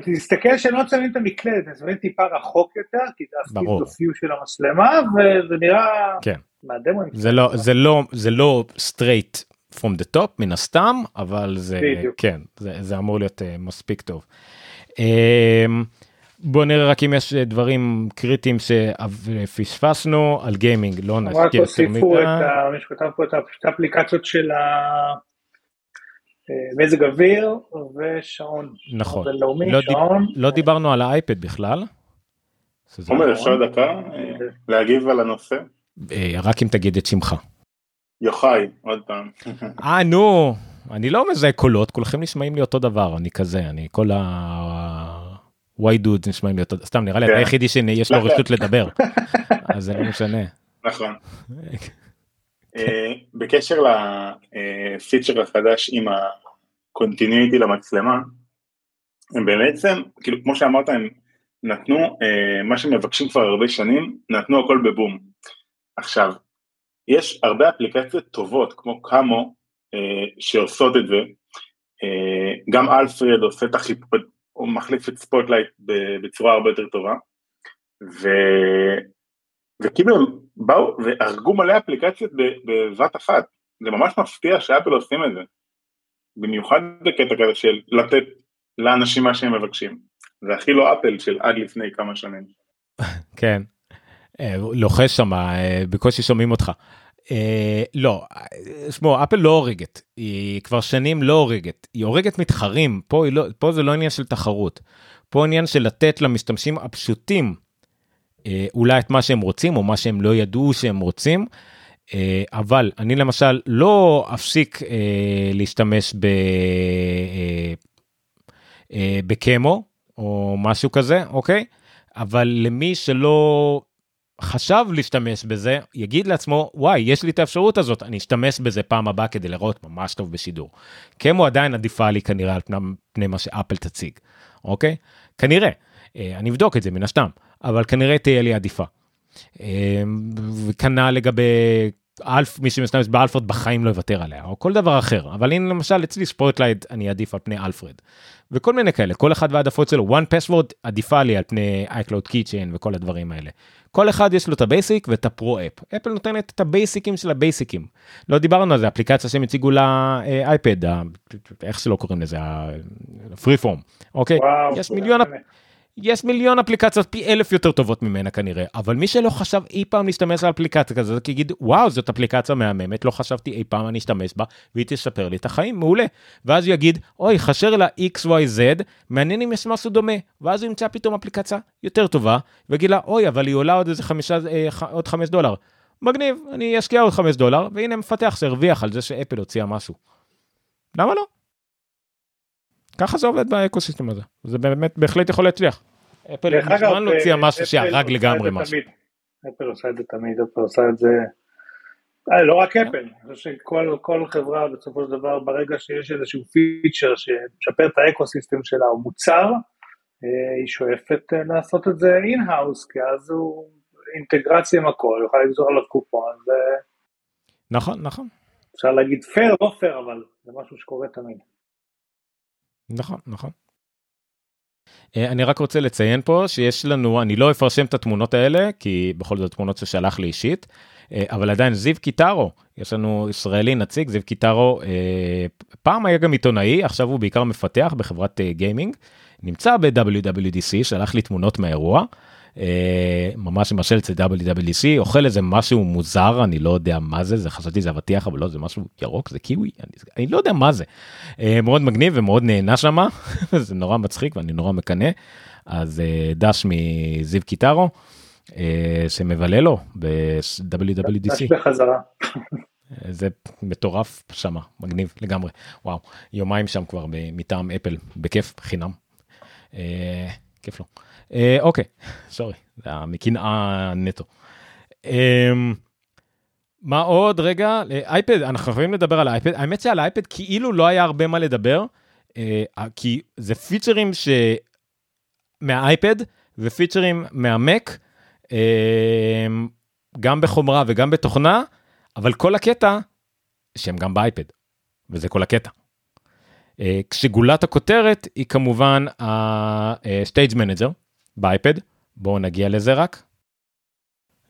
ותסתכל שהם לא מצלמים את המקלדת, הם מצלמים טיפה רחוק יותר, כי זה דופיו של המצלמה, וזה נראה... כן. זה לא, זה לא, זה לא straight from the top מן הסתם, אבל זה, בדיוק. כן, זה, זה אמור להיות מספיק טוב. Uh, בוא נראה רק אם יש אה, דברים קריטיים שפספסנו על גיימינג לא נזכיר יותר מדי. רק הוסיפו את מי שכתב פה את האפליקציות של המזג אה, אוויר ושעון. נכון. לא, שעון. לא דיברנו על האייפד בכלל. עומר אפשר דקה אה, להגיב על הנושא? רק אם תגיד את שמך. יוחאי עוד פעם. אה נו אני לא מזהה קולות כולכם נשמעים לי אותו דבר אני כזה אני כל ה... וואי דוד נשמעים לי אותו סתם נראה לי אתה כן. היחידי שיש לו רשות לדבר אז זה לא משנה. נכון. אה, בקשר לפיצ'ר החדש עם ה continuity למצלמה הם בעצם כאילו כמו שאמרת הם נתנו אה, מה שמבקשים כבר הרבה שנים נתנו הכל בבום. עכשיו יש הרבה אפליקציות טובות כמו Camo אה, שעושות את זה גם Alfred עושה את החיפוש הוא מחליף את Spotlight בצורה הרבה יותר טובה, ו... וכאילו הם באו והרגו מלא אפליקציות בבת אחת, זה ממש מפתיע שאפל עושים את זה, במיוחד בקטע כזה של לתת לאנשים מה שהם מבקשים, זה הכי לא אפל של עד לפני כמה שנים. כן, אה, לוחש שם, אה, בקושי שומעים אותך. אה, לא, שמעו, אפל לא הורגת, היא כבר שנים לא הורגת, היא הורגת מתחרים, פה, לא, פה זה לא עניין של תחרות, פה עניין של לתת למשתמשים הפשוטים אה, אולי את מה שהם רוצים או מה שהם לא ידעו שהם רוצים, אה, אבל אני למשל לא אפסיק אה, להשתמש ב... אה, בקמו או משהו כזה, אוקיי? אבל למי שלא חשב להשתמש בזה, יגיד לעצמו, וואי, יש לי את האפשרות הזאת, אני אשתמש בזה פעם הבאה כדי לראות ממש טוב בשידור. קמו עדיין עדיפה לי כנראה על פני, מה שאפל תציג, אוקיי? כנראה, אה, אני אבדוק את זה מן הסתם, אבל כנראה תהיה לי עדיפה. אה, וכנ"ל לגבי אלף, מי שמשתמש ב Alfred בחיים לא יוותר עליה, או כל דבר אחר. אבל הנה למשל אצלי Spotlight אני אעדיף על פני Alfred. וכל מיני כאלה, כל אחד והעדפות שלו, one password עדיפה לי על פני iCloud Keychain וכל הדברים האלה. כל אחד יש לו את ה basic ואת ה pro app. אפל נותנת את הבייסיקים של הבייסיקים. לא דיברנו על זה, אפליקציה שהם הציגו לאייפד, איך שלא קוראים לזה, הפרי פורם, אוקיי? וואו, יש מיליון... יש מיליון אפליקציות פי אלף יותר טובות ממנה כנראה, אבל מי שלא חשב אי פעם להשתמש באפליקציה כזאת, יגיד וואו זאת אפליקציה מהממת, לא חשבתי אי פעם אני אשתמש בה, והיא תשפר לי את החיים, מעולה. ואז הוא יגיד, אוי חשר לה XYZ, מעניין אם יש משהו דומה, ואז הוא ימצא פתאום אפליקציה יותר טובה, ויגיד לה, אוי אבל היא עולה עוד איזה חמישה, אה, עוד חמש דולר. מגניב, אני אשקיע עוד חמש דולר, והנה מפתח שהרוויח על זה שאפל הוציאה משהו. למה לא? ככה זה עובד ב ecosystem הזה, זה באמת בהחלט יכול להצליח. אפל מזמן לא הוציאה משהו שהרג לגמרי משהו. אפל עושה את זה תמיד, אפל עושה את זה, אה, לא רק אפל, אני חושב שכל חברה בסופו של דבר ברגע שיש איזשהו פיצ'ר שמשפר את ה ecosystem שלה או מוצר, אה, היא שואפת אה, לעשות את זה in-house, כי אז הוא אינטגרציה עם הכל, יוכל לגזור עליו קופון. נכון, נכון. אפשר להגיד פייר, לא פייר, אבל זה משהו שקורה תמיד. נכון, נכון. אה, אני רק רוצה לציין פה שיש לנו, אני לא אפרשם את התמונות האלה, כי בכל זאת תמונות ששלח לי אישית, אה, אבל עדיין זיו קיטרו, יש לנו ישראלי נציג, זיו קיטרו, אה, פעם היה גם עיתונאי, עכשיו הוא בעיקר מפתח בחברת גיימינג, נמצא ב-WWDC, שלח לי תמונות מהאירוע. אה, ממש למשל אצל WWDC אוכל איזה משהו מוזר אני לא יודע מה זה זה חשבתי זה אבטיח אבל לא זה משהו ירוק זה קיווי אני, אני לא יודע מה זה אה, מאוד מגניב ומאוד נהנה שמה זה נורא מצחיק ואני נורא מקנא אז אה, דש מזיו קיטרו שמבלה לו ב-WWDC. בחזרה. זה מטורף שמה מגניב לגמרי וואו יומיים שם כבר מטעם אפל בכיף חינם. כיף לו. אה, אוקיי, סורי, זה מקנאה נטו. אה, מה עוד רגע אייפד אנחנו יכולים לדבר על אייפד האמת שעל אייפד כאילו לא היה הרבה מה לדבר אה, כי זה פיצ'רים מהאייפד ופיצ'רים מהמק אה, גם בחומרה וגם בתוכנה אבל כל הקטע שהם גם באייפד וזה כל הקטע. אה, כשגולת הכותרת היא כמובן ה-stage manager באייפד, בואו נגיע לזה רק.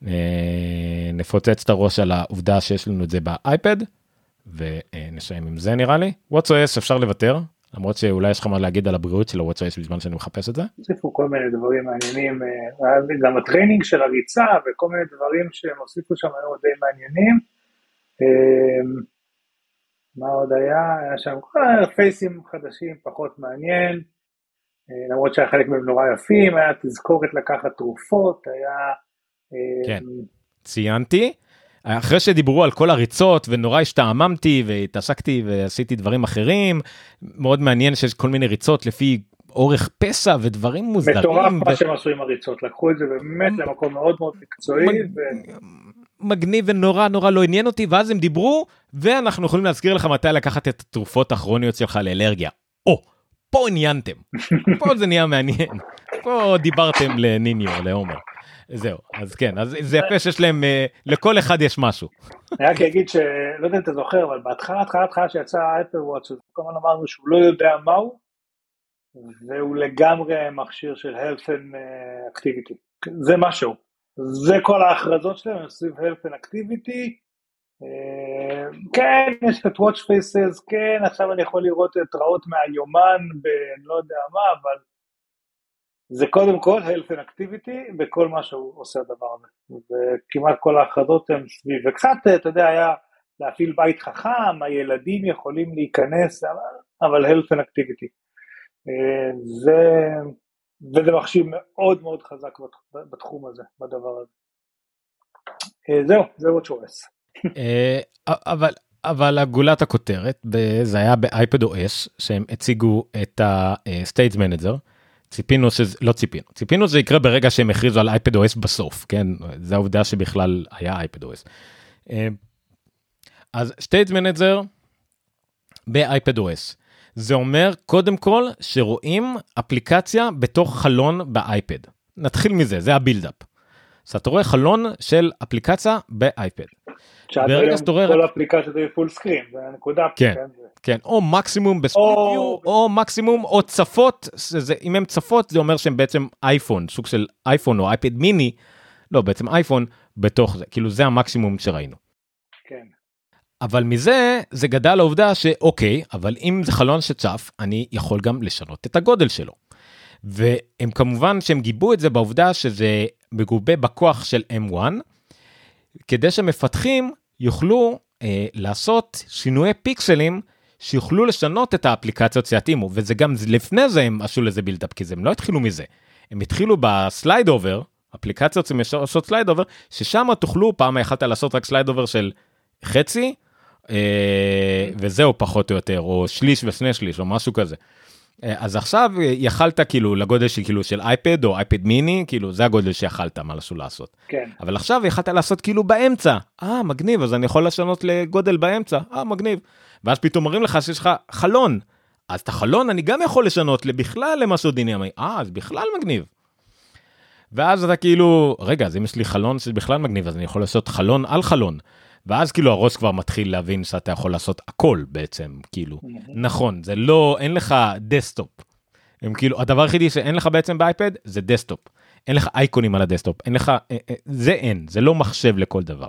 אה, נפוצץ את הראש על העובדה שיש לנו את זה באייפד, ונסיים עם זה נראה לי. WatchOS אפשר לוותר, למרות שאולי יש לך מה להגיד על הבריאות של ה-WatchOS בזמן שאני מחפש את זה. הוסיפו כל מיני דברים מעניינים, אה, גם ה training של הריצה וכל מיני דברים שהם הוסיפו שם היו די מעניינים. אה, מה עוד היה? היה שם פייסים חדשים פחות מעניין. אה, למרות שהיה חלק מהם נורא יפים, היה תזכורת לקחת תרופות, היה... אה, כן, ציינתי. אחרי שדיברו על כל הריצות ונורא השתעממתי והתעסקתי ועשיתי דברים אחרים, מאוד מעניין שיש כל מיני ריצות לפי אורך פסע ודברים מוזרים. מטורף ו... מה שהם עשו עם הריצות, לקחו את זה באמת למקום מאוד מאוד מקצועי. מג... ו... מגניב ונורא נורא לא עניין אותי ואז הם דיברו ואנחנו יכולים להזכיר לך מתי לקחת את התרופות הכרוניות שלך לאלרגיה. או, פה עניינתם, פה זה נהיה מעניין, פה דיברתם לניניו, לעומר. זהו, אז כן, אז זה יפה שיש להם, אה, לכל אחד יש משהו. אני רק אגיד שלא יודע אם אתה זוכר, אבל בהתחלה, התחלה, התחלה שיצא האפל וואץ', כל הזמן אמרנו שהוא לא יודע מהו, והוא לגמרי מכשיר של health and אה, activity, זה משהו. זה כל ההכרזות שלהם סביב health and activity, כן, יש את watch faces, כן, עכשיו אני יכול לראות התראות מהיומן ב... לא יודע מה, אבל זה קודם כל health and activity בכל מה שהוא עושה הדבר הזה. וכמעט כל ההכרזות הן סביב, וקצת, אתה יודע, היה להפעיל בית חכם, הילדים יכולים להיכנס, אבל health and activity. אה, זה, וזה מכשיר מאוד מאוד חזק בתחום הזה, בדבר הזה. אה, זהו, זה WatchOS. אה, אבל אבל הגולת הכותרת זה היה באייפד OS שהם הציגו את ה-Stage Manager. ציפינו שזה לא ציפינו ציפינו שזה יקרה ברגע שהם הכריזו על אייפד OS בסוף כן זה העובדה שבכלל היה אייפד OS. אה, אז Stage Manager באייפד OS זה אומר קודם כל שרואים אפליקציה בתוך חלון באייפד נתחיל מזה זה ה buildup. אז אתה רואה חלון של אפליקציה באייפד. ברגע שאתה רואה כל אפליקציות היו full screen, זה הנקודה. כן. זה- כן, או מקסימום ב split או- מקסימום או צפות, אם הם צפות זה אומר שהם בעצם אייפון, סוג של אייפון או אייפד מיני, לא בעצם אייפון, בתוך זה, כאילו זה המקסימום שראינו. כן. אבל מזה זה גדל לעובדה שאוקיי, אבל אם זה חלון שצף, אני יכול גם לשנות את הגודל שלו. והם כמובן שהם גיבו את זה בעובדה שזה מגובה בכוח של M1, כדי שמפתחים יוכלו אה, לעשות שינויי פיקסלים שיוכלו לשנות את האפליקציות שיתאימו, וזה גם לפני זה הם עשו לזה buildup, כי הם לא התחילו מזה. הם התחילו ב slide over, אפליקציות שעושות slide over, ששם תוכלו, פעם יכלת לעשות רק slide over של חצי, אה, וזהו פחות או יותר, או שליש ושני שליש, או משהו כזה. אה, אז עכשיו אה, יכלת כאילו לגודל של כאילו של אייפד או אייפד מיני, כאילו זה הגודל שיכלת משהו לעשות. כן. אבל עכשיו יכלת לעשות כאילו באמצע, אה מגניב, אז אני יכול לשנות לגודל באמצע, אה מגניב. ואז פתאום מראים לך שיש לך חלון, אז את החלון אני גם יכול לשנות בכלל למשהו דינמי, אה אז בכלל מגניב. ואז אתה כאילו, רגע, אז אם יש לי חלון שבכלל מגניב, אז אני יכול לעשות חלון על חלון. ואז כאילו הראש כבר מתחיל להבין שאתה יכול לעשות הכל בעצם, כאילו. נכון, זה לא, אין לך desktop. הם כאילו, הדבר היחידי שאין לך בעצם באייפד זה desktop. אין לך אייקונים על ה desktop, אין לך, אה, אה, זה אין, זה לא מחשב לכל דבר.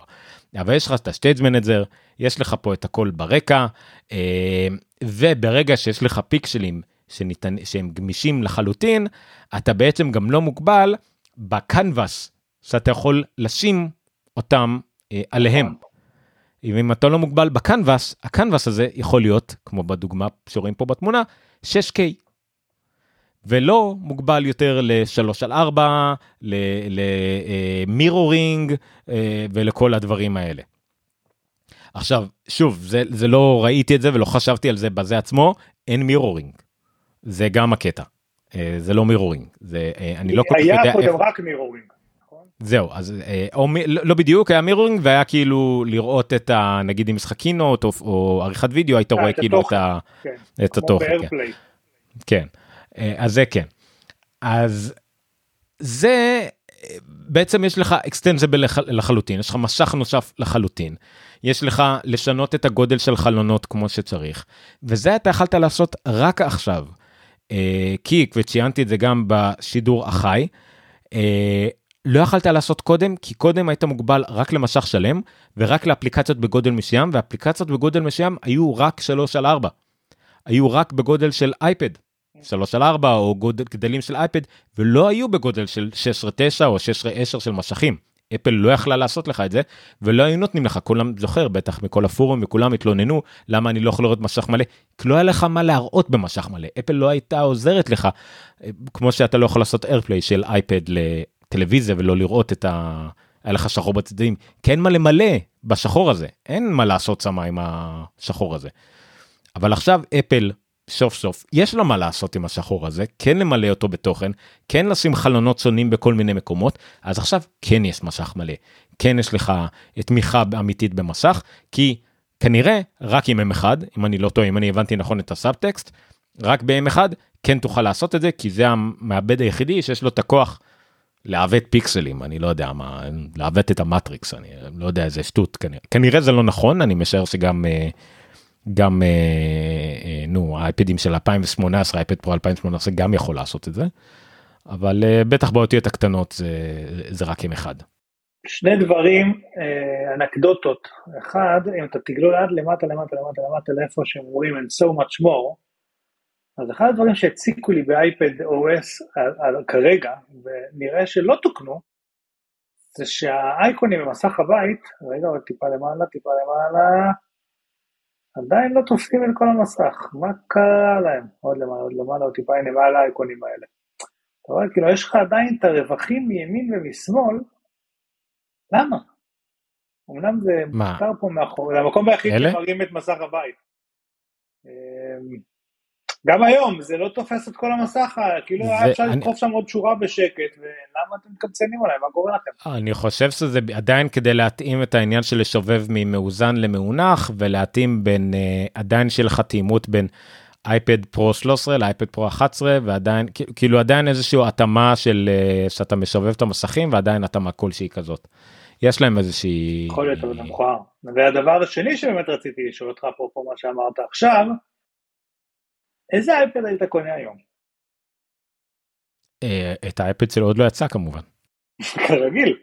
אבל יש לך את ה-stage manager, יש לך פה את הכל ברקע, אה, וברגע שיש לך פיקסלים שניתן, שהם גמישים לחלוטין, אתה בעצם גם לא מוגבל בקנבס שאתה יכול לשים אותם עליהם. אם אתה לא מוגבל בקנבס, הקנבס הזה יכול להיות, כמו בדוגמה שרואים פה בתמונה, 6K. ולא מוגבל יותר ל-3 על 4, למירורינג ולכל הדברים האלה. עכשיו, שוב, זה, זה לא ראיתי את זה ולא חשבתי על זה בזה עצמו, אין מירורינג. זה גם הקטע. אה, זה לא מירורינג. זה, אה, אני לא כל כך יודע היה. קודם רק מירורינג. זהו אז אה, או לא לא בדיוק היה מירורינג והיה כאילו לראות את ה... נגיד אם משחק קינות או, או עריכת וידאו היית אה, רואה את כאילו את. ה... כן. את התוכן. כן. כן. אה, אז זה כן. אז זה אה, בעצם יש לך אקסטנזיבל לחלוטין יש לך משך נוסף לחלוטין יש לך לשנות את הגודל של חלונות כמו שצריך וזה אתה יכלת לעשות רק עכשיו. אה, כי וציינתי את זה גם בשידור החי. לא יכלת לעשות קודם כי קודם היית מוגבל רק למשך שלם ורק לאפליקציות בגודל מסוים ואפליקציות בגודל מסוים היו רק 3 על 4. היו רק בגודל של אייפד 3 על 4 או גודל גדלים של אייפד ולא היו בגודל של 16-9 או 16-10 של משכים. אפל לא יכלה לעשות לך את זה ולא היו נותנים לך כולם זוכר בטח מכל הפורום וכולם התלוננו למה אני לא יכול לראות משך מלא כי לא היה לך מה להראות במשך מלא אפל לא הייתה עוזרת לך אה, כמו שאתה לא יכול לעשות איירפליי של אייפד לטלוויזיה ולא לראות את ה... היה לך שחור בצדדים כן מה למלא בשחור הזה אין מה לעשות שמה עם השחור הזה. אבל עכשיו אפל סוף סוף יש לה מה לעשות עם השחור הזה כן למלא אותו בתוכן כן לשים חלונות שונים בכל מיני מקומות אז עכשיו כן יש מסך מלא כן יש לך תמיכה אמיתית במסך כי כנראה רק עם M1 אם אני לא טועה אם אני הבנתי נכון את הסאבטקסט רק ב-M1 כן תוכל לעשות את זה כי זה המעבד היחידי שיש לו את הכוח לעוות פיקסלים אני לא יודע מה לעוות את המטריקס אני לא יודע איזה שטות כנראה כנראה זה לא נכון אני משער שגם. אה, גם אה, אה, נו האייפדים של 2018 אייפד פרו 2018 גם יכול לעשות את זה. אבל בטח באותיות הקטנות זה, זה רק עם אחד. שני דברים, אנקדוטות. אחד, אם אתה תגלול עד למטה, למטה, למטה, למטה, לאיפה שהם אומרים and so much more, אז אחד הדברים שהציקו לי באייפד OS על, על, כרגע, ונראה שלא תוקנו, זה שהאייקונים במסך הבית, רגע, אבל טיפה למעלה, טיפה למעלה, עדיין לא תופסים את כל המסך, מה קרה להם? עוד למעלה, עוד למעלה, עוד טיפה, הנה, מעל האייקונים האלה. אתה רואה, כאילו, יש לך עדיין את הרווחים מימין ומשמאל, למה? אמנם זה? מותר פה מאחור, זה המקום היחיד? שמראים את מסך הבית. גם היום זה לא תופס את כל המסך, כאילו היה אפשר אני- לדחוף שם עוד שורה בשקט, ולמה אתם מקמצנים עליי, מה קורה לכם? אני חושב שזה עדיין כדי להתאים את העניין של לשובב ממאוזן למאונח ולהתאים בין אה, עדיין שיהיה לך תאימות בין אייפד פרו 13 לאייפד פרו 11 ועדיין כאילו עדיין איזושהי התאמה של אה, שאתה משובב את המסכים ועדיין התאמה כלשהי כזאת. יש להם איזושהי יכול להיות אבל זה מכוער. והדבר השני שבאמת רציתי לשאול אותך, אפרופו מה שאמרת עכשיו, איזה אייפד היית קונה היום? אה, את האייפד שלו עוד לא יצא כמובן. כרגיל.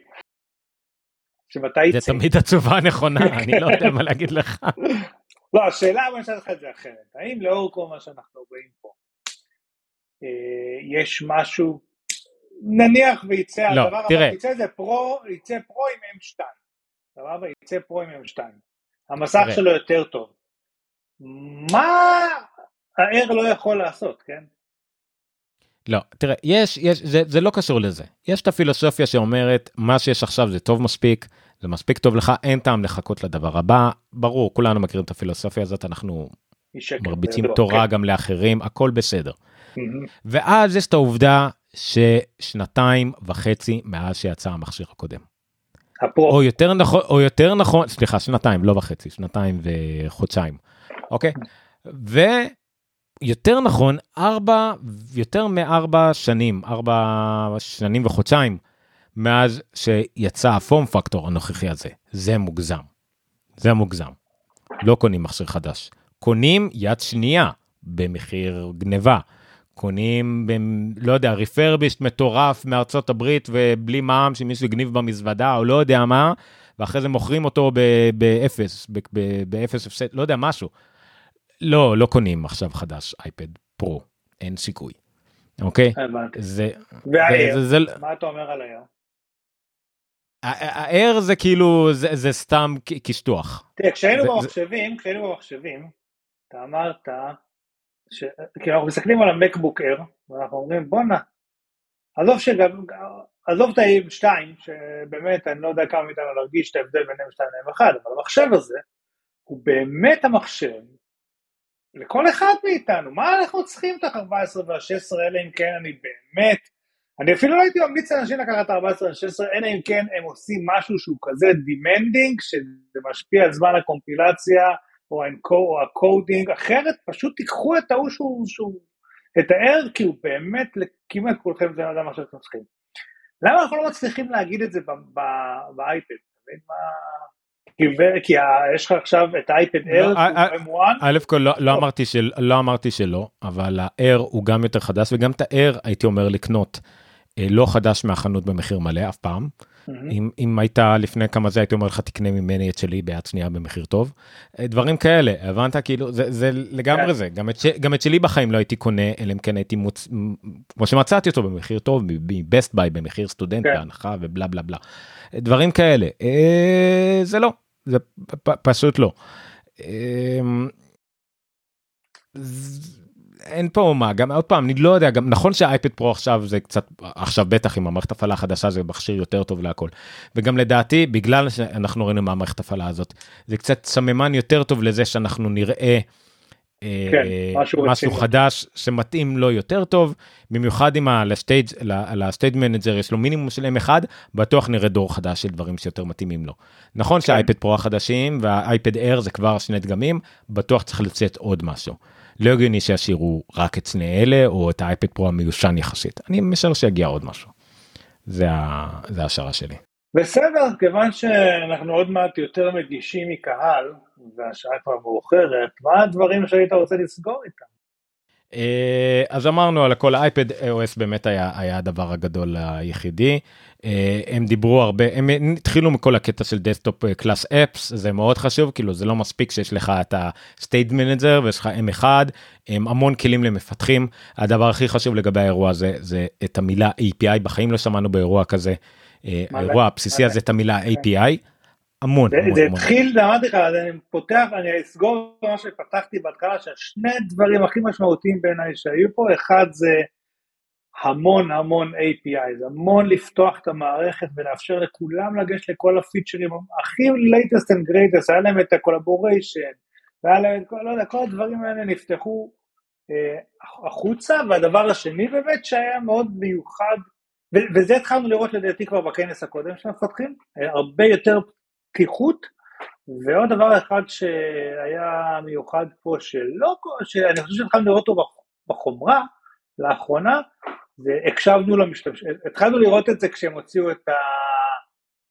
שמתי זה יצא? תמיד התשובה הנכונה אני לא יודע מה להגיד לך. לא, השאלה, בוא נשאל אותך את זה אחרת. האם לאור כל מה שאנחנו רואים פה, אה, יש משהו, נניח ויצא לא, הדבר, תראה. אבל יצא איזה פרו, יצא פרו עם M2. סבבה? יצא פרו עם M2. המסך. שלו יותר טוב. מה ה-Air לא יכול לעשות, כן? לא, תראה, יש, יש, זה, זה לא קשור לזה. יש את הפילוסופיה שאומרת, מה שיש עכשיו זה טוב מספיק, זה מספיק טוב לך, אין טעם לחכות לדבר הבא. ברור, כולנו מכירים את הפילוסופיה הזאת, אנחנו. מרביצים תורה כן. גם לאחרים, הכל בסדר. מהמם. ואז יש את העובדה ששנתיים וחצי מאז שיצא המכשיר הקודם. הפרו, או יותר נכון, או יותר נכון, סליחה, שנתיים, לא וחצי, שנתיים וחודשיים, אוקיי? ויותר נכון, ארבע, יותר מארבע שנים, ארבע שנים וחודשיים, מאז שיצא ה form factor הנוכחי הזה. זה מוגזם. זה מוגזם. לא קונים מכשיר חדש. קונים יד שנייה במחיר גניבה. קונים, לא יודע, refurbished מטורף מארצות הברית ובלי מע"מ שמישהו הגניב במזוודה או לא יודע מה, ואחרי זה מוכרים אותו באפס, באפס הפסד, לא יודע, משהו. לא, לא קונים עכשיו חדש אייפד פרו, אין סיכוי. אוקיי? הבנתי. זה, והאר, זה, זה, מה אתה אומר על האר? האר זה כאילו, זה, זה סתם קשטוח. תראה, כשהיינו במחשבים, כשהיינו במחשבים, אתה אמרת, ש... כי אנחנו מסתכלים על המקבוק אר, ואנחנו אומרים בואנה, עזוב שגם, עזוב את ה-M2, שבאמת אני לא יודע כמה מאיתנו להרגיש את ההבדל בין M2 ל-M1, אבל המחשב הזה, הוא באמת המחשב, לכל אחד מאיתנו, מה אנחנו צריכים את ה-14 וה-16, אלא אם כן אני באמת, אני אפילו לא הייתי ממליץ לאנשים לקחת את ה-14 וה-16, אלא אם כן הם עושים משהו שהוא כזה demanding, שזה משפיע על זמן הקומפילציה, או, או ה coding, אחרת פשוט תיקחו את ההוא שהוא, שהוא, את ה-Air, כי הוא באמת, כמעט כולכם זה אדם מה שאתם צריכים. למה אנחנו לא מצליחים להגיד את זה באייפד? מה... כי, יש לך עכשיו את האייפד לא, Air, אה, שהוא M1, א' כל לא, לא אמרתי לא אמרתי שלא אבל ה-Air הוא גם יותר חדש וגם את ה-Air הייתי אומר לקנות אה, לא חדש מהחנות במחיר מלא אף פעם. אם אם היית לפני כמה זה הייתי אומר לך תקנה ממני את שלי ביד שנייה במחיר טוב. אה, דברים כאלה הבנת? כאילו זה זה לגמרי כן. זה. גם את ש- גם את שלי בחיים לא הייתי קונה אלא אם כן הייתי מוצ... כמו שמצאתי אותו במחיר טוב מבסט ביי במחיר סטודנט כן. בהנחה ובלה בלה בלה. דברים כאלה. אה, זה לא זה פ- פשוט לא. אמ, אין פה מה גם עוד פעם אני לא יודע גם נכון שהאייפד פרו עכשיו זה קצת עכשיו בטח עם המערכת הפעלה החדשה זה מכשיר יותר טוב להכל וגם לדעתי בגלל שאנחנו ראינו מהמערכת הפעלה הזאת זה קצת סממן יותר טוב לזה שאנחנו נראה. אה, כן, משהו משהו רציני. חדש שמתאים לו יותר טוב במיוחד אם ל stage ל Stage Manager יש לו מינימום של M1 בטוח נראה דור חדש של דברים שיותר מתאימים לו. נכון כן. שהאייפד פרו החדשים והאייפד אייר זה כבר שני דגמים בטוח צריך לצאת עוד משהו. לא הגיוני שישאירו רק את שני אלה או את האייפד פרו המיושן יחסית אני משער שיגיע עוד משהו. זה ה- זה ההשערה שלי. בסדר, כיוון שאנחנו עוד מעט יותר מגישים מקהל, והשעה כבר מאוחרת, מה הדברים שהיית רוצה לסגור איתם? אה, אז אמרנו על הכל האייפד OS באמת היה היה הדבר הגדול היחידי אה, הם דיברו הרבה הם התחילו מכל הקטע של desktop class apps זה מאוד חשוב כאילו זה לא מספיק שיש לך את ה-Stage Manager ויש לך M1 הם המון כלים למפתחים הדבר הכי חשוב לגבי האירוע הזה זה את המילה API בחיים לא שמענו באירוע כזה אה? האירוע הבסיסי הזה זה? את המילה API המון זה, המון, זה המון. התחיל, אמרתי לך, אני פותח, אני אסגור מה שפתחתי בהתחלה, שהשני דברים הכי משמעותיים בעיניי שהיו פה, אחד זה המון המון APIs, המון לפתוח את המערכת ולאפשר לכולם לגשת לכל הפיצ'רים הכי latest and greatest, היה להם את ה-collaboration, והיה להם את כל, לא יודע, כל הדברים האלה נפתחו אה, החוצה, והדבר השני באמת שהיה מאוד מיוחד, ו- וזה התחלנו לראות לדעתי כבר בכנס הקודם של המפתחים, אה, הרבה יותר פתיחות, ועוד דבר אחד שהיה מיוחד פה שלא, שאני חושב שהתחלנו לראות אותו בחומרה לאחרונה, זה הקשבנו למשתמשים, התחלנו לראות את זה כשהם הוציאו את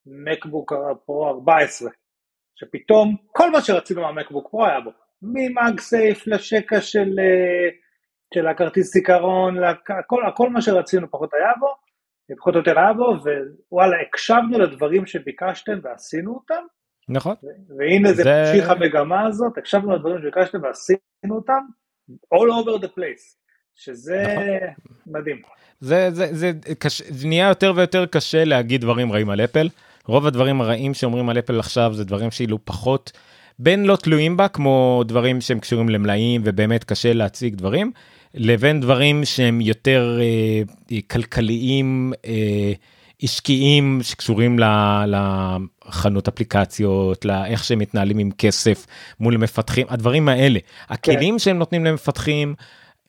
המקבוק פרו 14, שפתאום כל מה שרצינו מהמקבוק פרו היה בו, ממאגסייף לשקע של, של הכרטיס זיכרון, הכל, הכל מה שרצינו פחות היה בו, פחות או יותר היה בו, ווואלה, הקשבנו לדברים שביקשתם ועשינו אותם. נכון. והנה זה המשיך. המגמה הזאת, הקשבנו לדברים שביקשתם ועשינו אותם, all over the place. שזה נכון. מדהים. זה, זה, זה, קש... זה נהיה יותר ויותר קשה להגיד דברים רעים על אפל. רוב הדברים הרעים שאומרים על אפל עכשיו זה דברים שאילו פחות, בין לא תלויים בה, כמו דברים שהם קשורים למלאים ובאמת קשה להציג דברים, לבין דברים שהם יותר אה, כלכליים, אה, עסקיים, שקשורים לחנות אפליקציות, לאיך שהם מתנהלים עם כסף מול מפתחים, הדברים האלה. הכלים כן. שהם נותנים למפתחים,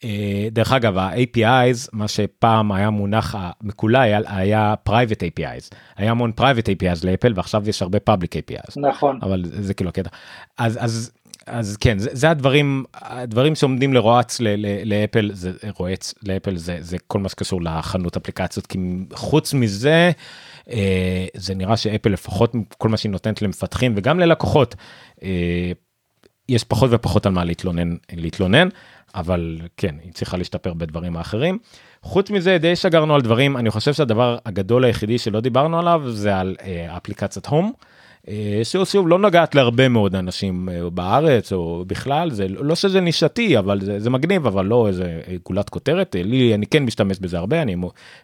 אה, דרך אגב ה-APIs מה שפעם היה מונח מקולי היה, היה private APIs היה המון private APIs לאפל ועכשיו יש הרבה public APIs נכון אבל זה כאילו הקטע אז אז אז כן זה, זה הדברים הדברים שעומדים לרועץ לאפל זה רועץ לאפל זה זה כל מה שקשור לחנות אפליקציות כי חוץ מזה. אה, זה נראה שאפל לפחות כל מה שהיא נותנת למפתחים וגם ללקוחות אה, יש פחות ופחות על מה להתלונן להתלונן אבל כן היא צריכה להשתפר בדברים האחרים. חוץ מזה די שגרנו על דברים אני חושב שהדבר הגדול היחידי שלא דיברנו עליו זה על אה, אפליקציית הום. שוב שוב לא נוגעת להרבה מאוד אנשים אה, בארץ או בכלל זה לא שזה נישתי אבל זה, זה מגניב אבל לא איזה גולת כותרת אה, לי אני כן משתמש בזה הרבה אני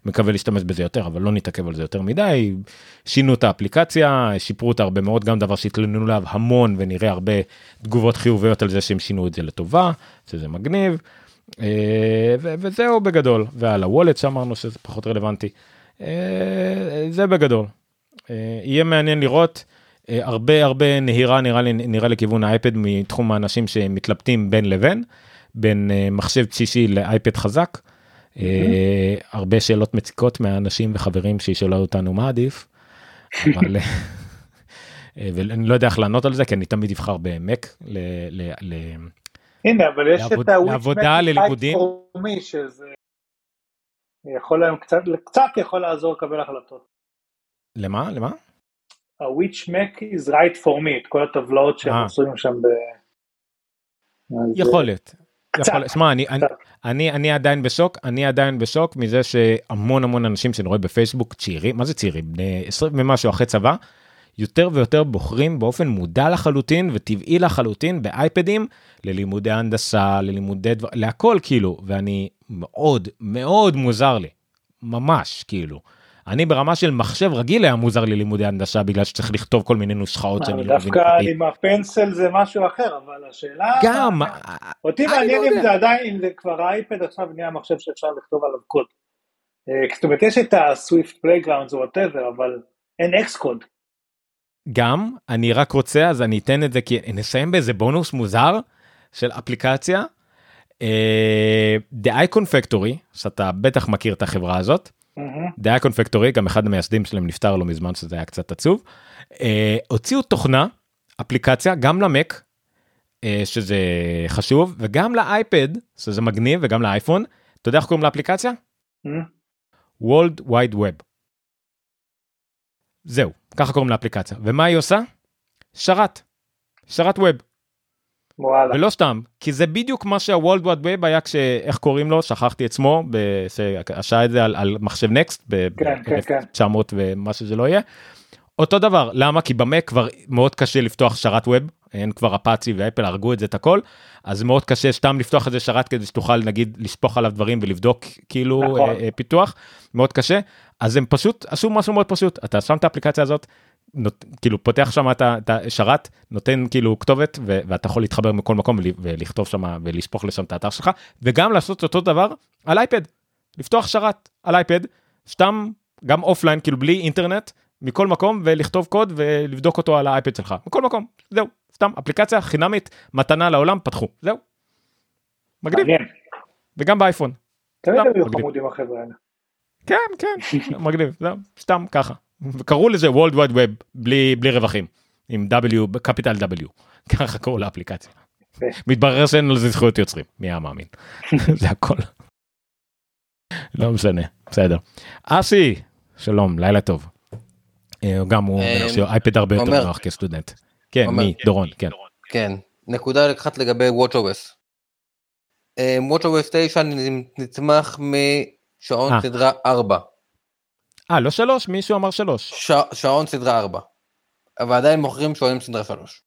מקווה להשתמש בזה יותר אבל לא נתעכב על זה יותר מדי שינו את האפליקציה שיפרו אותה הרבה מאוד גם דבר שהתלוננו עליו המון ונראה הרבה תגובות חיוביות על זה שהם שינו את זה לטובה שזה מגניב. וזהו בגדול ועל הוולט שאמרנו שזה פחות רלוונטי זה בגדול יהיה מעניין לראות. אה, הרבה הרבה נהירה נראה לי נראה לכיוון האייפד מתחום האנשים שמתלבטים בין לבין בין אה, מחשב בסיסי לאייפד חזק. Mm-hmm. הרבה שאלות מציקות מהאנשים וחברים שישאלו אותנו מה עדיף. אבל ואני לא יודע איך לענות על זה כי אני תמיד אבחר במק. הנה אבל יש את העבודה ללימודים. שזה יכול היום קצת קצת יכול לעזור לקבל החלטות. למה למה? ה-which Mac is right for me, את כל הטבלאות שהם אה. עושים שם ב... יכול להיות. שמע אני, אני, אני אני עדיין בשוק אני עדיין בשוק מזה שהמון המון אנשים שאני רואה בפייסבוק צעירים מה זה צעירים בני 20 ומשהו אחרי צבא יותר ויותר בוחרים באופן מודע לחלוטין וטבעי לחלוטין באייפדים ללימודי הנדסה ללימודי דבר להכל כאילו ואני מאוד מאוד מוזר לי ממש כאילו. אני ברמה של מחשב רגיל היה מוזר לי לימודי הנדסה בגלל שצריך לכתוב כל מיני נוסחאות שאני לא מבין. דווקא עם ה pencil זה משהו אחר אבל השאלה גם אותי מעניין לא אם זה עדיין אם זה כבר האייפד עכשיו נהיה מחשב שאפשר לכתוב עליו קוד. אה, זאת אומרת יש את ה Swift Playground או whatever אבל אין Xcode. גם אני רק רוצה אז אני אתן את זה כי נסיים באיזה בונוס מוזר של אפליקציה. The Icon Factory שאתה בטח מכיר את החברה הזאת. דייקון פקטורי גם אחד המייסדים שלהם נפטר לא מזמן שזה היה קצת עצוב. אה, הוציאו תוכנה אפליקציה גם למק אה, שזה חשוב וגם לאייפד שזה מגניב וגם לאייפון אתה יודע איך קוראים לאפליקציה? World Wide Web. זהו ככה קוראים לאפליקציה ומה היא עושה? שרת. שרת ווב. וואלה. ולא סתם, כי זה בדיוק מה שהוולד וואד ווב היה כשאיך קוראים לו, שכחתי את שמו, שעשה את זה על, על מחשב נקסט, ב-1900 כן, כן, ומה שזה לא יהיה. אותו דבר, למה? כי במק כבר מאוד קשה לפתוח שרת ווב, אין כבר אפאצי ואפל הרגו את זה את הכל, אז מאוד קשה סתם לפתוח את זה שרת כדי שתוכל נגיד לשפוך עליו דברים ולבדוק כאילו נכון. אה, פיתוח, מאוד קשה, אז הם פשוט עשו משהו מאוד פשוט, אתה שם את האפליקציה הזאת, נוד, כאילו פותח שם את השרת נותן כאילו כתובת ו, ואתה יכול להתחבר מכל מקום ולכתוב שם ולשפוך לשם את האתר שלך וגם לעשות אותו דבר על אייפד לפתוח שרת על אייפד, סתם גם אופליין, כאילו בלי אינטרנט, מכל מקום, ולכתוב קוד ולבדוק אותו על האייפד שלך, מכל מקום, זהו, סתם אפליקציה חינמית, מתנה לעולם, פתחו, זהו. מגניב. וגם באייפון. תמיד היו. חמודים החבר'ה האלה. כן, כן, מגניב, זהו, סתם ככה. וקראו לזה World Wide Web בלי, בלי רווחים, עם W, בקפיטל W, ככה קראו לאפליקציה. מתברר שאין לזה זכויות יוצרים, מי היה מאמין. זה הכל. לא משנה, בסדר. אסי, שלום, לילה טוב. אה, גם הוא אה, אומר שאייפד הרבה יותר. נוח כסטודנט. כן. מי? דורון, כן. כן, נקודה אחת לגבי WatchOS. אה, WatchOS 9 נצמח משעון אה. סדרה 4, אה, לא שלוש? מישהו אמר שלוש. ש- שעון סדרה 4. אבל עדיין מוכרים שעונים סדרה 3.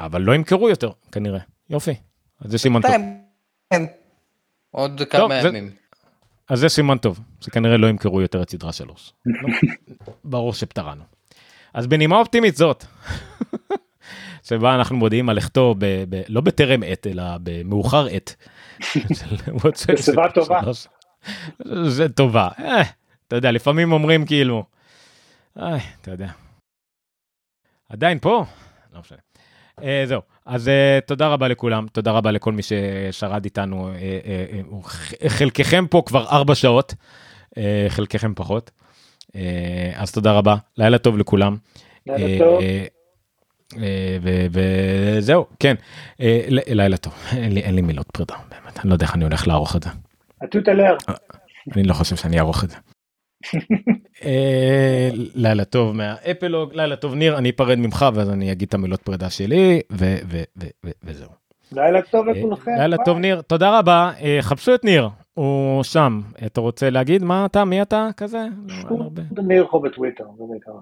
אבל לא ימכרו יותר, כנראה. יופי. אז זה סימן טוב. כן. עוד כמה ימים. אז זה סימן טוב, שכנראה לא ימכרו יותר את סדרה שלוש. ברור שפטרנו. אז בנימה אופטימית זאת, שבה אנחנו מודיעים על לכתו, ב, ב, לא בטרם עת, אלא במאוחר עת. בשיבה טובה. זה טובה. אה, אתה יודע, לפעמים אומרים כאילו, אה, אתה יודע. עדיין פה? לא משנה. אה, זהו, אז אה, תודה רבה לכולם, תודה רבה לכל מי ששרד איתנו. אה, אה, ח- חלקכם פה כבר ארבע שעות, אה, חלקכם פחות. אה, אז תודה רבה, לילה טוב לכולם. לילה טוב. וזהו, כן, ל- לילה טוב, אין לי, אין לי מילות פרידה, באמת, אני לא יודע איך אני הולך לערוך את זה. הטוטלר. אני לא חושב שאני אערוך את זה. אה, לילה טוב מהאפלוג, לילה טוב ניר, אני אפרד ממך ואז אני אגיד את המילות פרידה שלי וזהו. לילה טוב אה, לכולכם. לילה. טוב ניר, תודה רבה, אה, חפשו את ניר, הוא שם. אתה רוצה להגיד מה אתה, מי אתה כזה? ניחו בטוויטר. זה בעיקר.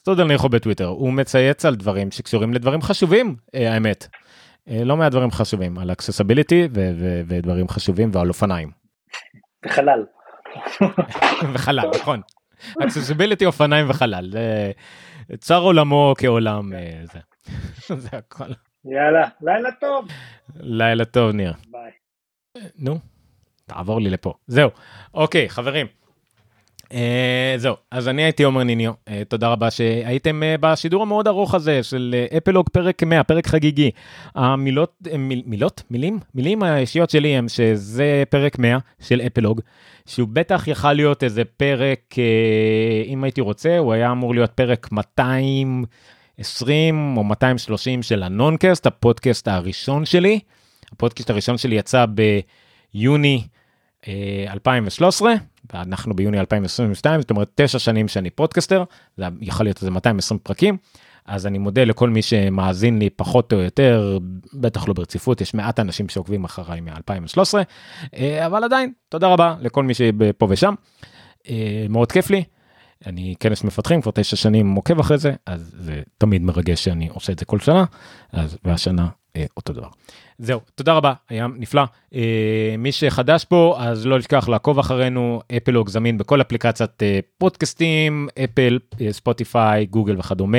סטודר ניחו בטוויטר, הוא מצייץ על דברים שקשורים לדברים חשובים, האמת. לא מעט דברים חשובים, על accessibility ודברים חשובים ועל אופניים. בחלל. וחלל, נכון. accessibility, אופניים וחלל. צר עולמו כעולם, אה, זה. זה הכל. יאללה, לילה טוב. לילה טוב, ניר. ביי. נו, תעבור לי לפה. זהו, אוקיי, חברים. אה, זהו, אז אני הייתי עומר ניניו, אה, תודה רבה שהייתם אה, בשידור המאוד ארוך הזה של אפלוג פרק 100, פרק חגיגי. המילות, מיל, מילות? מילים? מילים האישיות שלי הם שזה פרק 100 של אפלוג, שהוא בטח יכל להיות איזה פרק, אם הייתי רוצה, הוא היה אמור להיות פרק 220 או 230 של הנונקאסט, הפודקאסט הראשון שלי. הפודקאסט הראשון שלי יצא ביוני אה, 2013, ואנחנו ביוני 2022, זאת אומרת תשע שנים שאני פודקסטר, זה יכול להיות איזה 220 פרקים, אז אני מודה לכל מי שמאזין לי פחות או יותר, בטח לא ברציפות, יש מעט אנשים שעוקבים אחריי מ-2013, אה, אבל עדיין, תודה רבה לכל מי שפה ושם, אה, מאוד כיף לי. אני כנס מפתחים כבר תשע שנים עוקב אחרי זה אז זה תמיד מרגש שאני עושה את זה כל שנה אז והשנה אה, אותו דבר. זהו תודה רבה היה נפלא. אה, מי שחדש פה אז לא לשכח לעקוב אחרינו אפלוג זמין בכל אפליקציית אה, פודקאסטים אפל אה, ספוטיפיי גוגל וכדומה.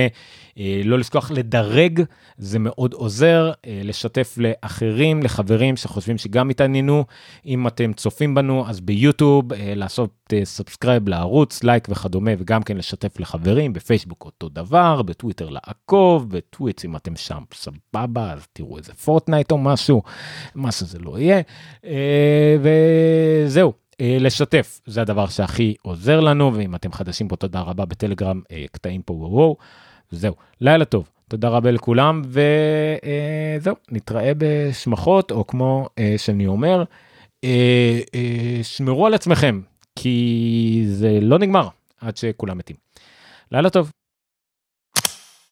אה, לא לשכוח לדרג זה מאוד עוזר אה, לשתף לאחרים לחברים שחושבים שגם התעניינו. אם אתם צופים בנו אז ביוטיוב אה, לעשות אה, subscribe לערוץ לייק וכדומה וגם כן לשתף לחברים בפייסבוק אותו דבר בטוויטר לעקוב בטוויץ אם אתם שם סבבה אז תראו איזה פורטנייט או משהו מה שזה לא יהיה אה, וזהו. אה, לשתף זה הדבר שהכי עוזר לנו ואם אתם חדשים פה תודה רבה בטלגרם אה, קטעים פה וואו זהו לילה טוב תודה רבה לכולם וזהו נתראה בשמחות או כמו שאני אומר שמרו על עצמכם כי זה לא נגמר עד שכולם מתים. לילה טוב.